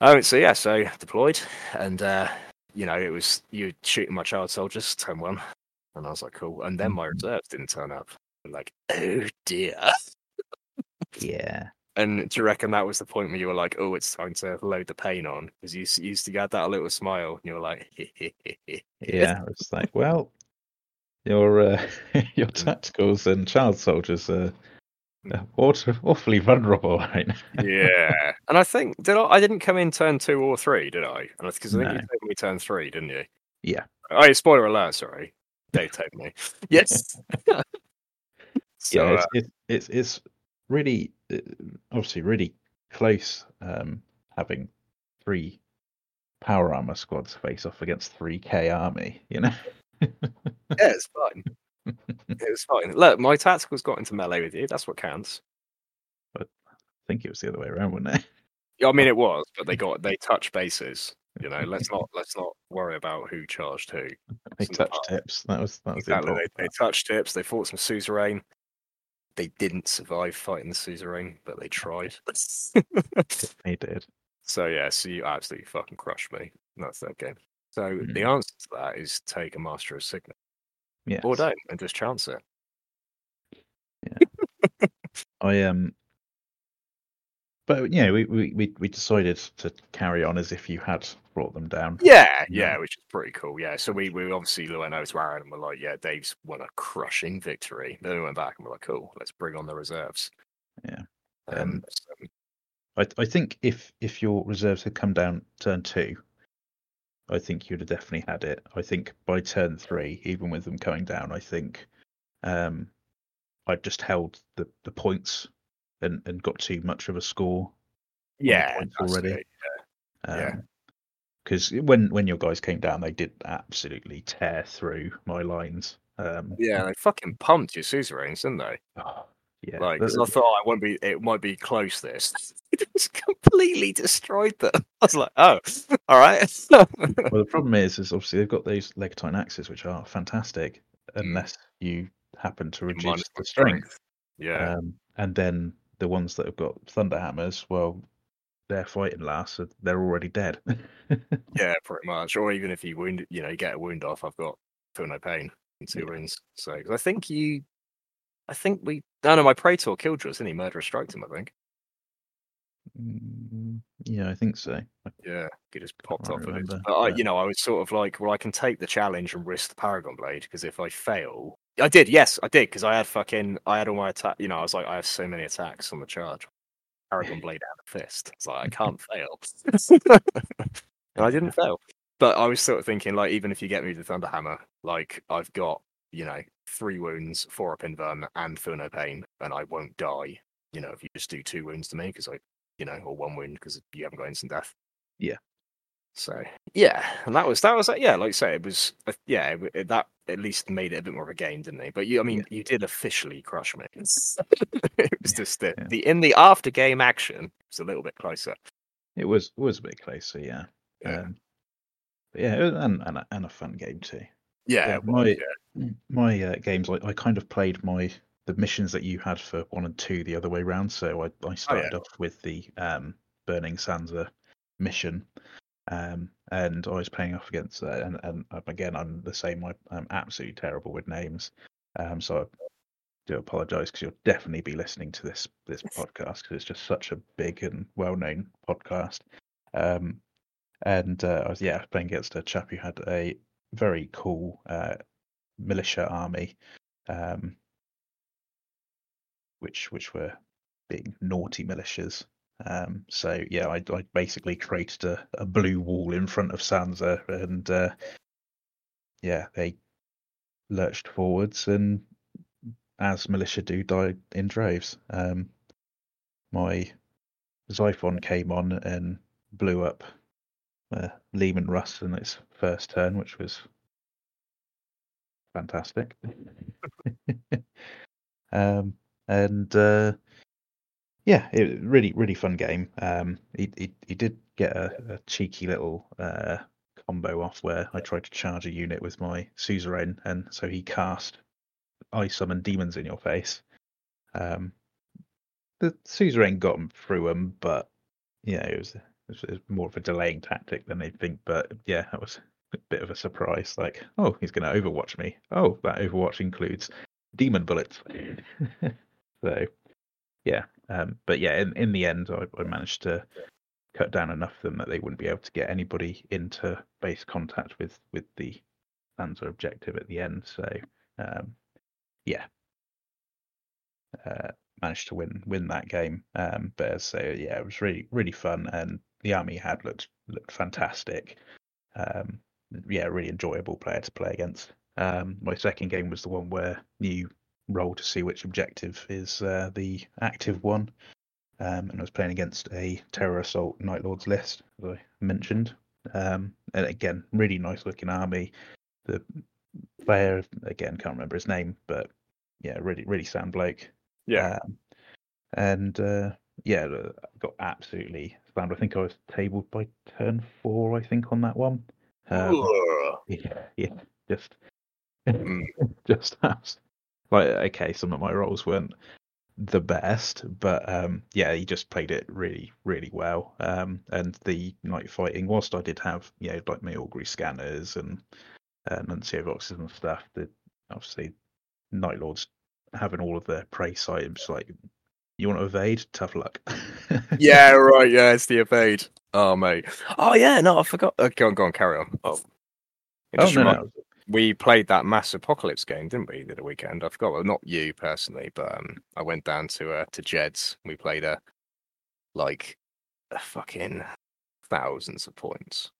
Um, so yeah, so deployed, and uh, you know, it was you shooting my child soldiers, turn one, and I was like, cool. And then my Mhm. reserves didn't turn up. I'm like, oh dear. Yeah. And do you reckon that was the point where you were like, oh, it's time to load the pain on? Because you s- used to get that little smile, and you were like, Yeah. It's like, well, your uh, your tacticals and child soldiers are are aw- awfully vulnerable right now. yeah. And I think did I? I didn't come in turn two or three, did I? Because I think you No. told me turn three, didn't you? Yeah. Oh, spoiler alert! Sorry, Dave told me. Yes. so, yeah, uh, it's, it's it's it's really uh, obviously really close um, having three power armor squads face off against three K army. You know, yeah, it's fine. It's fine. Look, my tacticals got into melee with you. That's what counts. But I think it was the other way around, wasn't it? Yeah, I mean, it was, but they got they touch bases. You know, let's not let's not worry about who charged who. They touched part- tips. That was that was the Exactly. They, important they touched tips. They fought some suzerain. They didn't survive fighting the suzerain, but they tried. They did. so yeah, so you absolutely fucking crushed me. That's that game. So the Mm. answer to that is take a master of signal Yes. or don't and just chance it. Yeah. I um. But you know, we, we, we, decided to carry on as if you had brought them down. Yeah, Yeah. yeah, which is pretty cool. Yeah, so we we obviously went over to Aaron and we're like, yeah, Dave's won a crushing victory. Then we went back and we're like, cool, let's bring on the reserves. Yeah. Um, Um, so- I I think if if your reserves had come down turn two, I think you'd have definitely had it. I think by turn three, even with them coming down, I think um I'd just held the, the points and, and got too much of a score. yeah, already. Um, Yeah. because when when your guys came down, they did absolutely tear through my lines. Um, Yeah, they fucking pumped your suzerains, didn't they? oh, yeah, Like, the- 'cause I thought I won't be, it might be close. This it just completely destroyed them. I was like, oh, all right. well, the problem is, is obviously they've got those Legatine axes, which are fantastic, unless you happen to reduce Minus the my strength. yeah, Um, and then the ones that have got thunder hammers, well, they're fighting last, so they're already dead. yeah, pretty much. Or even if you wound, you know, you get a wound off, I've got feel no pain in two Yeah. wounds. So I think you, I think we, no, no, my Praetor killed you, didn't he? Murderer striked him, I think. Mm, yeah, I think so. Yeah, he just popped off of it. But I, you know, I was sort of like, well, I can take the challenge and risk the Paragon Blade because if I fail, I did. Yes, I did because I had fucking, I had all my attack. You know, I was like, I have so many attacks on the charge. Paragon Blade out of fist. It's like I can't fail, and I didn't fail. But I was sort of thinking, like, even if you get me the Thunder Hammer, like I've got, you know, three wounds, four up in Vern, and feel no pain, and I won't die. You know, if you just do two wounds to me, because I, you know, or one wound because you haven't got instant death. Yeah. So yeah, and that was that was yeah, like I say, it was uh, yeah, it, that at least made it a bit more of a game, didn't they? But you, I mean, you did officially crush me. it was just the, Yeah. the in the after game action it was a little bit closer. It was was a bit closer, yeah. Yeah, Um, but yeah, it was, and, and a- and a fun game too. Yeah, yeah, it was, my- yeah. My uh, games, I, I kind of played my the missions that you had for one and two the other way round. So I, I started off with the um, Burning Sansa mission, um, and I was playing off against that. And, and um, again, I'm the same. I, I'm absolutely terrible with names, um, so I do apologise because you'll definitely be listening to this this podcast because it's just such a big and well known podcast. Um, and uh, I was yeah playing against a chap who had a very cool uh, militia army, um, which which were being naughty militias. Um, so yeah, I, I basically created a, a blue wall in front of Sansa, and uh, yeah, they lurched forwards, and as militia do, died in droves. Um, my Xiphon came on and blew up uh, Leman Russ in its first turn, which was fantastic. um, and uh, yeah, it really really fun game. Um, he he, he did get a, a cheeky little uh, combo off where I tried to charge a unit with my suzerain, and so he cast I summon demons in your face. Um, the suzerain got him through him, but yeah, it was, it was it was more of a delaying tactic than they'd think. But yeah, that was a bit of a surprise. Like, oh, he's going to overwatch me. Oh, that overwatch includes demon bullets. so yeah, um, but yeah, in, in the end, I, I managed to cut down enough of them that they wouldn't be able to get anybody into base contact with with the Sansa objective at the end. So um, yeah, uh, managed to win win that game. Um, but so yeah, it was really really fun, and the army had looked looked fantastic. Um, yeah, really enjoyable player to play against. Um, my second game was the one where you roll to see which objective is uh, the active one. Um, and I was playing against a Terror Assault Night Lords list, as I mentioned. Um, and again, really nice looking army. The player, again, can't remember his name, but yeah, really, really sound bloke. Yeah. Um, and uh, yeah, got absolutely slammed. I think I was tabled by turn four, I think, on that one. Um, yeah, yeah, just, Mm. just abs- like okay, some of my rolls weren't the best, but um, yeah, he just played it really, really well. Um, and the night fighting, whilst I did have, you know, like my augury scanners and uh, nuncio boxes and stuff, the obviously night lords having all of their prey items, like you want to evade, tough luck. yeah, right. Yeah, it's the evade. Oh, mate. Oh, yeah. No, I forgot. Uh, go on, go on. Carry on. Oh, It oh no, no, we played that mass apocalypse game, didn't we? The weekend. I forgot. Well, not you personally, but um, I went down to uh, to Jed's. We played a like a fucking thousands of points,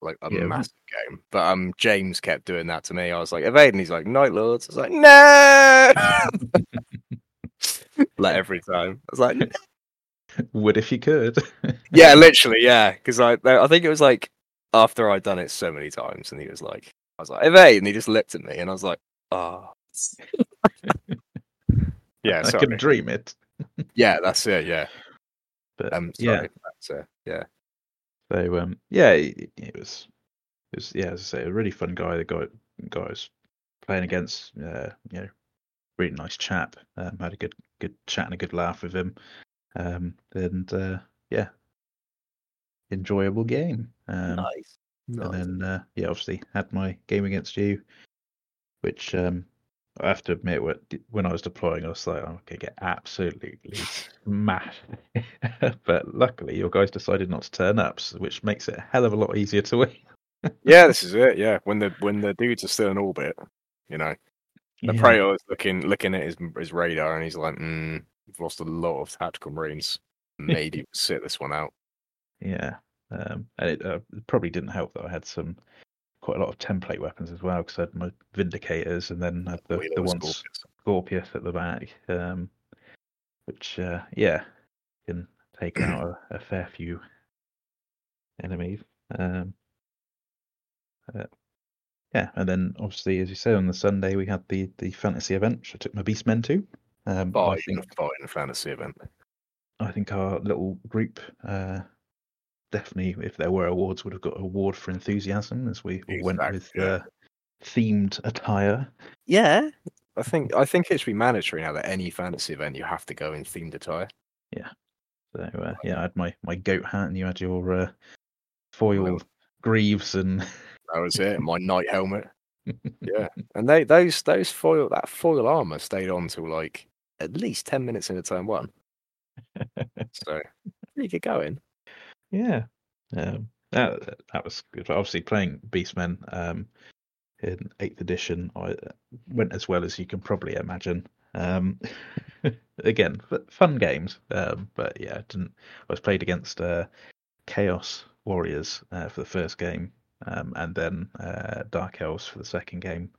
like a Yeah. massive game. But um, James kept doing that to me. I was like evade, and he's like Night Lords. I was like no. like every time, I was like would if you could. yeah, literally, yeah. Because I, I think it was like after I'd done it so many times, and he was like, I was like, hey, and he just looked at me, and I was like, oh. yeah, I sorry. can dream it. yeah, that's it. Yeah, But um, yeah, sorry. That's, uh, yeah, so um, yeah, it, it was, it was yeah, as I say, a really fun guy. The guy, guy I was playing against, uh, you know, really nice chap. Um, had a good, good chat and a good laugh with him. Um, and uh, yeah, enjoyable game. Um, nice. and then uh, yeah, obviously had my game against you, which um, I have to admit, when when I was deploying, I was like, I'm gonna get absolutely smashed. but luckily, your guys decided not to turn up, which makes it a hell of a lot easier to win. yeah, this is it. Yeah, when the when the dudes are still in orbit, you know, the Yeah. Praetor is looking looking at his his radar, and he's like, mm, "We've lost a lot of tactical marines. Maybe sit this one out." Yeah, um, and it uh, probably didn't help that I had some quite a lot of template weapons as well because I had my Vindicators and then had the, the ones Scorpius. Scorpius at the back, um, which uh, yeah can take out a, a fair few enemies. Um, uh, yeah, and then obviously, as you say, on the Sunday we had the the fantasy event, which I took my Beastmen to. Um, I Fight in think a fight in a fantasy event. I think our little group uh, definitely, if there were awards, would have got an award for enthusiasm as we all went with Exactly, yeah. uh, themed attire. Yeah, I think I think it should be mandatory now that any fantasy event you have to go in themed attire. Yeah. So uh, yeah, I had my, my goat hat, and you had your uh, foil Little- greaves, and That was it. My knight helmet. Yeah, and they those those foil that foil armor stayed on till like at least ten minutes into turn one. So pretty good going. yeah, um, that that was good. Obviously, playing Beastmen um, in eighth edition, I went as well as you can probably imagine. Um, again, fun games, um, but yeah, I didn't. I was played against uh, Chaos Warriors uh, for the first game, um, and then uh, Dark Elves for the second game.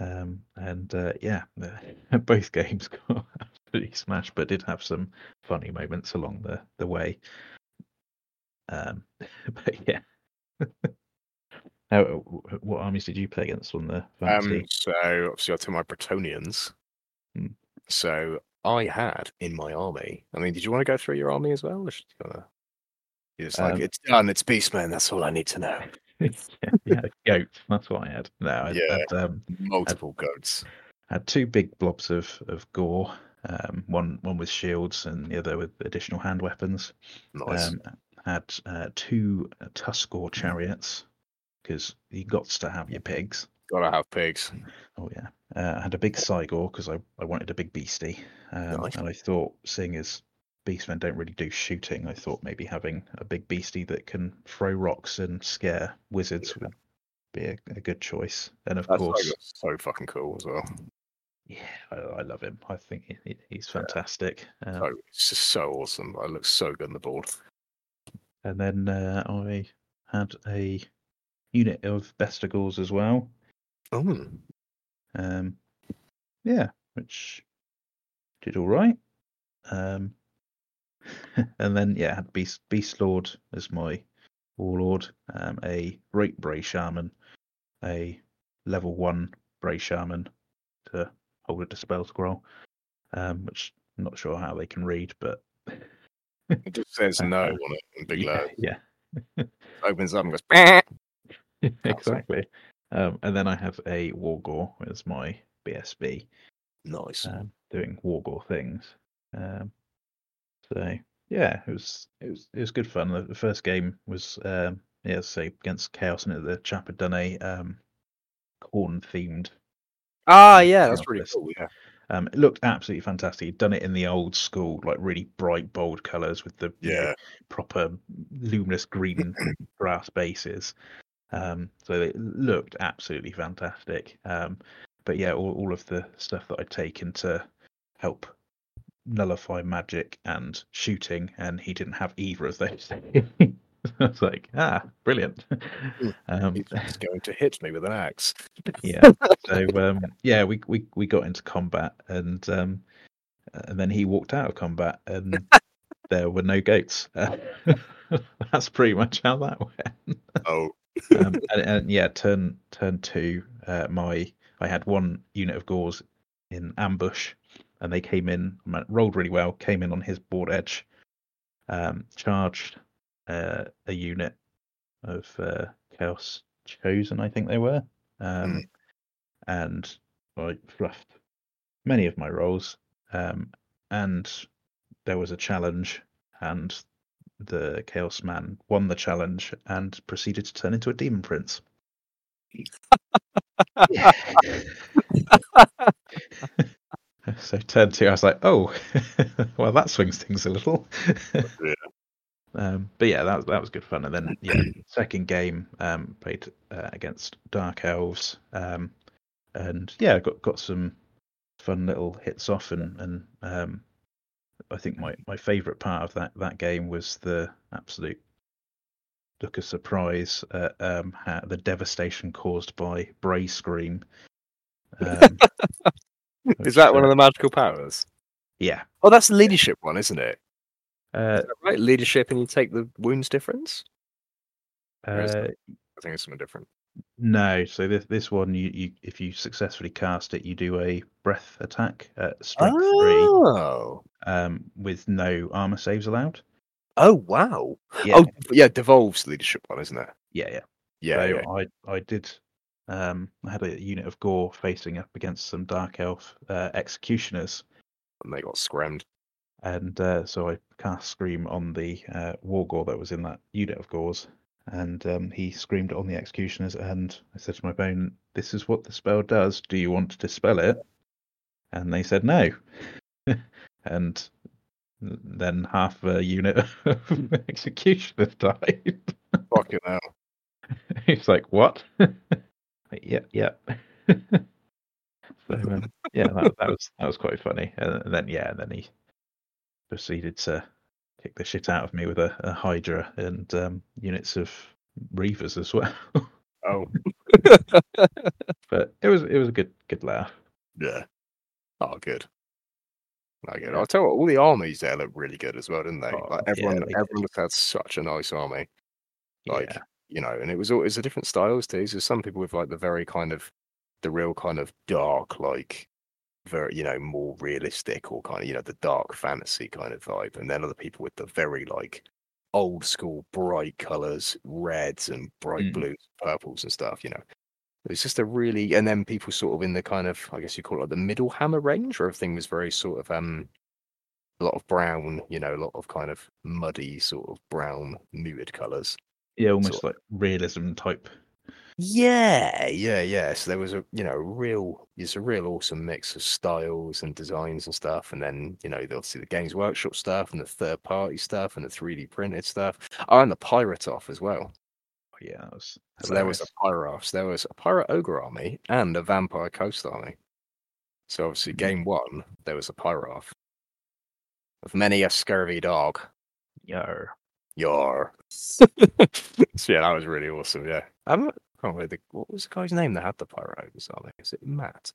Um, and uh, yeah, the, both games got absolutely smashed, but did have some funny moments along the the way. Um, but yeah. How, what armies did you play against on the fantasy? Um, so obviously I took my Bretonnians. Hmm. So I had in my army. I mean, did you want to go through your army as well? Or should you wanna... You're like Um, it's done. It's Beastman. That's all I need to know. yeah, yeah, goat. That's what I had. No, I Yeah. had, um, Multiple goats. had two big blobs of of gor. Um, one one with shields and the other with additional hand weapons. Nice. Um, had uh, two Tuskgor chariots because you got to have your pigs. Gotta have pigs. Oh yeah. Uh, I had a big Cygor because I, I wanted a big beastie. Um, Nice. And I thought, seeing as beastmen don't really do shooting, I thought maybe having a big beastie that can throw rocks and scare wizards would be a, a good choice. And of That's course, so, fucking cool as well. yeah, I, I love him. I think he, he- he's fantastic. Um, So it's just so awesome. I look so good on the board. And then uh, I had a unit of Bestigors as well. Oh, Um, yeah, which did all right. Um, and then yeah, I had Beast Beast Lord as my warlord, um, a Great Bray Shaman, a level one Bray Shaman to hold a dispel scroll, um, which I'm not sure how they can read, but it just says no on it in big yeah, letters. yeah, Opens up and goes. Exactly. Um, and then I have a Wargor as my BSB. Nice. um, doing Wargor things. Um, so yeah, it was it was it was good fun. The, the first game was um, yeah, say against Chaos, and the chap had done a um, Khorne themed. Ah, yeah, that's really Chaos cool. Yeah. Um, it looked absolutely fantastic. He'd done it in the old school, like really bright, bold colours with the know, Yeah. proper luminous green grass bases. Um, so it looked absolutely fantastic. Um, but yeah, all, all of the stuff that I'd taken to help nullify magic and shooting, and he didn't have either of those. I was like, ah, brilliant. Um, He's going to hit me with an axe. yeah. So um, yeah, we, we we got into combat, and um, and then he walked out of combat, and there were no goats. Uh, that's pretty much how that went. Oh, um, and, and yeah, turn turn two. Uh, my I had one unit of gors in ambush, and they came in, rolled really well, came in on his board edge, um, charged uh, a unit of uh, Chaos Chosen, I think they were, um, Mm. and I fluffed many of my rolls, um, and there was a challenge, and the Chaos Man won the challenge and proceeded to turn into a Demon Prince. so turn two, I was like, oh, well, that swings things a little. Yeah. Um, but yeah, that was that was good fun. And then yeah, second game um, played uh, against Dark Elves, um, and yeah, got got some fun little hits off. And and um, I think my my favourite part of that that game was the absolute look of surprise at um, how, the devastation caused by Bray Scream. Is that one of the magical powers? yeah. Oh, that's the leadership one, isn't it? Uh, Is that right? Leadership, and you take the wounds difference. Uh, I think it's something different. No, so this this one, you, you if you successfully cast it, you do a breath attack at strength three, Oh, um, with no armor saves allowed. oh wow. Yeah, Oh, yeah, devolves leadership one, isn't it? yeah, yeah. Yeah, so yeah. I I did. Um, I had a unit of Gor facing up against some Dark Elf uh, executioners, and they got scrammed. and uh, so I cast Scream on the uh, Wargor that was in that unit of Gors, and um, he screamed on the executioners. And I said to my bone, "This is what the spell does. Do you want to dispel it?" And they said no. and then half a unit of executioners died. Fucking hell. He's like, "What?" Yeah, yeah. so um, yeah, that, that was that was quite funny. And then yeah, and then he proceeded to kick the shit out of me with a, a Hydra and um, units of Reavers as well. Oh, but it was it was a good good laugh. yeah. Oh, good. Oh, good. I'll tell you what, all the armies there look really good as well, didn't they? Oh, like yeah, everyone, they did. everyone just had such a nice army. Like, yeah, you know, and it was all it's a different styles too. So some people with like the very kind of the real kind of dark, like very, you know, more realistic or kind of, you know, the dark fantasy kind of vibe. And then other people with the very like old school bright colours, reds and bright Mm. blues, purples and stuff, you know. It's just a really and then people sort of in the kind of I guess you call it like the middle hammer range where everything was very sort of um a lot of brown, you know, a lot of kind of muddy sort of brown muted colours. Yeah, almost sort like realism type. Yeah, yeah, yeah. So there was a you know real it's a real awesome mix of styles and designs and stuff, and then you know obviously the Games Workshop stuff and the third party stuff and the three D printed stuff. Oh, and the pirate off as well. Yeah, that was So there was a pirate, there was a pirate ogre army and a vampire coast army. So obviously Mhm. game one there was a pirate off of many a scurvy dog. Yarr. Yar. yeah, that was really awesome. Yeah, I can't remember the, what was the guy's name that had the pyro army. Is it Matt?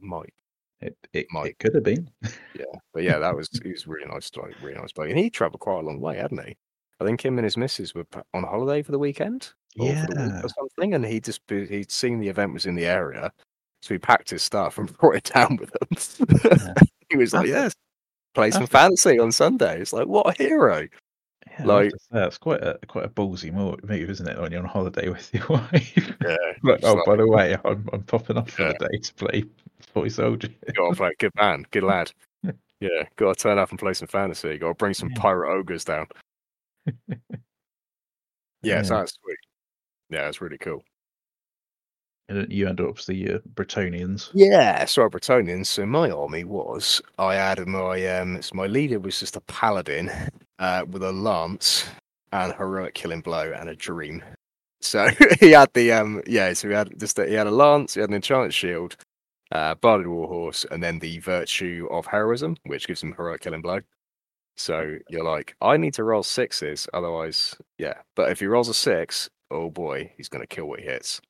Mike. It it, Might- it could have been. Yeah. But yeah, that was he was really nice, like really nice bloke, and he travelled quite a long way, hadn't he? I think him and his missus were on holiday for the weekend, or for the Yeah. or something, and he just he'd seen the event was in the area, so he packed his stuff and brought it down with him. Yeah. he was like, "Yes, play some fancy on Sunday." It's like, what a hero! Yeah, Like- that's quite a quite a ballsy mo- move, isn't it? When you're on holiday with your wife. Yeah, like, oh, like- by the way, I'm I'm popping off for Yeah. the day to play Toy Soldier. got to play good man, good lad. Yeah, got to turn up and play some fantasy. Got to bring some pirate ogres down. Yeah, so Yeah. that's sweet. Yeah, it's really cool. You end up obviously your Bretonnians. Yeah, so Bretonnians. So my army was I had my um so my leader was just a paladin uh with a lance and heroic killing blow and a dream. So he had the um yeah, so he had just a, he had a lance, he had an enchanted shield, uh barded warhorse, and then the virtue of heroism, which gives him heroic killing blow. So you're like, I need to roll sixes, otherwise, yeah. But if he rolls a six, oh boy, he's gonna kill what he hits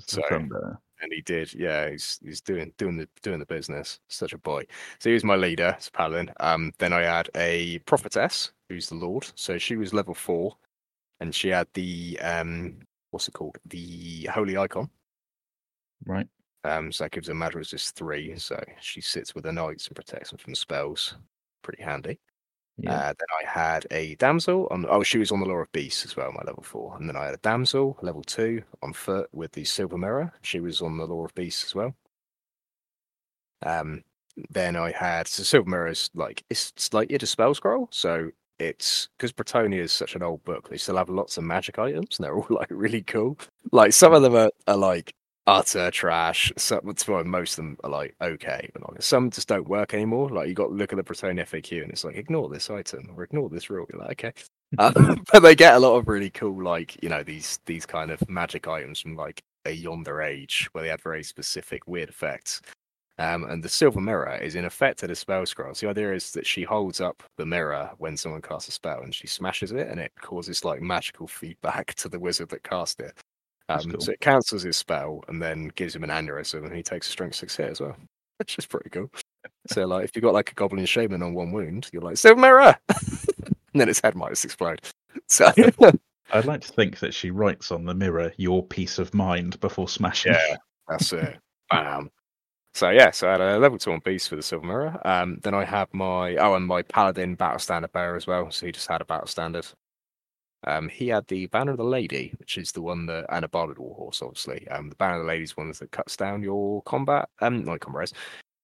So- Thunder. and he did. Yeah, he's he's doing doing the doing the business. Such a boy. So he was my leader, paladin. Um, then I had a prophetess who's the Lord. So she was level four, and she had the um, what's it called? The Holy Icon. Right. Um, so that gives her magic resist three. So she sits with the knights and protects them from spells. Pretty handy. Yeah. Uh, then I had a damsel on. Oh, she was on the Lore of Beasts as well, my level four. And then I had a damsel, level two, on foot with the Silver Mirror. She was on the Lore of Beasts as well. Um, then I had so Silver Mirror is like it's, it's like it's a spell scroll, so it's because Bretonnia is such an old book. They still have lots of magic items, and they're all like really cool. Like some of them are, are like utter trash. Some, well, most of them are like okay, but not, some just don't work anymore. Like you got to look at the Bretonnia FAQ, and it's like ignore this item or ignore this rule. You're like okay, um, but they get a lot of really cool like you know these these kind of magic items from like a yonder age where they had very specific weird effects. Um, and the silver mirror is in effect a spell scroll. So the idea is that she holds up the mirror when someone casts a spell and she smashes it, and it causes like magical feedback to the wizard that cast it. Um, cool. So it cancels his spell and then gives him an aneurysm, and he takes a strength six hit as well, which is pretty cool. So like, if you've got like a goblin shaman on one wound, you're like silver mirror, and then its head might just explode. So I'd like to think that she writes on the mirror your peace of mind before smashing. Yeah, that's it. Bam. So yeah, so I had a level two on beast for the silver mirror. Um, then I have my oh, and my paladin battle standard bearer as well. So he just had a battle standard. Um, he had the banner of the lady, which is the one that and a barded warhorse, obviously. Um, the banner of the lady is one that cuts down your combat. Um, not combat.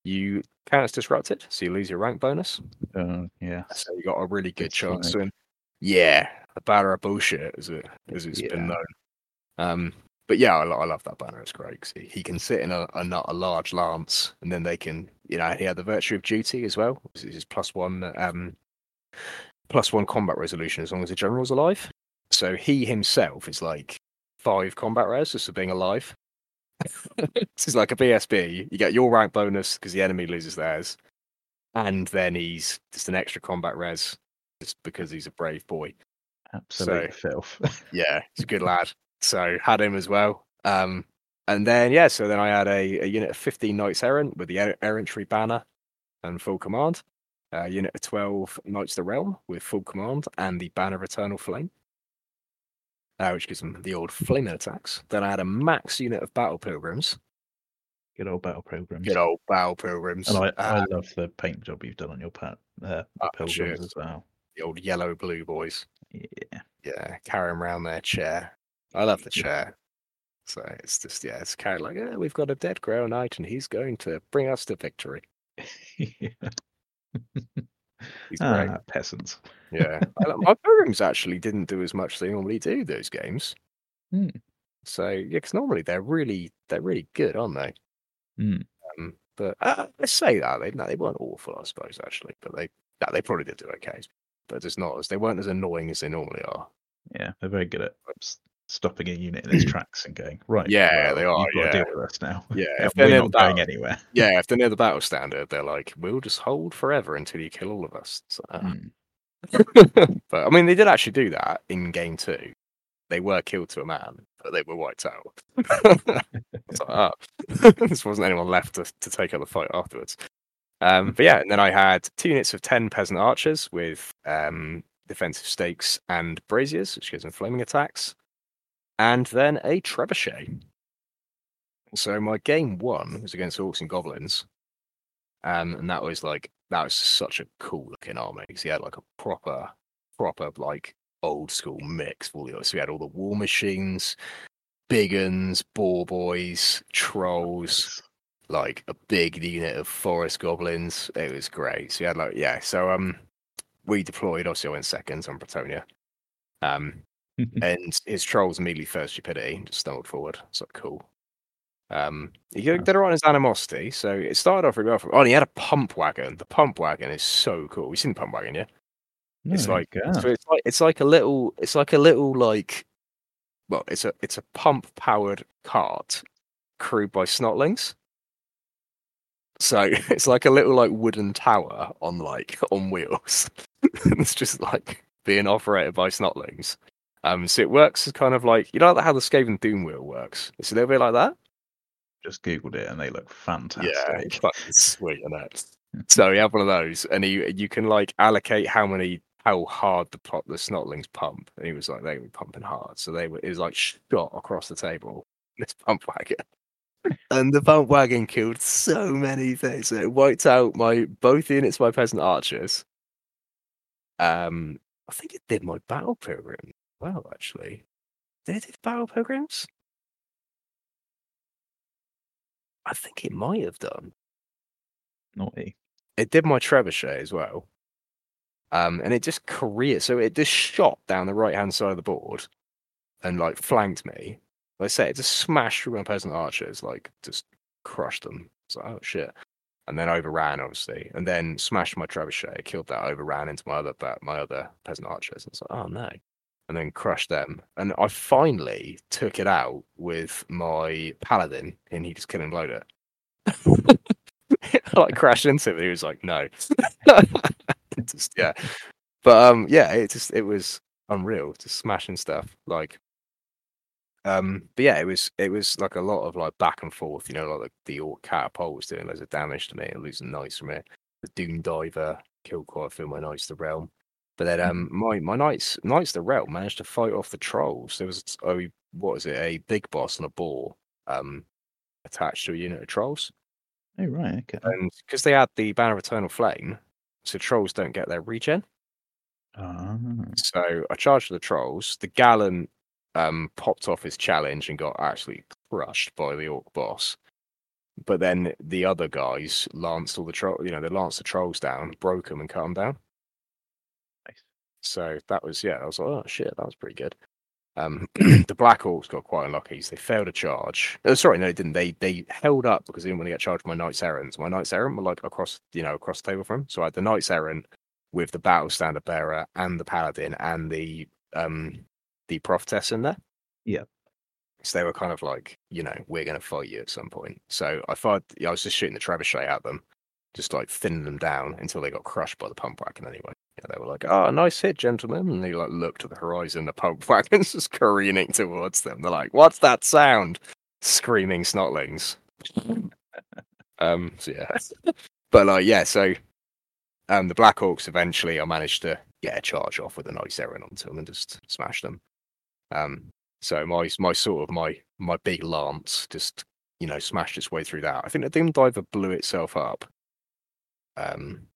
You counters disrupted, so you lose your rank bonus. Uh, yeah. So you got a really good It's chance funny. to. Yeah, the banner of bullshit, as it as it's Yeah. been known. Um, but yeah, I, I love that banner. It's great. he, he can sit in a, a not a large lance, and then they can, you know, he had the virtue of duty as well. This is plus one, um, plus one combat resolution as long as the general's alive. So he himself is like five combat res just for being alive. this is like a BSB. You get your rank bonus because the enemy loses theirs, and then he's just an extra combat res just because he's a brave boy. Absolute filth. Yeah, he's a good lad. So had him as well. Um, and then yeah, so then I had a, a unit of 15 knights errant with the er- errantry banner and full command. A unit of 12 knights of the realm with full command and the banner of eternal flame, uh, which gives them the old flaming attacks. Then I had a max unit of battle pilgrims. Good old battle Pilgrims. Good old battle pilgrims. And I, uh, I love the paint job you've done on your pat, uh, Oh, pilgrims cheers. as well. the old yellow blue boys. Yeah. yeah, carrying around their chair. I love the chair. So it's just yeah, it's kind of like "Eh, we've got a dead Grail Knight and he's going to bring us to victory. yeah. He's great. ah, peasants. Yeah, my pilgrims actually didn't do as much as they normally do those games. Hmm. So yeah, because normally they're really they're really good, aren't they? Hmm. Um, but uh, let's say that they no, they weren't awful, I suppose actually, but they no, they probably did do okay, but it's not as they weren't as annoying as they normally are. Yeah, they're very good at stopping a unit in its tracks and going right. Yeah, well, they are, You've got to yeah. deal with us now. Yeah, if they're near not the going anywhere. Yeah, if they're near the battle standard, they're like, we'll just hold forever until you kill all of us. Ah. Hmm. but I mean, they did actually do that in game two. They were killed to a man, but they were wiped out. Like, ah. this wasn't anyone left to, to take up the fight afterwards. Um, but yeah, and then I had two units of 10 peasant archers with um, defensive stakes and braziers, which gives them flaming attacks, and then a trebuchet. So my game one was against orcs and goblins, um, and that was like that was such a cool looking army because he had like a proper, proper like old school mix. of all the- So we had all the war machines, big uns, boar boys, trolls, like a big unit of forest goblins. It was great. So we had like yeah. So um, we deployed. Obviously, I went second on Bretonnia. Um, and his trolls immediately first stupidity and just stumbled forward. So cool. Um, he did it on his animosity, so it started off really well. For, oh, and he had a pump wagon. The pump wagon is so cool. You've seen the pump wagon, yeah? No, it's like so it's like it's like a little it's like a little like well it's a it's a pump powered cart crewed by snotlings. So it's like a little like wooden tower on like on wheels. it's just like being operated by snotlings. Um, so it works as kind of like you know how the Skaven Doom wheel works. It's a little bit like that. just googled it and they look fantastic. Yeah, it's fucking sweet, it? So you have one of those, and you you can like allocate how many how hard the pop the snotlings pump. And he was like, they were pumping hard. So they were it was like shot across the table, this pump wagon. and the pump wagon killed so many things. It wiped out my both units of my peasant archers. Um I think it did my battle pilgrim. Well, actually. Did it do the battle pilgrims? I think it might have done. Naughty. It did my trebuchet as well. Um, and it just careered. So it just shot down the right hand side of the board and like flanked me. Like I say, it just smashed through my peasant archers, like just crushed them. It's like, oh shit. And then overran, obviously, and then smashed my trebuchet, killed that, overran into my other ba- my other peasant archers. And it's like, oh no. And then crushed them. And I finally took it out with my paladin, and he just couldn't load it. I like crashed into and he was like, no. just yeah. But um yeah, it just it was unreal, just smashing stuff. Like um but yeah, it was it was like a lot of like back and forth, you know, like the, the orc catapult was doing loads of damage to me losing knights from it. The doom Diver killed quite a few of my knights the realm. But then um my my knights knights the realm managed to fight off the trolls. There was oh what is it, a big boss and a boar um attached to a unit of trolls. Oh right, okay. And because they had the banner of eternal flame, so trolls don't get their regen. Ah, So I charged the trolls. The Gallant um, popped off his challenge and got actually crushed by the orc boss. But then the other guys lanced all the troll, you know, they lanced the trolls down, broke them, and cut them down. So that was yeah, I was like, oh shit, that was pretty good. Um, the Black Orcs got quite unlucky. So they failed a charge. Oh, sorry, no, they didn't. They they held up because they didn't want to get charged by my Knights Errant. My Knights Errant were like across, you know, across the table from. So I had the Knights Errant with the Battle Standard Bearer and the Paladin and the um the Prophetess in there. Yeah. So they were kind of like, you know, we're going to fight you at some point. So I fired. I was just shooting the trebuchet at them, just like thinning them down until they got crushed by the pump wagon. Anyway, they were like, "Oh, nice hit, gentlemen!" And they like looked at the horizon. The pump wagon's just careening towards them. They're like, "What's that sound?" Screaming snotlings. um. So yeah, but like yeah. So um, the Black Orcs eventually, I managed to get a charge off with a knights errant onto them and just smash them. Um, so my my sort of my my big lance just you know smashed its way through that. I think the Doom Diver blew itself up. Um,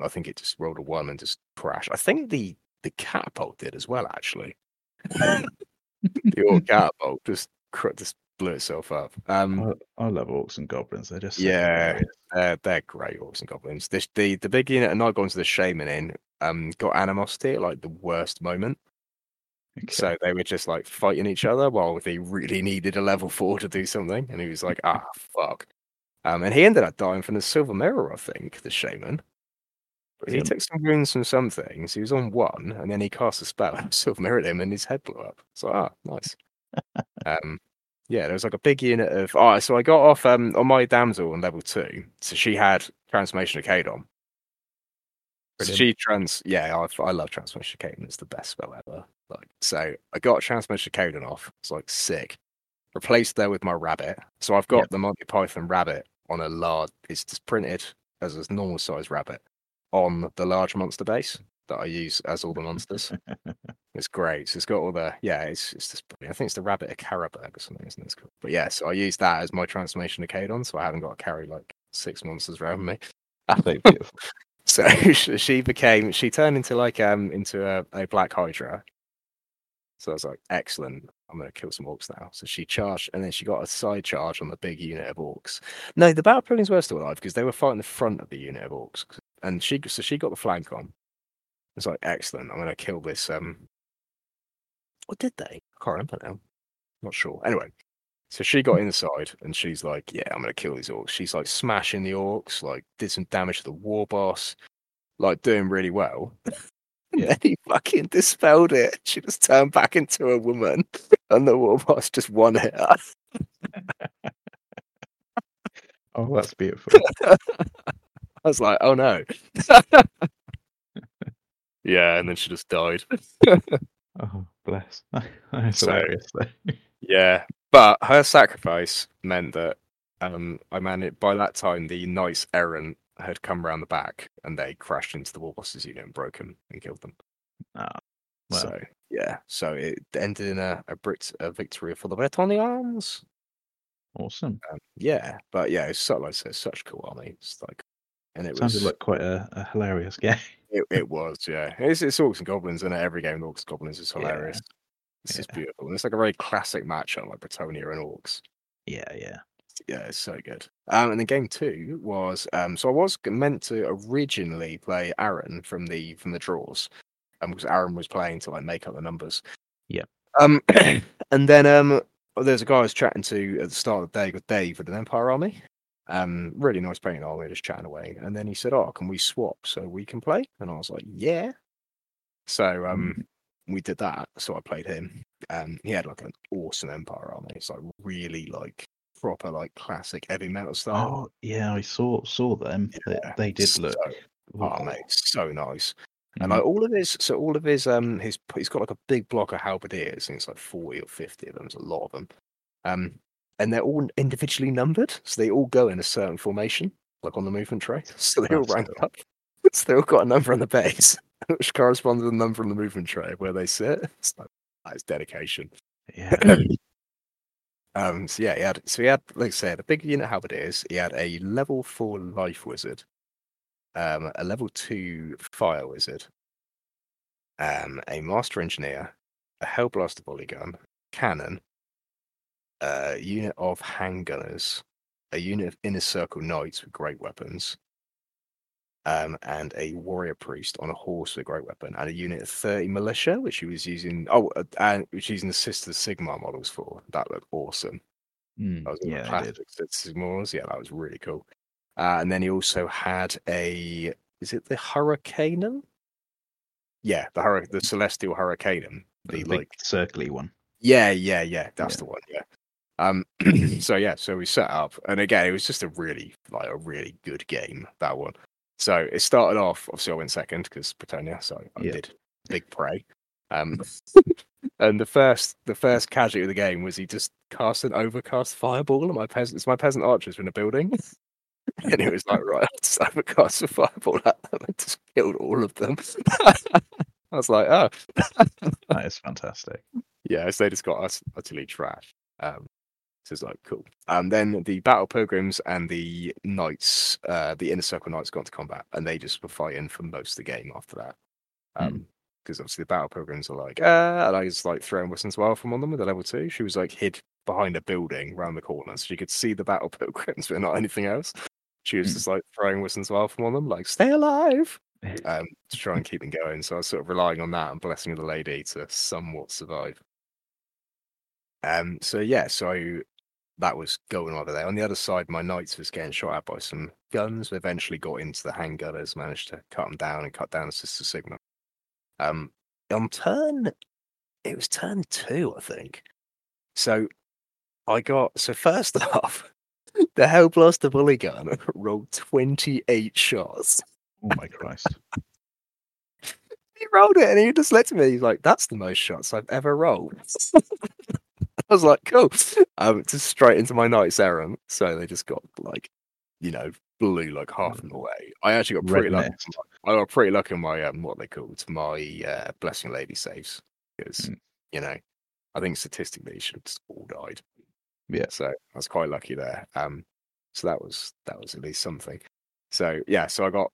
I think it just rolled a one and just crashed. I think the the catapult did as well actually. the old catapult just cr- just blew itself up. Um, I, I love orcs and goblins. They're just Yeah. they're, they're great orcs and goblins. The the, the big unit and I gone to the shaman in um got animosity at like the worst moment. Okay. So they were just like fighting each other while they really needed a level four to do something. And he was like, ah, fuck. Um, and he ended up dying from the silver mirror, I think, the shaman. But he took some wounds from some things. He was on one, and then he cast a spell and silver mirrored him, and his head blew up. So ah, nice. um, yeah, there was like a big unit of. Oh, so I got off um on my damsel on level two. So she had transformation of Kadon. So she trans. Yeah, I, I love transformation of Kadon. It's the best spell ever. Like, so I got transformation of Kadon off. It's like sick. Replaced there with my rabbit. So I've got Yep. the Monty Python rabbit on a large. It's just printed as a normal size rabbit on the large monster base that I use as all the monsters. it's great. So it's got all the yeah. It's it's just brilliant. I think it's the rabbit of Caraberg or something, isn't it? It's cool. But yeah, so I use that as my transformation of Kadon, so I haven't got to carry like six monsters around me. So beautiful. So she became she turned into like um into a, a black hydra. So I was like, excellent. I'm gonna kill some orcs now. So she charged, and then she got a side charge on the big unit of orcs. No, the battle pilgrims were still alive because they were fighting the front of the unit of orcs, and she so she got the flank on. It's like excellent. I'm gonna kill this. Um, what did they? I can't remember now. Not sure. Anyway, so she got inside and she's like, "Yeah, I'm gonna kill these orcs." She's like smashing the orcs, like did some damage to the war boss, like doing really well. And Yeah. then he fucking dispelled it. She just turned back into a woman, and the war boss just won it. Oh, that's beautiful. I was like, "Oh no!" yeah, and then she just died. Oh, bless. That's So-. Yeah, but her sacrifice meant that um, I managed. By that time, the Knights Errant had come around the back and they crashed into the war boss's unit and broke him and killed them. Ah, well. So yeah, so it ended in a a, Brit- a victory for the Bretonnians. Awesome. Um, yeah, but yeah, it's so, like I said, such a cool army. It's like, and it Sounded was like quite a, a hilarious game. it, it was yeah. It's it's orcs and goblins, and every game with orcs and goblins is Yeah, hilarious. It's just yeah. beautiful, and it's like a very classic matchup like Bretonnia and orcs. Yeah, yeah. Yeah, it's so good. Um, and then game two was um, so I was meant to originally play Aaron from the from the draws, um, because Aaron was playing to like make up the numbers. Yeah. Um, and then um, there's a guy I was chatting to at the start of the day with Dave with an Empire army. Um, really nice playing army, just chatting away. And then he said, "Oh, can we swap so we can play?" And I was like, "Yeah." So um, we did that. So I played him. Um, he had like an awesome Empire army. It's like really like proper like classic heavy metal style. Oh, yeah, I saw saw them. They, Yeah, they did look. So, oh mate, so nice. And Mhm. like all of his, so all of his, um, his, he's got like a big block of halberdiers, and it's like forty or fifty of them. There's a lot of them, um, and they're all individually numbered, so they all go in a certain formation, like on the movement tray. So they all rank up. So they all got a number on the base, which corresponds to the number on the movement tray where they sit. It's like that is dedication. Yeah. Um, so yeah, he had so he had, like I said, a big unit halberdiers. He had a level four life wizard, um, a level two fire wizard, um, a master engineer, a hellblaster volley gun, cannon, a unit of handgunners, a unit of inner circle knights with great weapons, um, and a warrior priest on a horse with a great weapon, and a unit of 30 militia, which he was using. Oh, uh, and which he's using the Sister Sigmar models for. That looked awesome. Mm, That was yeah, they did. classic Sister Sigmars. Yeah, that was really cool. Uh, and then he also had a. Is it the Hurricanum? Yeah, the hurri- the Celestial Hurricanum. The The like circly one. yeah, yeah, yeah. That's Yeah. the one. Yeah. Um. so yeah, so we set up, and again, it was just a really like a really good game that one. So it started off. Obviously, I went second because Bretonnia. So I Yeah. did big prey. Um. and the first the first casualty of the game was he just cast an overcast fireball at my peasants. My peasant archers were in a building. And it was like, right, I'll just overcast a fireball at them and just killed all of them. I was like, oh, That is fantastic. yeah, so they just got us utterly trash. Um, so it's like cool. And then the battle pilgrims and the knights, uh, the inner circle knights, got into combat, and they just were fighting for most of the game after that. Um, because obviously the battle pilgrims are like, uh, and I was like throwing Wyssan's Wildform on them with a level two. She was like hid behind a building round the corner, so she could see the battle pilgrims, but not anything else. She was Hmm. just like throwing Wyssan's Wildform on them, like stay alive um, to try and keep them going. So I was sort of relying on that and blessing of the lady to somewhat survive. Um, so yeah, so that was going on over there. On the other side, my knights was getting shot at by some guns. We eventually got into the handgunners, managed to cut them down and cut down the Sister Sigmar. Um, on turn, it was turn two, I think. So I got so first off, the Hellblaster Volley Gun rolled twenty eight shots. Oh my Christ. he rolled it and he just looked at me. He's like, "That's the most shots I've ever rolled." I was like, "Cool." Um, just straight into my knight's errant. So they just got like, you know, blew like half of them away. I actually got pretty Red lucky. nest. I got pretty lucky on my um, what they called my uh, blessing lady saves because Mm. you know, I think statistically they should have just all died. Yeah. So I was quite lucky there. Um, so that was that was at least something. So yeah, so I got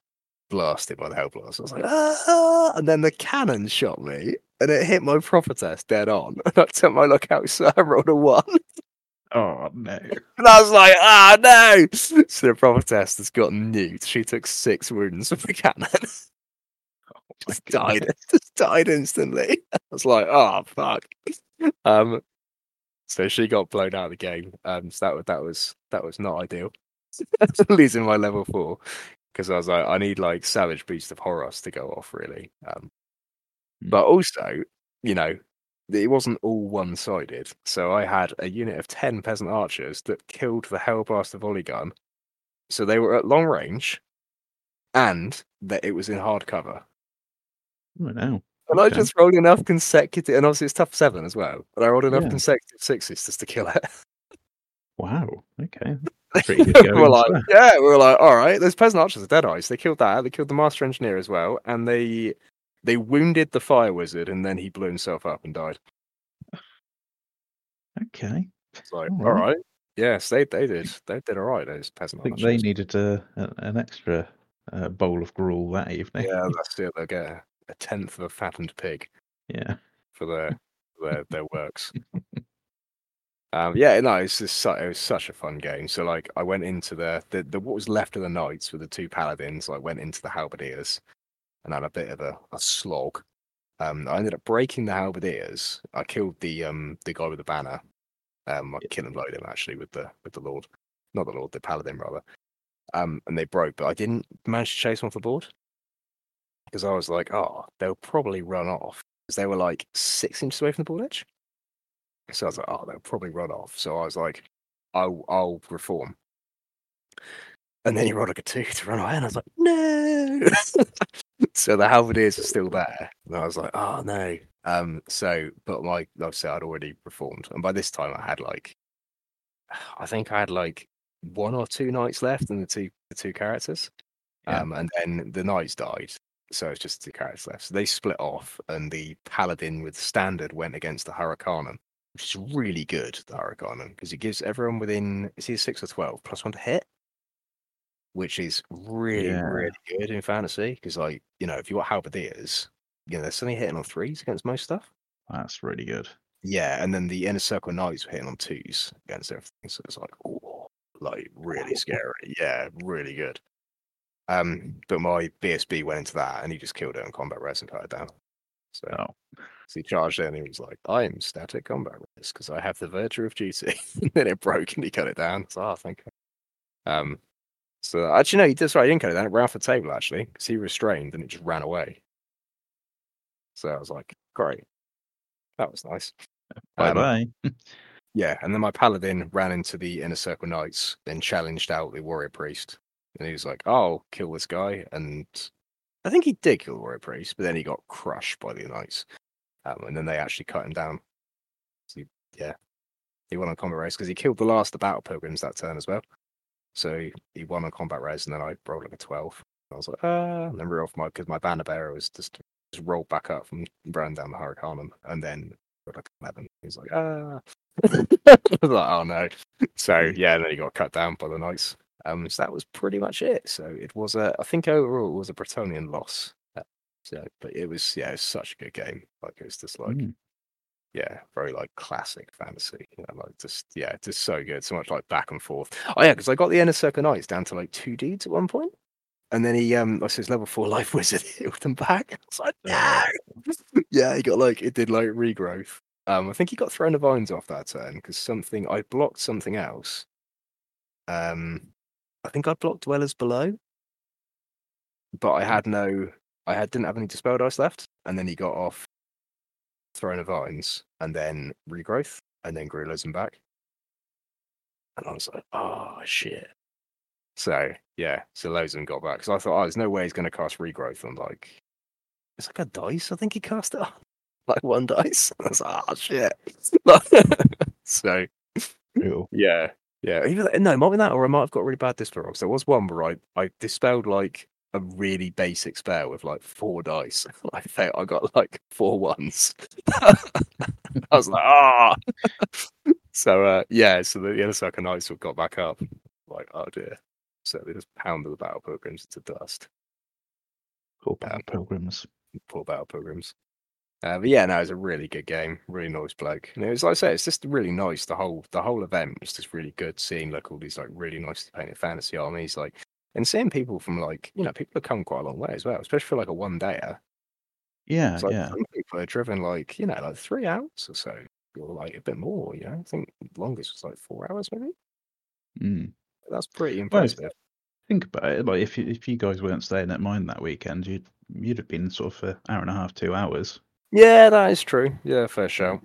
blasted by the hellblast. I was like, ah! and then the cannon shot me, and it hit my prophetess dead on. And I took my lookout, so I rolled a one, Oh no. and I was like, ah, no! So the prophetess has got nuked. She took six wounds from the cannon. My just died, just died instantly. I was like, oh fuck. Um, so she got blown out of the game. Um, so that was that was that was not ideal. Losing my level four because I was like, I need like Savage Beast of Horros to go off really. Um. Mm. but also, you know, it wasn't all one sided. So I had a unit of ten peasant archers that killed the Hellblaster volley gun. So they were at long range, and that it was in hard cover. Oh no. And I just rolled enough consecutive, and obviously it's tough seven as well. But I rolled enough Yeah. consecutive sixes just to kill it. Wow. Okay. pretty good going. we're like, yeah, we were like, all right. Those peasant archers are dead eyes. They killed that. They killed the master engineer as well, and they they wounded the fire wizard, and then he blew himself up and died. Okay. It's like, All all right. yes, they they did. They did all right. Those peasant I think they needed a, an extra uh, bowl of gruel that evening. Yeah, that's it. They'll get a, a tenth of a fattened pig Yeah. for their their their works. Um, yeah, no, it's just su- it was such a fun game. So like, I went into the, the the what was left of the knights with the two paladins. I went into the halberdiers and had a bit of a, a slog. Um, I ended up breaking the halberdiers. I killed the um the guy with the banner. Um, I killed and loaded him actually with the with the lord, not the lord, the paladin rather. Um, and they broke, but I didn't manage to chase them off the board because I was like, oh, they'll probably run off because they were like six inches away from the board edge. So I was like, oh, they'll probably run off. So I was like, I'll, I'll reform. And then he rolled like a two to run away, and I was like, no. so the halberdiers are still there, and I was like, oh no. Um. So, but my, like I said, I'd already performed. and by this time I had like, I think I had like one or two knights left, and the two the two characters. Yeah. Um. And then the knights died, so it's just two characters left. So they split off, and the paladin with standard went against the Hurricanum, which is really good, the Hurricanum, because it gives everyone within is he six or twelve plus one to hit, which is really Yeah. really good in fantasy. Because like you know, if you got halberdiers, you know they're suddenly hitting on threes against most stuff. That's really good. Yeah, and then the inner circle knights were hitting on twos against everything, so it's like oh, like really scary. Yeah, really good. Um, but my BSB went into that, and he just killed it on combat res and cut it down. So, Oh. so he charged in, and he was like, "I'm static combat res because I have the virtue of duty." and then it broke, and he cut it down. So, oh, thank you. Um, so actually, no, he did. Sorry, I didn't cut it down. It ran off the table actually, because he restrained, and it just ran away. So I was like, "Great, that was nice." Bye Um, bye. Yeah, and then my paladin ran into the inner circle knights, then challenged out the warrior priest, and he was like, "I'll kill this guy." And I think he did kill the warrior priest, but then he got crushed by the knights, um, and then they actually cut him down. So he- yeah, he won on combat res because he killed the last of the battle pilgrims that turn as well. So he, won on combat res, and then I rolled like a twelve. I was like, ah, and then real off my because my banner bearer was just just rolled back up and ran down the hurricanum, and then rolled like eleven. He was like, ah. I was like, oh no. So yeah, and then he got cut down by the knights. Um, so that was pretty much it. So it was a, I think overall it was a Bretonnian loss. Uh, So, but it was yeah, it was such a good game. Like it was just like Mm. Yeah, very like classic fantasy. You know, like just yeah, just so good. So much like back and forth. Oh yeah, because I got the inner circle knights down to like two deeds at one point, and then he um, I says level four life wizard healed them back. I was like, no. yeah, he got like it did like regrowth. Um, I think he got throne of vines off that turn because something I blocked something else. Um, I think I blocked dwellers below, but I had no, I had didn't have any dispel dice left, and then he got off throne of vines, and then regrowth, and then grew loads and back. And I was like, oh shit. So yeah, so them got back because I thought, oh, there's no way he's going to cast regrowth on like it's like a dice. I think he cast it on like one dice. I was like, oh shit. so yeah, yeah. Either no, it might be that, or I might have got really bad dispel rolls. There was one where I I dispelled like a really basic spell with like four dice. I felt I got like four ones. I was like, ah. so uh, yeah, so the, the inner circle knights got back up. Like, oh dear. So they just pounded the battle pilgrims to dust. Cool. Um, Pilgrims. Poor battle pilgrims. Uh, but yeah, no, it was a really good game, really nice bloke. And it was like I say, it's just really nice. The whole the whole event was just really good. Seeing like all these like really nicely painted fantasy armies, like and seeing people from like you know people have come quite a long way as well, especially for like a one dayer. Yeah, It's like yeah. some people are driven like you know like three hours or so, or like a bit more. You know, I think longest was like four hours maybe. Mm. That's pretty Well, impressive. Think about it. Like if you, if you guys weren't staying at mine that weekend, you'd you'd have been sort of an hour and a half, two hours. Yeah, that is true. Yeah, fair shout.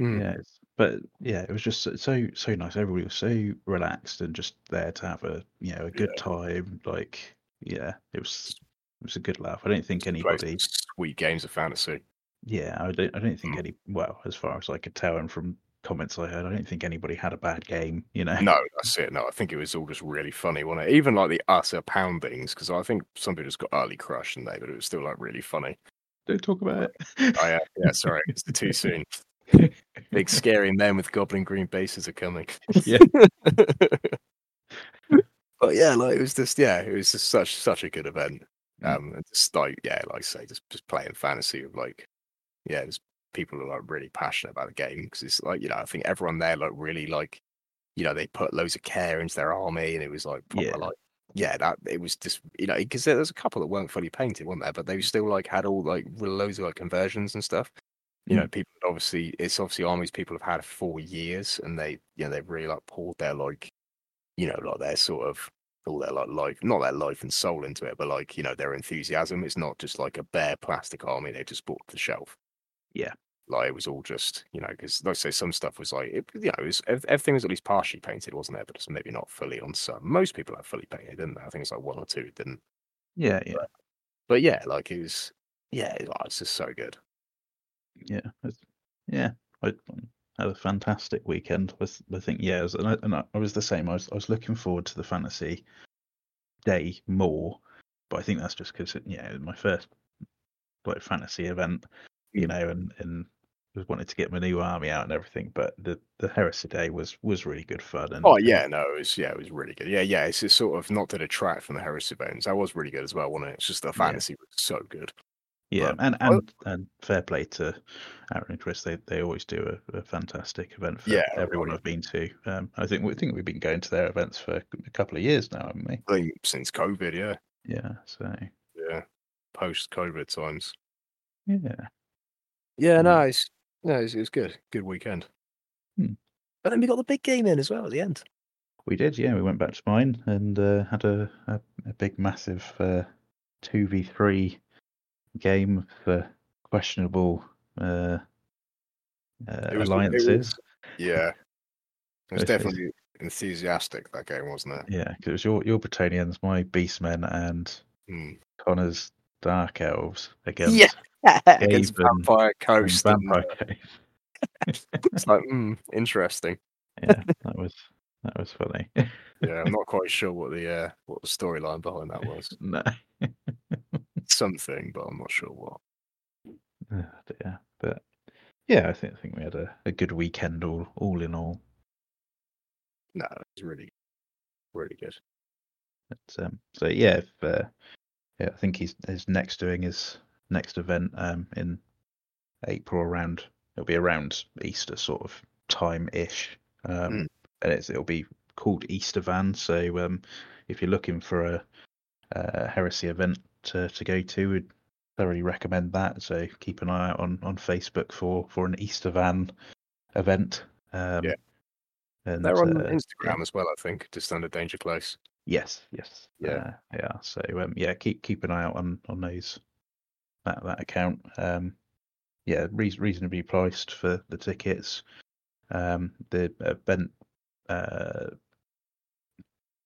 Mm. Yeah, it's, but yeah, it was just so so nice. Everybody was so relaxed and just there to have a you know a good time. Like yeah, it was it was a good laugh. I don't think anybody. sweet games of fantasy. Yeah, I don't I don't think hmm. any. Well, as far as I could tell, and from comments I heard, I don't think anybody had a bad game. You know, No, that's it. No, I think it was all just really funny, wasn't it? Even like the utter poundings, because I think some people just got early crushed, and they, but it was still like really funny. don't talk about it. Oh yeah, yeah. Sorry, it's too soon. Big scary men with goblin green bases are coming. Yeah. but yeah, like it was just yeah, it was just such such a good event. Um, and just like yeah, like I say, just just playing fantasy of like yeah, just people who are like really passionate about the game because it's like you know I think everyone there like really like you know they put loads of care into their army and it was like proper Yeah. like yeah that it was just you know because there's a couple that weren't fully painted, weren't there? But they still like had all like loads of like conversions and stuff. You Mm. know, people obviously it's obviously armies people have had for years and they you know they've really like poured their like you know like their sort of all their like life not their life and soul into it, but like you know their enthusiasm. It's not just like a bare plastic army they just bought off the shelf. Yeah. like it was all just you know because like I say some stuff was like it, you know it was, everything was at least partially painted, wasn't it? But it's maybe not fully on some. Most people have fully painted, didn't they? I think it's like one or two didn't. Yeah, yeah, But yeah, like it was yeah, it- it's just so good. Yeah, it's- yeah. I um, had a fantastic weekend. I, I think yeah, was, and, I, and I I was the same. I was I was looking forward to the fantasy day more, but I think that's just because yeah, my first like fantasy event, you know, and and was wanted to get my new army out and everything. But the the heresy day was was really good fun. And Oh yeah, no, it was yeah, it was really good. Yeah, yeah, it's just sort of not to detract from the Heresy Bones. That was really good as well, wasn't it? It's just the fantasy was so good. Yeah, and, and and fair play to Aaron and Chris. They they always do a, a fantastic event for Yeah, everyone. I've been to. Um, I think we think we've been going to their events for a couple of years now, haven't we? I think since COVID, yeah, Yeah. So yeah, post COVID times. yeah, Yeah, Mm. no, it's no, it was, it was good. Good weekend. Hmm. But then we got the big game in as well at the end. we did. Yeah, we went back to mine and uh, had a, a a big massive uh, two v three game for questionable uh, uh, It was- it was- alliances. Yeah, it was It's- it's- definitely enthusiastic that game, wasn't it? Yeah, 'cause it was your your Bretonnians, my Beastmen, and Hmm. Connor's Dark Elves against Yeah. Against Gabe Vampire and Coast. And, Vampire Cave. it's like, mm, interesting. Yeah, that was that was funny. Yeah, I'm not quite sure what the uh, what the storyline behind that was. no, Something, but I'm not sure what. Oh, dear. but yeah, I think I think we had a, a good weekend all all in all. No, it's really, really good. But, um, so yeah, if, uh, yeah, I think he's he's next doing his next event um in April around it'll be around Easter sort of time ish. Um, Mm. and it's it'll be called Easter Van. So um, if you're looking for a, a heresy event to to go to, we'd thoroughly recommend that. So keep an eye out on on Facebook for for an Easter Van event. Um, Yeah. And, They're on uh, Instagram as well, I think, just under Danger Close. Yes, yes, Yeah. uh, yeah. So um, yeah, keep keep an eye out on on those that that account. Um, yeah, reas reasonably priced for the tickets. Um, the event, uh,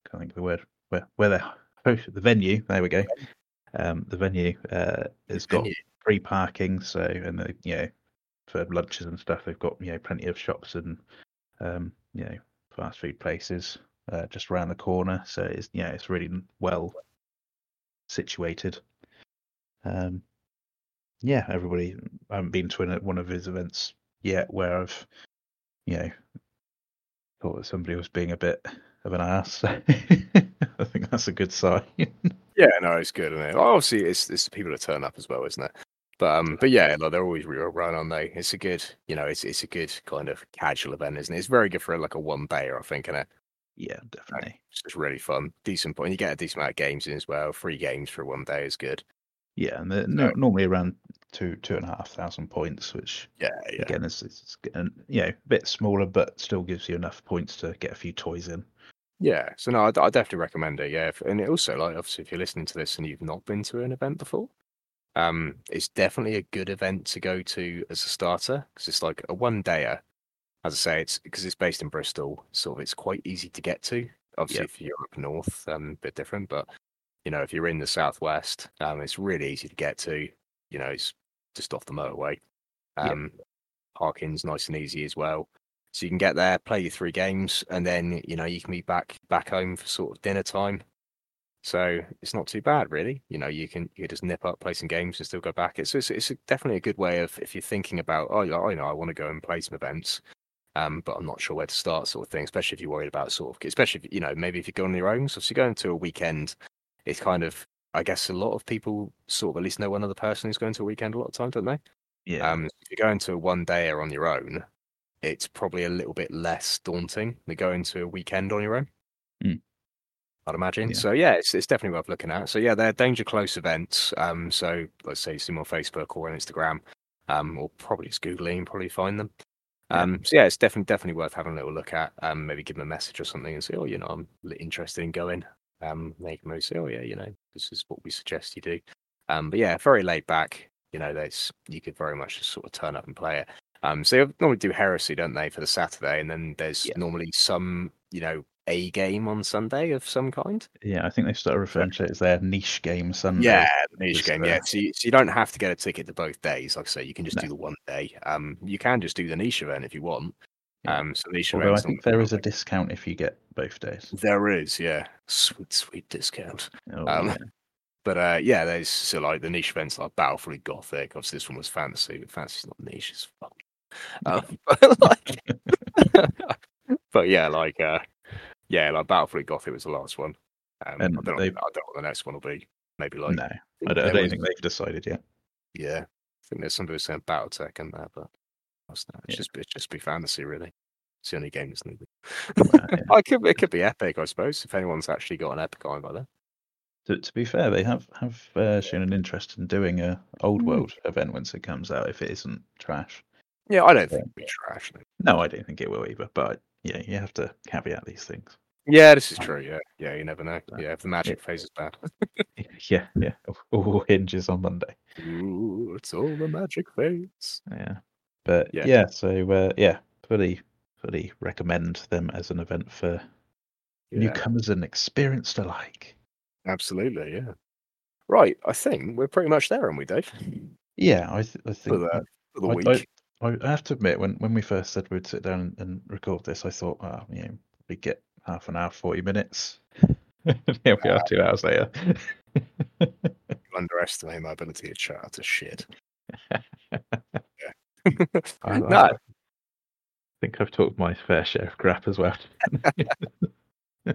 can't think of the word where where they the venue. There we go. Um, the venue uh, has got Venue. free parking. So and the, you know for lunches and stuff, they've got you know plenty of shops and um, you know fast food places uh, just around the corner. So it's yeah, it's really well situated. Um, yeah, everybody. I haven't been to one of his events yet where I've, you know, thought that somebody was being a bit of an ass. I think that's a good sign. Yeah, no, it's good, isn't it? Obviously, it's it's the people that turn up as well, isn't it? But um, but yeah, like they're always real run, aren't they? It's a good, you know, it's it's a good kind of casual event, isn't it? It's very good for like a one dayer, I think, and it? yeah, definitely. It's just really fun, decent point. You get a decent amount of games in as well. Free games for one day is good. Yeah, and they're no, normally around two two and a half thousand points, which Yeah, yeah, again is, is and, you know a bit smaller, but still gives you enough points to get a few toys in. Yeah. So no, I, I definitely recommend it. Yeah, and it also like obviously if you're listening to this and you've not been to an event before, um, it's definitely a good event to go to as a starter because it's like a one dayer. As I say, it's because it's based in Bristol, sort of it's quite easy to get to. Obviously, Yep. if you're up north, um, a bit different, but you know, if you're in the southwest, um, it's really easy to get to. You know, it's just off the motorway. Yep. Um, parking's nice and easy as well. So you can get there, play your three games, and then you know you can be back back home for sort of dinner time. So it's not too bad, really. You know, you can you can just nip up, play some games, and still go back. It's it's, it's definitely a good way of if you're thinking about oh, I know I want to go and play some events, um, but I'm not sure where to start, sort of thing. Especially if you're worried about sort of, especially if, you know maybe if you go on your own. So if you're going to a weekend, it's kind of I guess a lot of people sort of at least know one other person who's going to a weekend a lot of time, don't they? Yeah. Um, if you're going to a one day or on your own, it's probably a little bit less daunting than going to a weekend on your own. Mm. I'd imagine. Yeah. So yeah, it's it's definitely worth looking at. So yeah, they're danger close events. Um, so let's say you see them on Facebook or on Instagram, um, or probably just googling, probably find them. Yeah. Um, so yeah, it's definitely definitely worth having a little look at. Um, maybe give them a message or something and say, oh, you know, I'm interested in going. Um, they can maybe say, oh yeah, you know, this is what we suggest you do. Um, but yeah, very laid back. You know, there's you could very much just sort of turn up and play it. Um, so they normally do heresy, don't they, for the Saturday, and then there's Yeah. normally some, you know, a game on Sunday of some kind. yeah, I think they started referring to it as their niche game Sunday. Yeah, niche game. Yeah, so you, so you don't have to get a ticket to both days. Like I say, you can just No. do the one day. Um, you can just do the niche event if you want. Yeah. Um, so niche Although I think on- there is a discount if you get both days. there is, yeah, sweet sweet discount. Oh, Um, yeah. But uh, yeah, there's so like the niche events like Battlefleet Gothic. Obviously, this one was fantasy, but fantasy's not niche as fuck. Um, but like, but yeah, like uh, yeah, like Battlefleet Gothic was the last one. Um, And I, don't know, I don't know what the next one will be. Maybe like no, I don't, I don't think they've decided yet. Yeah, I think there's somebody saying BattleTech in there, but. It's Yeah. just it's just be fantasy really. It's the only game that's needed. Well, yeah. I could it could be epic, I suppose, if anyone's actually got an epic eye by then. To, to be fair, they have have uh, shown an interest in doing a old Mm. world event once it comes out. If it isn't trash, Yeah, I don't think it'd be trash. no. no, I don't think it will either. But yeah, you have to caveat these things. Yeah, this is true. Yeah, yeah, you never know. Yeah, if the magic phase is bad. Yeah, yeah, all hinges on Monday. Ooh, it's all the magic phase. Yeah, but Yeah. yeah, so uh, yeah, fully fully recommend them as an event for Yeah, newcomers and experienced alike. absolutely. Yeah. Right, I think we're pretty much there, aren't we, Dave? Yeah, I, th- I For think the for the I- week. I, have to admit, when, when we first said we'd sit down and, and record this, I thought, oh, you know, we get half an hour, 40 minutes. Here we are, two hours later. you underestimate my ability to chat to shit. I, no, I think I've talked my fair share of crap as well. yeah,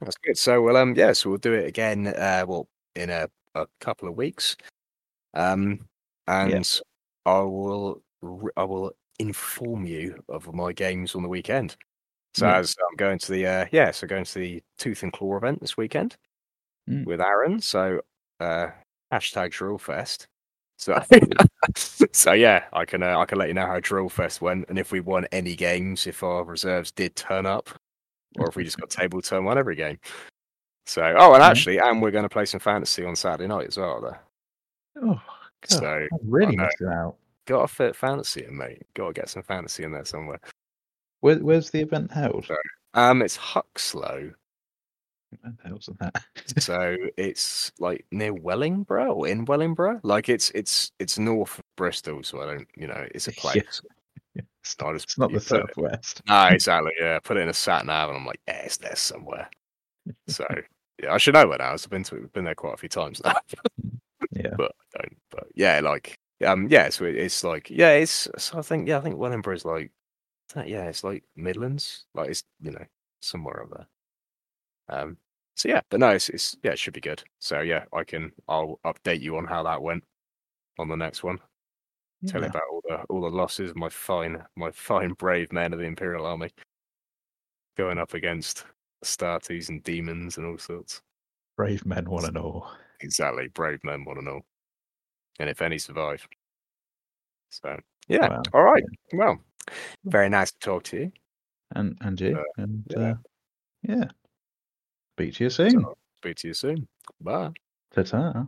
That's good. So, well, um, yeah, so we'll do it again. Uh, well, in a, a couple of weeks. Um, and I will I will inform you of my games on the weekend. So Yeah. as I'm going to the uh, yeah, so going to the Tooth and Claw event this weekend Mm. with Aaron. So uh, hashtag Drillfest. So so yeah, I can uh, I can let you know how Drillfest went and if we won any games, if our reserves did turn up, or if we just got table turn one every game. So oh, and Yeah. actually, and we're going to play some fantasy on Saturday night as well. There, Oh, God, so I'm really missing out. Got to fit fantasy in, mate. Got to get some fantasy in there somewhere. Where, where's the event held? Um, it's Huxlow, Where the hell's that? so it's like near Wellingborough or in Wellingborough. Like it's it's it's north of Bristol, so I don't, you know, it's a Yeah. place. It's not, just- it's not the put it- southwest. Ah, exactly. Yeah, put it in a sat nav, and I'm like, yeah, it's there somewhere. So yeah, I should know where now. I've been to been there quite a few times now, Yeah. but I don't. But yeah, like um, yeah, so it, it's like yeah, it's so I think yeah, I think Wellingborough is like that- yeah, it's like Midlands, like it's you know somewhere there. Um, so yeah, but no, it's, it's yeah, it should be good. So yeah, I can I'll update you on how that went on the next one. Tell you about all the all the losses of my fine my fine brave men of the Imperial Army going up against Astartes and demons and all sorts. Brave men, one and all. Exactly, brave men one and all. And if any survive. So yeah, Wow. all right. Well, very nice to talk to you. And and you. Uh, and yeah. uh, yeah. Speak to you soon. So, speak to you soon. Bye. Ta ta.